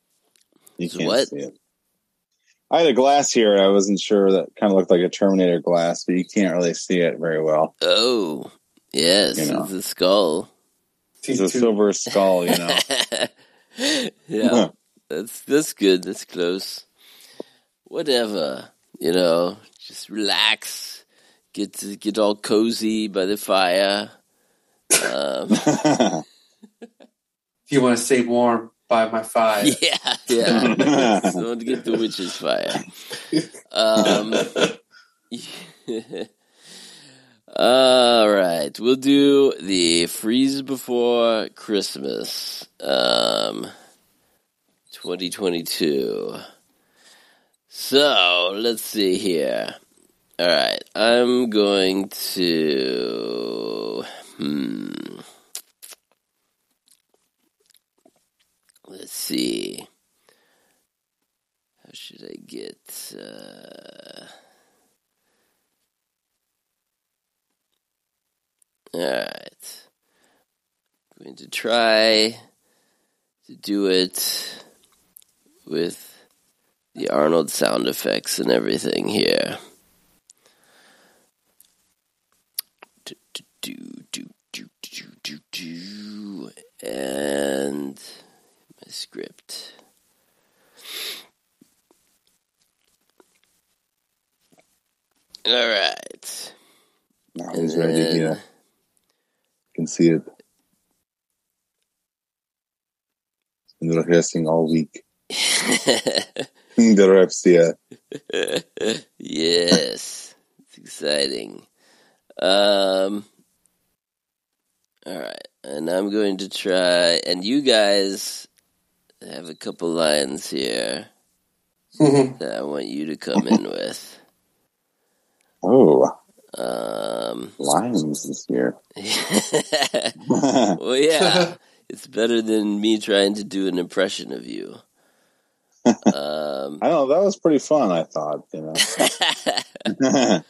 Speaker 5: You can't
Speaker 3: what?
Speaker 5: see it. I had a glass here. I wasn't sure that kind of looked like a Terminator glass, but you can't really see it very well.
Speaker 3: oh, yes,
Speaker 5: You know.
Speaker 3: it's a skull.
Speaker 5: It's a silver skull, you know. (laughs) (laughs)
Speaker 3: yeah, that's that's good. That's close. Whatever, you know, just relax. Get to, get all cozy by the fire. Um, (laughs)
Speaker 4: If you want to stay warm by my fire. (laughs)
Speaker 3: yeah, yeah. Don't get the witch's fire. Um, all right, we'll do the freeze before Christmas, um, 2022. So let's see here. All right, I'm going to. Hmm. Let's see. How should I get? Uh... All right. Going to try to do it with the Arnold sound effects and everything here. Do, do, do, do, do, do, do. And my script. All right.
Speaker 5: Now he's ready.
Speaker 3: then-
Speaker 5: Yeah, can see it. Rehearsing all week. the reps, yeah.
Speaker 3: yes, it's exciting. Um, all right, and I'm going to try. And you guys have a couple lines here that I want you to come in with.
Speaker 5: Oh,
Speaker 3: Um,
Speaker 5: lions this year. (laughs)
Speaker 3: well, yeah, (laughs) it's better than me trying to do an impression of you. (laughs) Um,
Speaker 5: I don't know. That was pretty fun. I thought. You know. (laughs)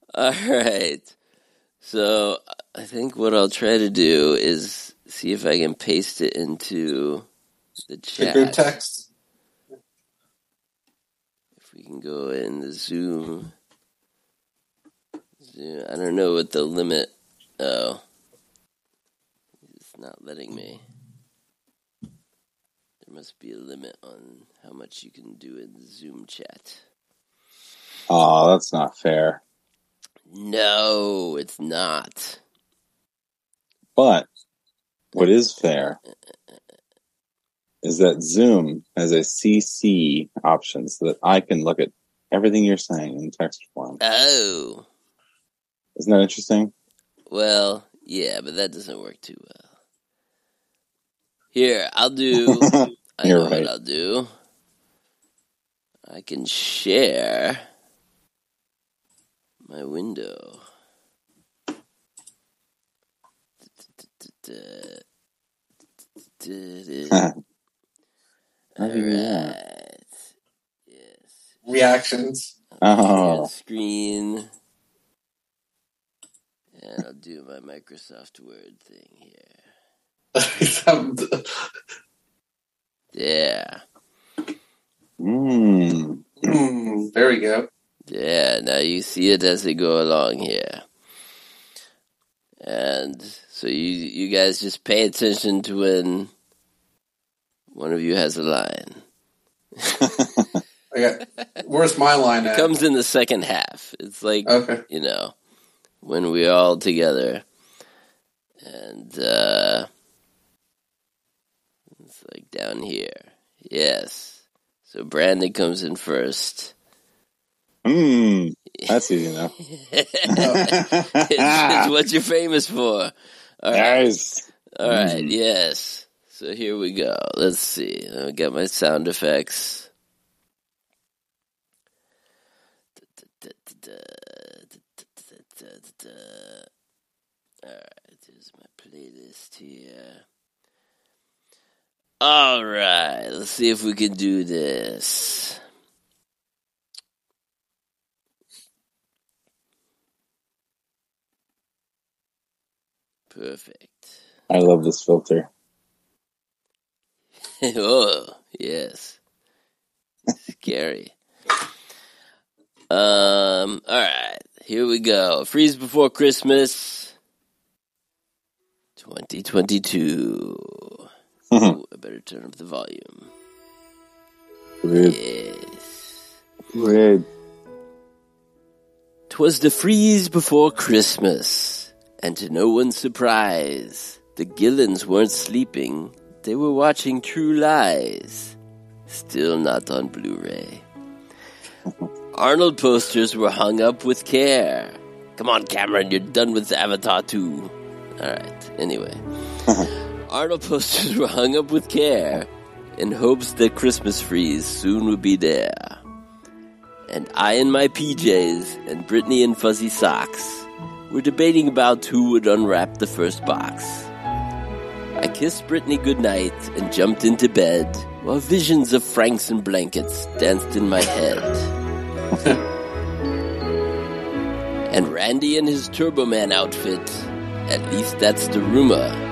Speaker 5: (laughs)
Speaker 3: All right. So I think what I'll try to do is see if I can paste it into the
Speaker 4: The
Speaker 3: chat.
Speaker 4: group text.
Speaker 3: If we can go in the Zoom. Zoom. I don't know what the limit. Oh, it's not letting me. There must be a limit on how much you can do in Zoom chat.
Speaker 5: oh, that's not fair.
Speaker 3: No, it's not.
Speaker 5: But what is fair is that Zoom has a CC option so that I can look at everything you're saying in text form.
Speaker 3: Oh.
Speaker 5: Isn't that interesting?
Speaker 3: Well, yeah, but that doesn't work too well. Here, I'll do. (laughs) I
Speaker 5: You're
Speaker 3: know
Speaker 5: right.
Speaker 3: what I'll do. I can share my window. (laughs)
Speaker 5: How do you?
Speaker 4: Reactions.
Speaker 5: Oh,
Speaker 3: Screen. And I'll do my Microsoft Word thing here. Yeah.
Speaker 5: mm.
Speaker 4: Mm, there we go.
Speaker 3: Yeah, now you see it as they go along here. And so you you guys just pay attention to when one of you has a line. (laughs)
Speaker 4: Got. Where's my line
Speaker 3: It comes in the second half. It's like
Speaker 4: Okay.
Speaker 3: you know, when we're all together. And uh like down here. Yes. So Brandon comes in first.
Speaker 5: Mm. That's easy enough.
Speaker 3: it's, (laughs) it's what you're famous for. All right.
Speaker 5: Nice.
Speaker 3: All right. Yes. So here we go. Let's see. I got my sound effects. All right. There's my playlist here. All right. Let's see if we can do this. Perfect.
Speaker 5: I love this filter. (laughs)
Speaker 3: oh, yes. Scary. Um, alright. Here we go. Freeze before Christmas. 2022. Better turn up the volume.
Speaker 5: Weird.
Speaker 3: Yes.
Speaker 5: Weird.
Speaker 3: Twas the freeze before Christmas, and to no one's surprise, the Gillens weren't sleeping, they were watching True Lies. Still not on Blu-ray. Arnold posters were hung up with care. Come on, Cameron, you're done with Avatar 2. Alright, anyway. (laughs) Arnold posters were (laughs) hung up with care in hopes that Christmas freeze soon would be there. And I in my PJs and Brittany in fuzzy socks were debating about who would unwrap the first box. I kissed Brittany goodnight and jumped into bed while visions of Franks and blankets danced in my head. (laughs) and Randy in his Turboman outfit, at least that's the rumor,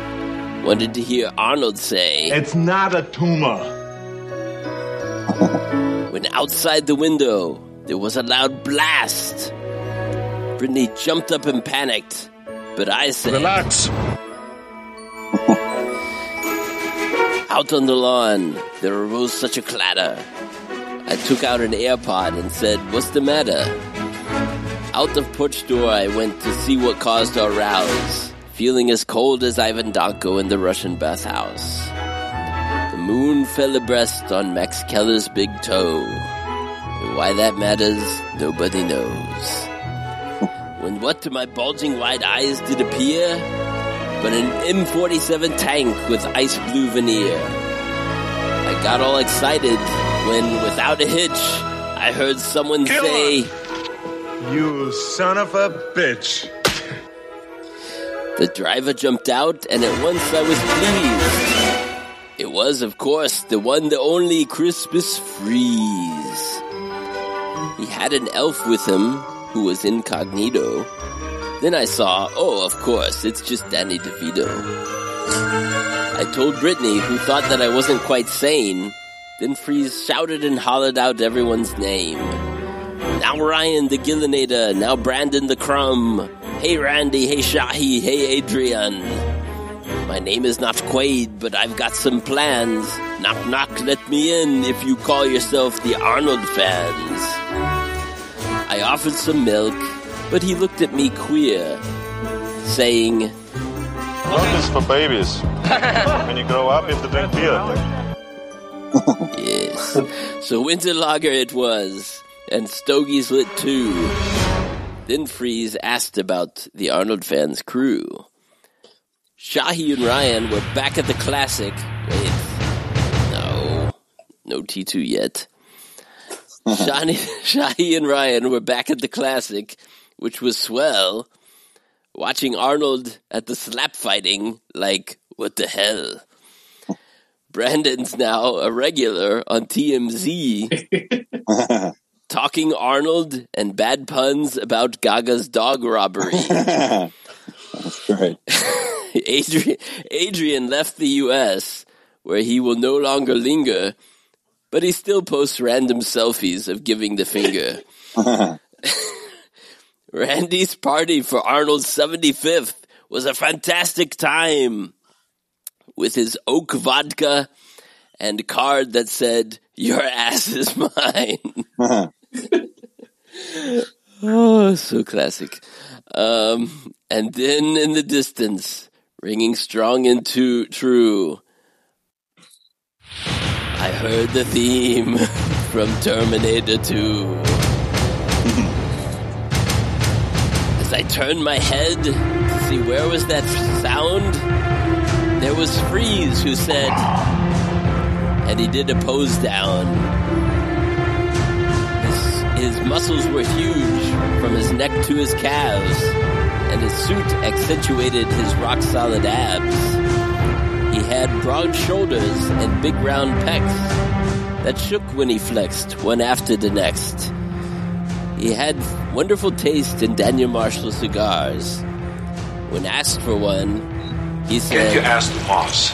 Speaker 3: wanted to hear Arnold say,
Speaker 2: It's not a tumor. (laughs)
Speaker 3: when outside the window there was a loud blast. Brittany jumped up and panicked, but I said,
Speaker 2: Relax. (laughs)
Speaker 3: Out on the lawn, there arose such a clatter. I took out an AirPod and said, What's the matter? Out the porch door, I went to see what caused our rows, feeling as cold as Ivan Danko in the Russian bathhouse. The moon fell abreast on Max Keller's big toe. And why that matters, nobody knows. (laughs) When what to my bulging wide eyes did appear? But an M47 tank with ice blue veneer. I got all excited when, without a hitch, I heard someone
Speaker 2: Killer!
Speaker 3: say,
Speaker 2: You son of a bitch.
Speaker 3: The driver jumped out, and at once I was pleased. It was, of course, the one, the only Crispus Freeze. He had an elf with him who was incognito. Then I saw, oh, of course, it's just Danny DeVito. I told Brittany, who thought that I wasn't quite sane. Then Freeze shouted and hollered out everyone's name. Now Ryan the Gillinator, now Brandon the Crumb. Hey Randy, hey Shahi, hey Adrian. My name is not Quaid, but I've got some plans. Knock knock, let me in if you call yourself the Arnold fans. I offered some milk, but he looked at me queer, saying,
Speaker 11: Milk is for babies. (laughs) when you grow up, you have to drink beer.
Speaker 3: Yes. so winter lager it was, and stogies lit too. Then Freeze asked about the Arnold fans crew. Shahi and Ryan were back at the classic. Wait, no, no T2 yet. (laughs) Shani, Shahi and Ryan were back at the classic, which was swell. Watching Arnold at the slap fighting, like, what the hell? (laughs) Brandon's now a regular on TMZ, (laughs) talking Arnold and bad puns about Gaga's dog robbery. (laughs)
Speaker 5: That's great. (laughs)
Speaker 3: Adrian, Adrian left the U.S., where he will no longer linger, but he still posts random selfies of giving the finger. (laughs) Randy's party for Arnold's 75th was a fantastic time with his oak vodka and card that said, Your ass is mine. (laughs) oh, so classic. Um, and then in the distance, ringing strong and too true, I heard the theme (laughs) from Terminator 2. (laughs) As I turned my head to see where was that sound, there was Freeze who said, and he did a pose down. His, muscles were huge from his neck to his calves, and his suit accentuated his rock solid abs. He had broad shoulders and big round pecs that shook when he flexed one after the next. He had wonderful taste in Daniel Marshall cigars. When asked for one, he said,
Speaker 12: Can't you ask the boss?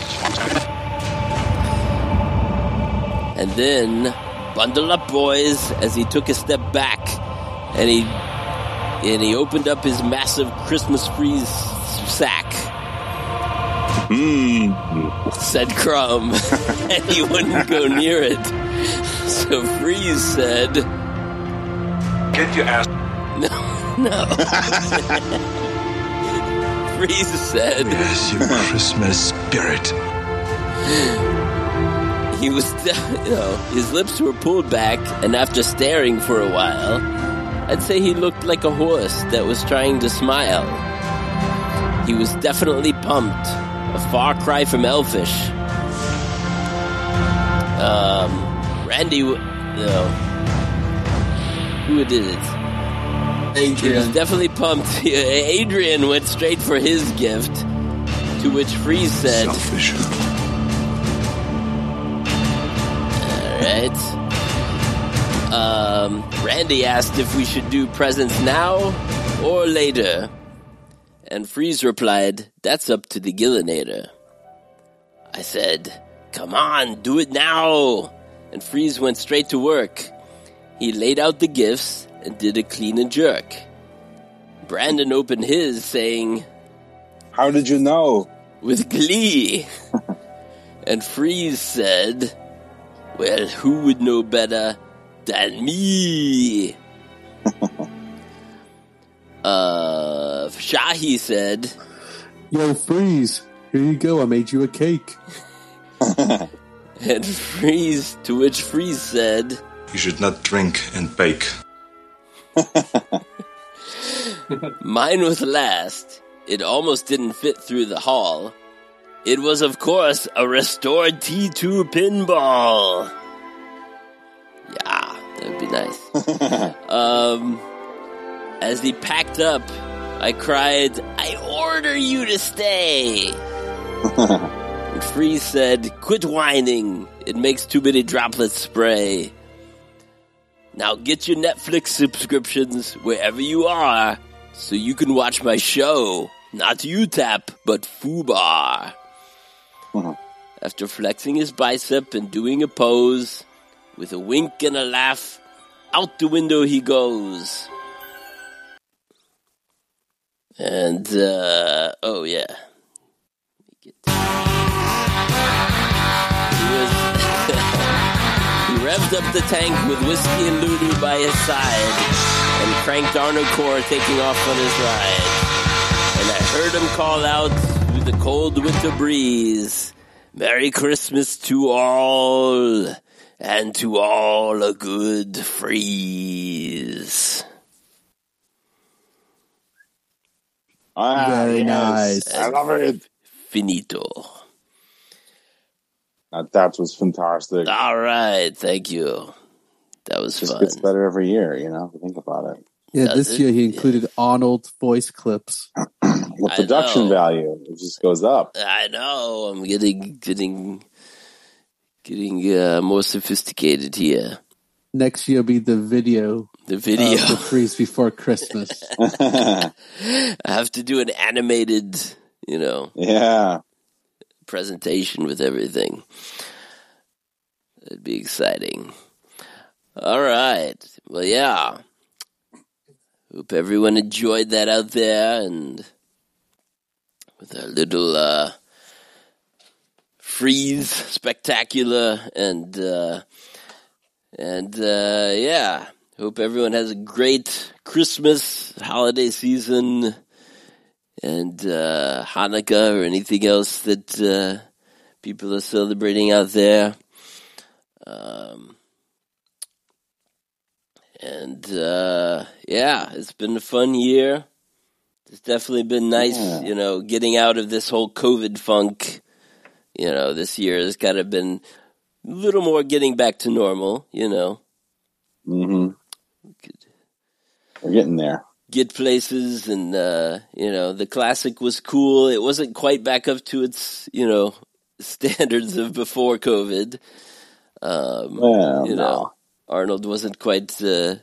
Speaker 3: And then, bundle up, boys, as he took a step back, and he and he opened up his massive Christmas freeze sack. Hmm said Crumb, (laughs) and he wouldn't go near it. So Freeze said,
Speaker 12: Can you ask?
Speaker 3: "No, no." (laughs) Freeze said,
Speaker 12: Yes, you (laughs) Christmas spirit.
Speaker 3: He was, (laughs) you know, his lips were pulled back, and after staring for a while, I'd say he looked like a horse that was trying to smile. He was definitely pumped, a far cry from elfish. Um, Randy, w- no, who did it? Adrian. He was definitely pumped. (laughs) Adrian went straight for his gift, to which Freeze said,
Speaker 12: Selfish.
Speaker 3: Alright. Um, Randy asked if we should do presents now or later. And Freeze replied, That's up to the Gillinator. I said, Come on, do it now. And Freeze went straight to work. he laid out the gifts and did a clean and jerk. Brandon opened his saying,
Speaker 5: How did you know?
Speaker 3: With glee. (laughs) and Freeze said, Well, who would know better than me? (laughs) uh, Shahi said,
Speaker 10: Yo, Freeze, here you go. I made you a cake. (laughs)
Speaker 3: and Freeze, to which Freeze said,
Speaker 12: You should not drink and bake. (laughs)
Speaker 3: Mine was last. It almost didn't fit through the hall. It was, of course, a restored T2 pinball. Yeah, that would be nice. (laughs) um, as he packed up, I cried, I order you to stay. (laughs) and Freeze said, Quit whining. It makes too many droplets spray. Now get your Netflix subscriptions wherever you are so you can watch my show. Not UTAP, but FUBAR. After flexing his bicep and doing a pose, with a wink and a laugh, out the window he goes. And, uh, oh yeah. He was, (laughs) he revved up the tank with Whiskey and Lulu by his side and cranked Arno Core taking off on his ride. And I heard him call out through the cold winter breeze, Merry Christmas to all, and to all a good freeze.
Speaker 5: Ah,
Speaker 10: Very
Speaker 5: yes.
Speaker 10: nice.
Speaker 5: I love it.
Speaker 3: Finito.
Speaker 5: That, that was fantastic.
Speaker 3: All right, thank you. That was
Speaker 5: Just
Speaker 3: fun.
Speaker 5: gets better every year, you know, think about it.
Speaker 10: Yeah,
Speaker 3: Does
Speaker 10: this
Speaker 3: it?
Speaker 10: year he included Arnold voice clips. (clears throat)
Speaker 5: The production value, it just goes up.
Speaker 3: I know. I'm getting getting getting uh, more sophisticated here.
Speaker 10: Next year will be the video,
Speaker 3: The video.
Speaker 10: of the freeze before Christmas. (laughs) (laughs)
Speaker 3: I have to do an animated, you know,
Speaker 5: yeah.
Speaker 3: presentation with everything. That'd be exciting. All right. Well, yeah. Hope everyone enjoyed that out there and with our little uh, freeze spectacular and uh, and uh, yeah. Hope everyone has a great Christmas holiday season and uh, Hanukkah or anything else that uh, people are celebrating out there. Um, and uh, yeah, it's been a fun year. It's definitely been nice,
Speaker 5: Yeah.
Speaker 3: you know, getting out of this whole COVID funk. You know, this year has kind of been a little more getting back to normal. You know,
Speaker 5: hmm We're getting there.
Speaker 3: get places and uh you know the classic was cool it wasn't quite back up to its you know (laughs) standards of before covid um
Speaker 5: Well,
Speaker 3: you
Speaker 5: no.
Speaker 3: Arnold wasn't quite uh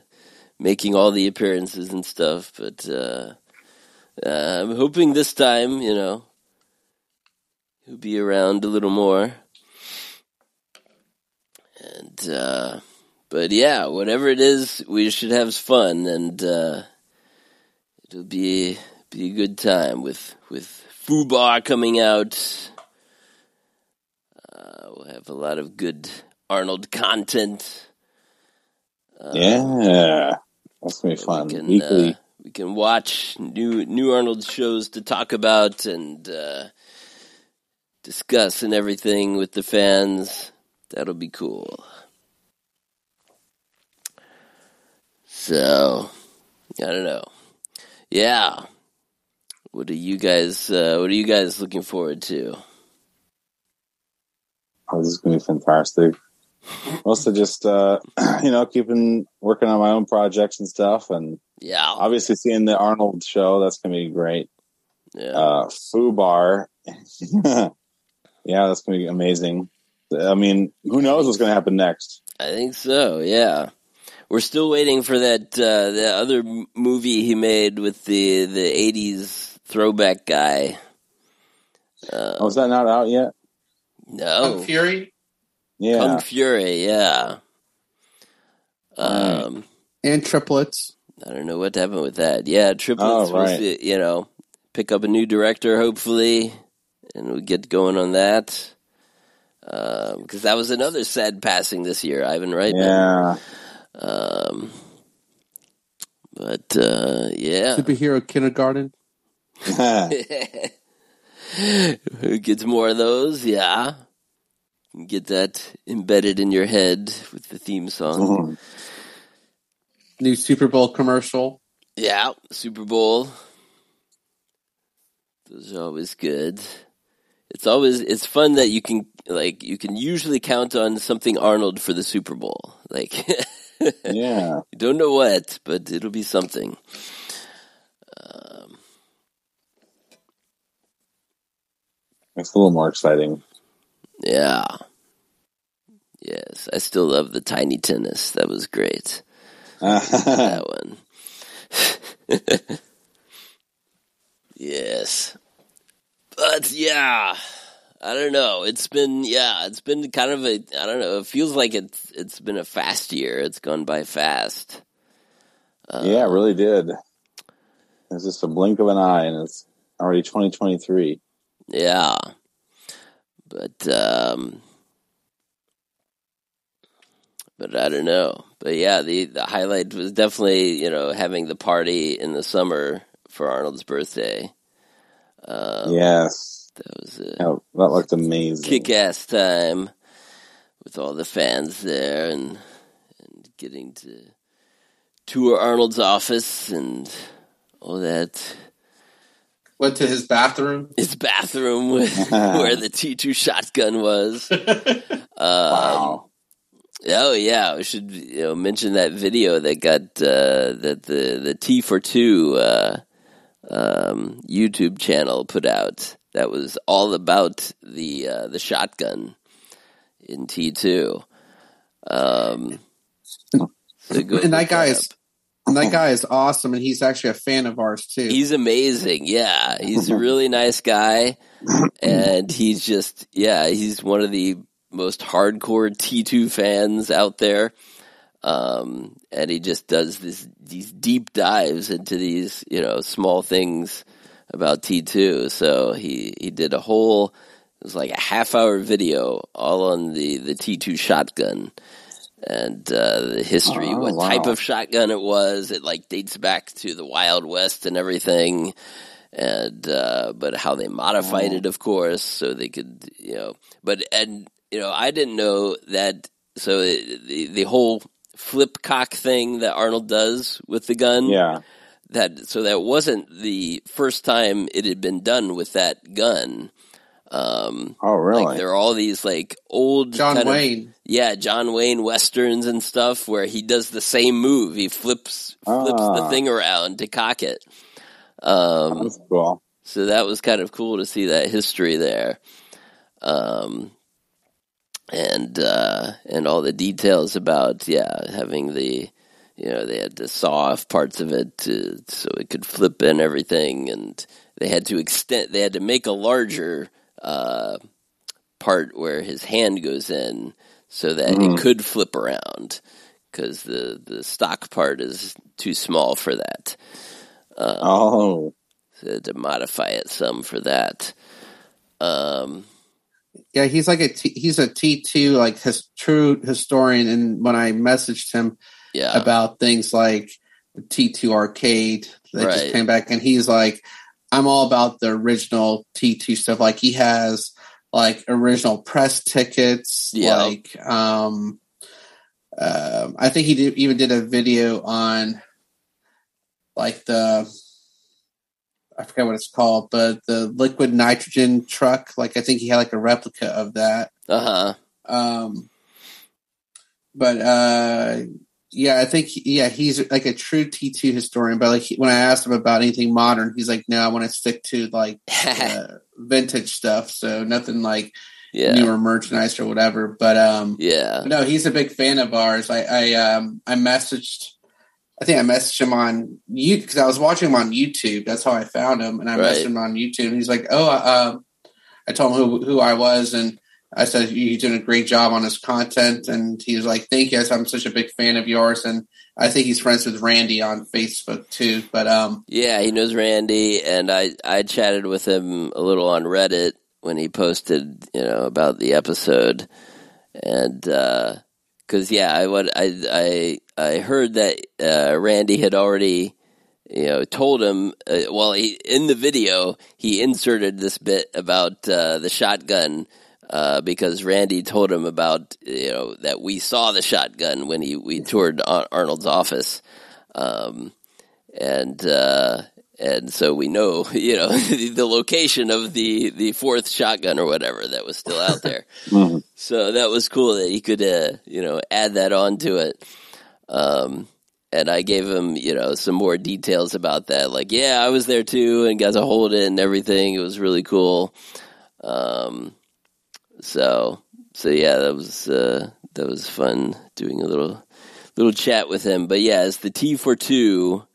Speaker 3: making all the appearances and stuff but uh, uh i'm hoping this time you know he'll be around a little more and uh but yeah, whatever it is, we should have fun, and uh, it'll be be a good time with with Fubar coming out. Uh, we'll have a lot of good Arnold content.
Speaker 5: Yeah. That's to be fun.
Speaker 3: can,
Speaker 5: Weekly.
Speaker 3: uh, we can watch new new Arnold shows to talk about and uh, discuss and everything with the fans. That'll be cool. So, I don't know. Yeah. What are you guys? Uh, what are you guys looking forward to?
Speaker 5: Oh, this is going to be fantastic. Mostly just, uh, (clears throat) you know, keeping working on my own projects and stuff. And
Speaker 3: Yeah.
Speaker 5: obviously seeing the Arnold show, that's going to be great.
Speaker 3: Yeah.
Speaker 5: Uh, FUBAR. (laughs) yeah, that's going to be amazing. I mean, who knows what's going to happen next?
Speaker 3: I think so. Yeah, we're still waiting for that uh, the other movie he made with the the '80s throwback guy. Uh,
Speaker 5: Oh, is that not out yet?
Speaker 3: no,
Speaker 4: Kung Fury?
Speaker 5: Yeah.
Speaker 3: Kung Fury. Yeah. Um,
Speaker 4: and triplets.
Speaker 3: I don't know what happened with that. Yeah, triplets
Speaker 5: Oh, right.
Speaker 3: you know pick up a new director hopefully, and we get going on that. Because that was another sad passing this year, Ivan Reitman.
Speaker 5: Yeah.
Speaker 3: Um, but uh, yeah,
Speaker 4: Superhero kindergarten. (laughs) (laughs)
Speaker 3: who gets more of those? Yeah, get that embedded in your head with the theme song.
Speaker 4: New Super Bowl commercial.
Speaker 3: Yeah, Super Bowl. Those are always good. It's always it's fun that you can like you can usually count on something Arnold for the Super Bowl. Like (laughs)
Speaker 5: yeah.
Speaker 3: you don't know what, but it'll be something. Um,
Speaker 5: It's a little more exciting.
Speaker 3: Yeah. Yes, I still love the tiny tennis. That was great. (laughs) that one. (laughs) yes. But yeah, I don't know. It's been yeah, it's been kind of a I don't know. It feels like it's it's been a fast year. It's gone by fast. Uh,
Speaker 5: yeah, it really did. It's just a blink of an eye, and it's already 2023.
Speaker 3: Yeah. But um but I don't know. But yeah, the the highlight was definitely, you know, having the party in the summer for Arnold's birthday. Um
Speaker 5: yes.
Speaker 3: That was a
Speaker 5: that looked amazing.
Speaker 3: kick ass time with all the fans there and and getting to tour Arnold's office and all that
Speaker 13: Went to his bathroom.
Speaker 3: his bathroom where, (laughs) where the T two shotgun was. Um,
Speaker 5: Wow.
Speaker 3: Oh yeah, we should you know mention that video that got uh, that the the T for two uh, um, YouTube channel put out. That was all about the uh, the shotgun in T two. Um, (laughs) so
Speaker 4: and that
Speaker 3: look
Speaker 4: guy
Speaker 3: up.
Speaker 4: is and that guy is awesome, and he's actually a fan of ours too.
Speaker 3: He's amazing. Yeah, he's a really nice guy, and he's just yeah, he's one of the most hardcore T two fans out there. Um, and he just does this these deep dives into these you know small things about T two. So he he did a whole it was like a half hour video all on the the T two shotgun and uh, the history,
Speaker 5: Oh,
Speaker 3: what
Speaker 5: wow.
Speaker 3: type of shotgun it was. It like dates back to the Wild West and everything, and uh, but how they modified it, of course, so they could, you know. But and you know, I didn't know that. So it, the the whole flip cock thing that Arnold does with the gun,
Speaker 5: Yeah.
Speaker 3: that so that wasn't the first time it had been done with that gun. Um,
Speaker 5: Oh, really?
Speaker 3: like there are all these like old
Speaker 4: John
Speaker 3: kind of-
Speaker 4: Wayne.
Speaker 3: yeah, John Wayne westerns and stuff where he does the same move. He flips flips the
Speaker 5: Ah.
Speaker 3: thing around to cock it. Um,
Speaker 5: That's cool.
Speaker 3: so that was kind of cool to see that history there. Um, and uh, and all the details about yeah having the you know they had to saw off parts of it to, so it could flip and everything, and they had to extend they had to make a larger uh, part where his hand goes in so that
Speaker 5: Mm.
Speaker 3: it could flip around because the the stock part is too small for that. Um,
Speaker 5: Oh,
Speaker 3: so to modify it some for that. Um,
Speaker 4: Yeah, he's like a T, he's a T two like his true historian. And when I messaged him
Speaker 3: yeah,
Speaker 4: about things like the T two arcade that
Speaker 3: Right.
Speaker 4: just came back, and he's like, I'm all about the original T two stuff. Like he has like original press tickets.
Speaker 3: Yeah.
Speaker 4: Like um, um, I think he did, even did a video on like the I forget what it's called, but the liquid nitrogen truck. Like I think he had like a replica of that.
Speaker 3: uh huh.
Speaker 4: Um, but uh, yeah, I think yeah he's like a true T two historian. But like he- when I asked him about anything modern, he's like, no, I want to stick to like (laughs) uh, vintage stuff. So nothing like
Speaker 3: yeah,
Speaker 4: newer merchandise or whatever. But um,
Speaker 3: yeah,
Speaker 4: no, he's a big fan of ours. I I um I messaged. I think I messaged him on you because I was watching him on YouTube. That's how I found him, and I
Speaker 3: Right.
Speaker 4: messaged him on YouTube. And he's like, "Oh, uh, I told him who who I was, and
Speaker 10: I said he's doing a great job on his content, and he was like, "Thank you, I said, I'm such a big fan of yours." And I think he's friends with Randy on Facebook too. But um,
Speaker 3: Yeah, he knows Randy, and I I chatted with him a little on Reddit when he posted, you know, about the episode, and because yeah, I what I I I heard that uh, Randy had already. You know, told him. Uh, well, he in the video he inserted this bit about uh, the shotgun uh, because Randy told him about you know that we saw the shotgun when he we toured Arnold's office, um, and uh, and so we know (laughs) you know (laughs) the location of the the fourth shotgun or whatever that was still out there. (laughs) So that was cool that he could uh, you know add that on to it. Um, and I gave him, you know, some more details about that. Like, yeah, I was there too and got to hold it and everything. It was really cool. Um, so, so yeah, that was, uh, that was fun doing a little, little chat with him. But yeah, it's the T42,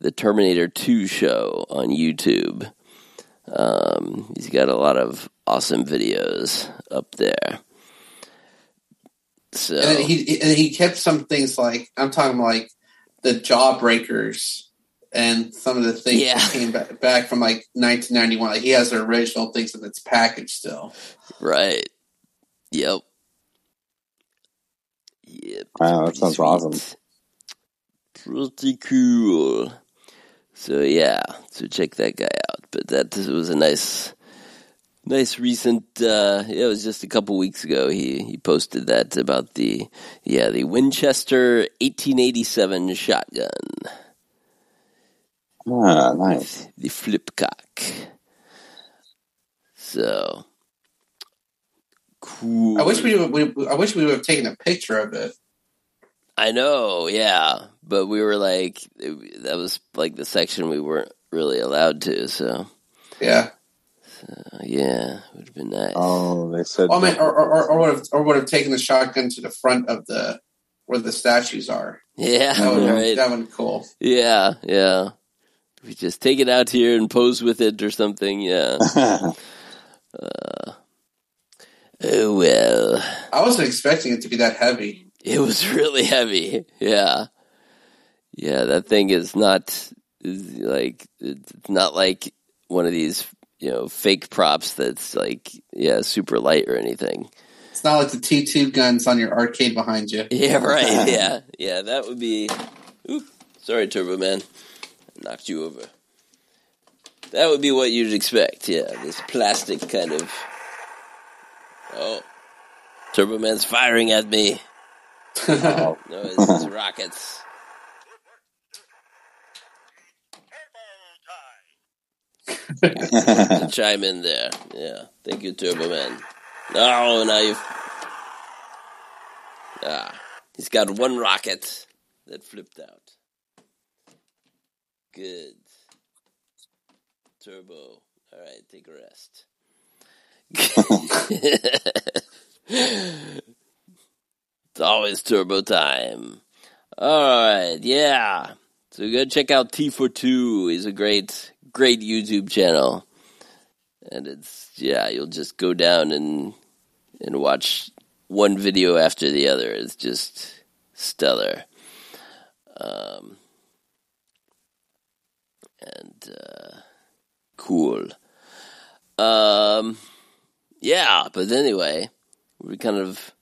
Speaker 3: the Terminator 2 show on YouTube. Um, he's got a lot of awesome videos up there. So,
Speaker 10: and he and he kept some things like I'm talking like the Jawbreakers and some of the things
Speaker 3: Yeah.
Speaker 10: that came back, back from like 1991. Like he has the original things in its package still.
Speaker 3: Right. Yep. Yep.
Speaker 5: Wow, that sounds awesome.
Speaker 3: Pretty cool. So yeah, so check that guy out. But that was a nice, nice recent. Uh, it was just a couple weeks ago. He he posted that about the yeah the Winchester 1887 shotgun,
Speaker 5: Ah, nice.
Speaker 3: the flipcock. So cool.
Speaker 10: I wish we, would, we I wish we would have taken a picture of it.
Speaker 3: I know, yeah, but we were like, it- that was like the section we weren't really allowed to. So
Speaker 10: Yeah.
Speaker 3: uh, yeah, it would have been nice.
Speaker 5: Oh, they said.
Speaker 10: Well, I mean, or or, or, or would have or would have taken the shotgun to the front of the where the statues are.
Speaker 3: yeah,
Speaker 10: That would (laughs)
Speaker 3: right.
Speaker 10: that would cool.
Speaker 3: Yeah, yeah. We just take it out here and pose with it or something. Yeah. (laughs) uh, oh well,
Speaker 10: I wasn't expecting it to be that heavy.
Speaker 3: it was really heavy. Yeah, yeah. That thing is not is like it's not like one of these you know fake props that's like yeah super light or anything.
Speaker 10: It's not like the T two guns on your arcade behind you.
Speaker 3: Yeah, right. (laughs) Yeah, yeah. That would be. Oop, sorry, Turbo Man. Knocked you over. That would be what you'd expect. Yeah, this plastic kind of. Oh, Turbo Man's firing at me. (laughs)
Speaker 5: Oh.
Speaker 3: No, it's, it's rockets. (laughs) chime in there. Yeah, thank you, Turbo Man. Oh, now you've. Ah, he's got one rocket that flipped out. Good. Turbo. All right, take a rest. (laughs) it's always turbo time. All right, yeah. So go check out T42. He's a great, great YouTube channel, and it's yeah. You'll just go down and and watch one video after the other. It's just stellar. Um, and uh, cool. Um, yeah, but anyway, we're kind of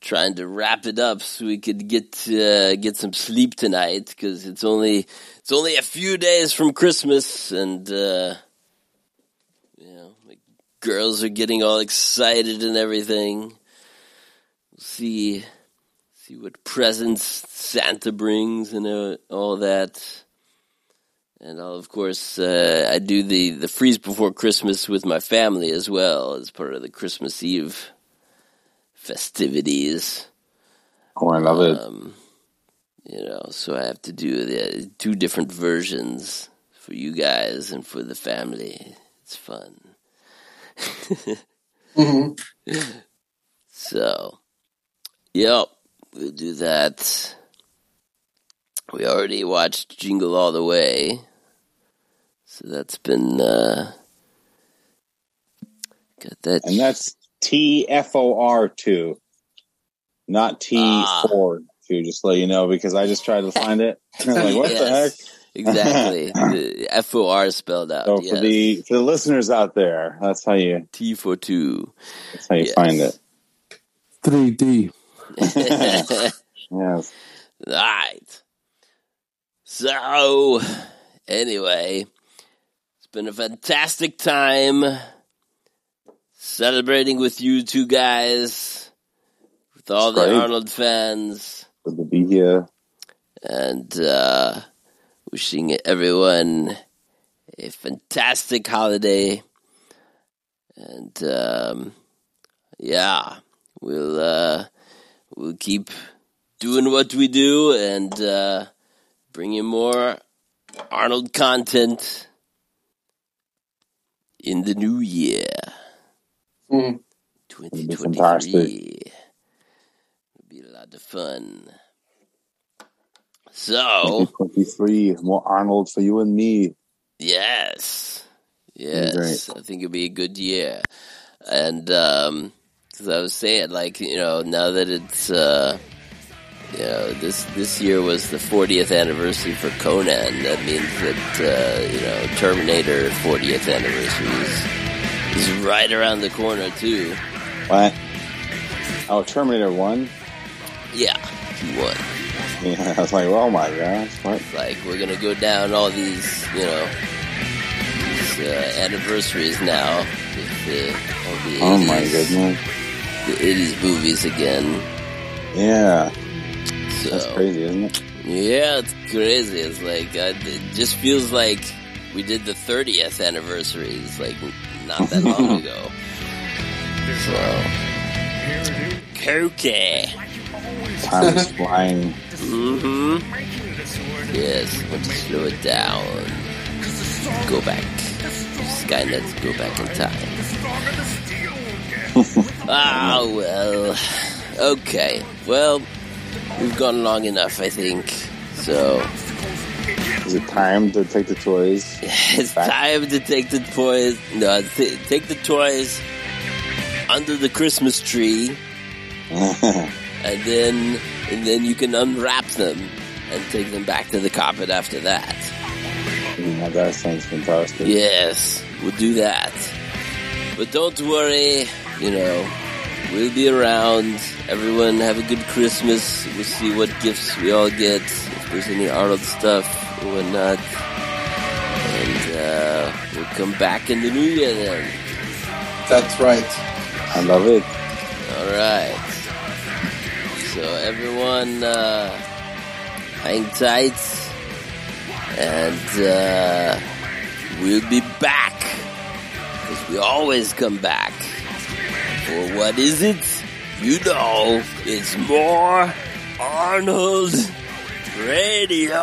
Speaker 3: trying to wrap it up so we could get uh, get some sleep tonight because it's only it's only a few days from Christmas and uh, you know girls are getting all excited and everything. We'll see see what presents Santa brings and uh, all that. And I'll, of course, uh, I do the, the freeze before Christmas with my family as well as part of the Christmas Eve festivities.
Speaker 5: Oh, I love it.
Speaker 3: Um, you know, so I have to do the two different versions for you guys and for the family. It's fun. (laughs)
Speaker 10: Mm-hmm.
Speaker 3: So, yep, we'll do that. We already watched Jingle All the Way, so that's been uh, got that.
Speaker 5: And that's T F O R two, not T
Speaker 3: Ah.
Speaker 5: four two. Just to let you know because I just tried to find it. (laughs) like what the heck?
Speaker 3: Exactly. (laughs) F O R spelled out.
Speaker 5: So for
Speaker 3: yes.
Speaker 5: the for the listeners out there, that's how you
Speaker 3: T for two.
Speaker 5: that's how you find it.
Speaker 14: 3D.
Speaker 5: Yes.
Speaker 3: Alright. (laughs) So, anyway, it's been a fantastic time celebrating with you two guys, with all
Speaker 5: It's
Speaker 3: the
Speaker 5: great.
Speaker 3: Arnold fans,
Speaker 5: Good to be here.
Speaker 3: and uh, wishing everyone a fantastic holiday. And um, yeah, we'll uh, we'll keep doing what we do and uh, bring you more Arnold content in the new year,
Speaker 10: Mm.
Speaker 3: twenty
Speaker 5: It'll be
Speaker 3: twenty
Speaker 5: fantastic.
Speaker 3: three. It'll be a lot of fun. So.
Speaker 5: twenty three more Arnold for you and me.
Speaker 3: Yes. Yes. I think it'll be a good year. And, um 'cause I was saying, like, you know, now that it's, uh, know, this, this year was the 40th anniversary for Conan. That means that, uh, you know, Terminator 40th anniversary is, is right around the corner too.
Speaker 5: What? Oh, Terminator One.
Speaker 3: Yeah. He won.
Speaker 5: Yeah, I was like, oh my gosh, what?
Speaker 3: Like, we're gonna go down all these, you know, these, uh, anniversaries now. With the, all the
Speaker 5: Oh my goodness.
Speaker 3: the 80s movies again.
Speaker 5: Yeah,
Speaker 3: So
Speaker 5: that's crazy, isn't it?
Speaker 3: yeah, it's crazy. It's like uh, it just feels like we did the 30th anniversary. It's like not that long (laughs) ago. So Cokie.
Speaker 5: Time is flying.
Speaker 3: Mm-hmm. Yes, to slow it down. Go back. Skynet, go back in time. (laughs) ah, well. Okay. Well, we've gone long enough, I think. So,
Speaker 5: Is it time to take the toys? (laughs)
Speaker 3: it's
Speaker 5: back?
Speaker 3: time to take the toys. No, t- take the toys under the Christmas tree, (laughs) and then and then you can unwrap them and take them back to the carpet after that.
Speaker 5: Mm, yeah, that sounds fantastic.
Speaker 3: Yes, we'll do that. But don't worry, you know, we'll be around. Everyone have a good Christmas. We'll see what gifts we all get, if there's any Arnold stuff or whatnot. And uh, we'll come back in the new year then.
Speaker 10: That's right.
Speaker 5: I love it.
Speaker 3: Alright. So everyone, uh, hang tight. And, uh, we'll be back. Because we always come back. For what is it? You know, it's more Arnold Radio.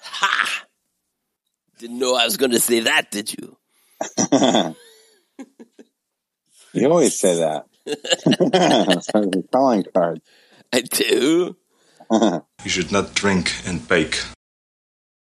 Speaker 3: Ha! Didn't know I was going to say that, did you? (laughs)
Speaker 5: you always say that. (laughs) It's like a calling card.
Speaker 3: I do. (laughs)
Speaker 12: You should not drink and bake.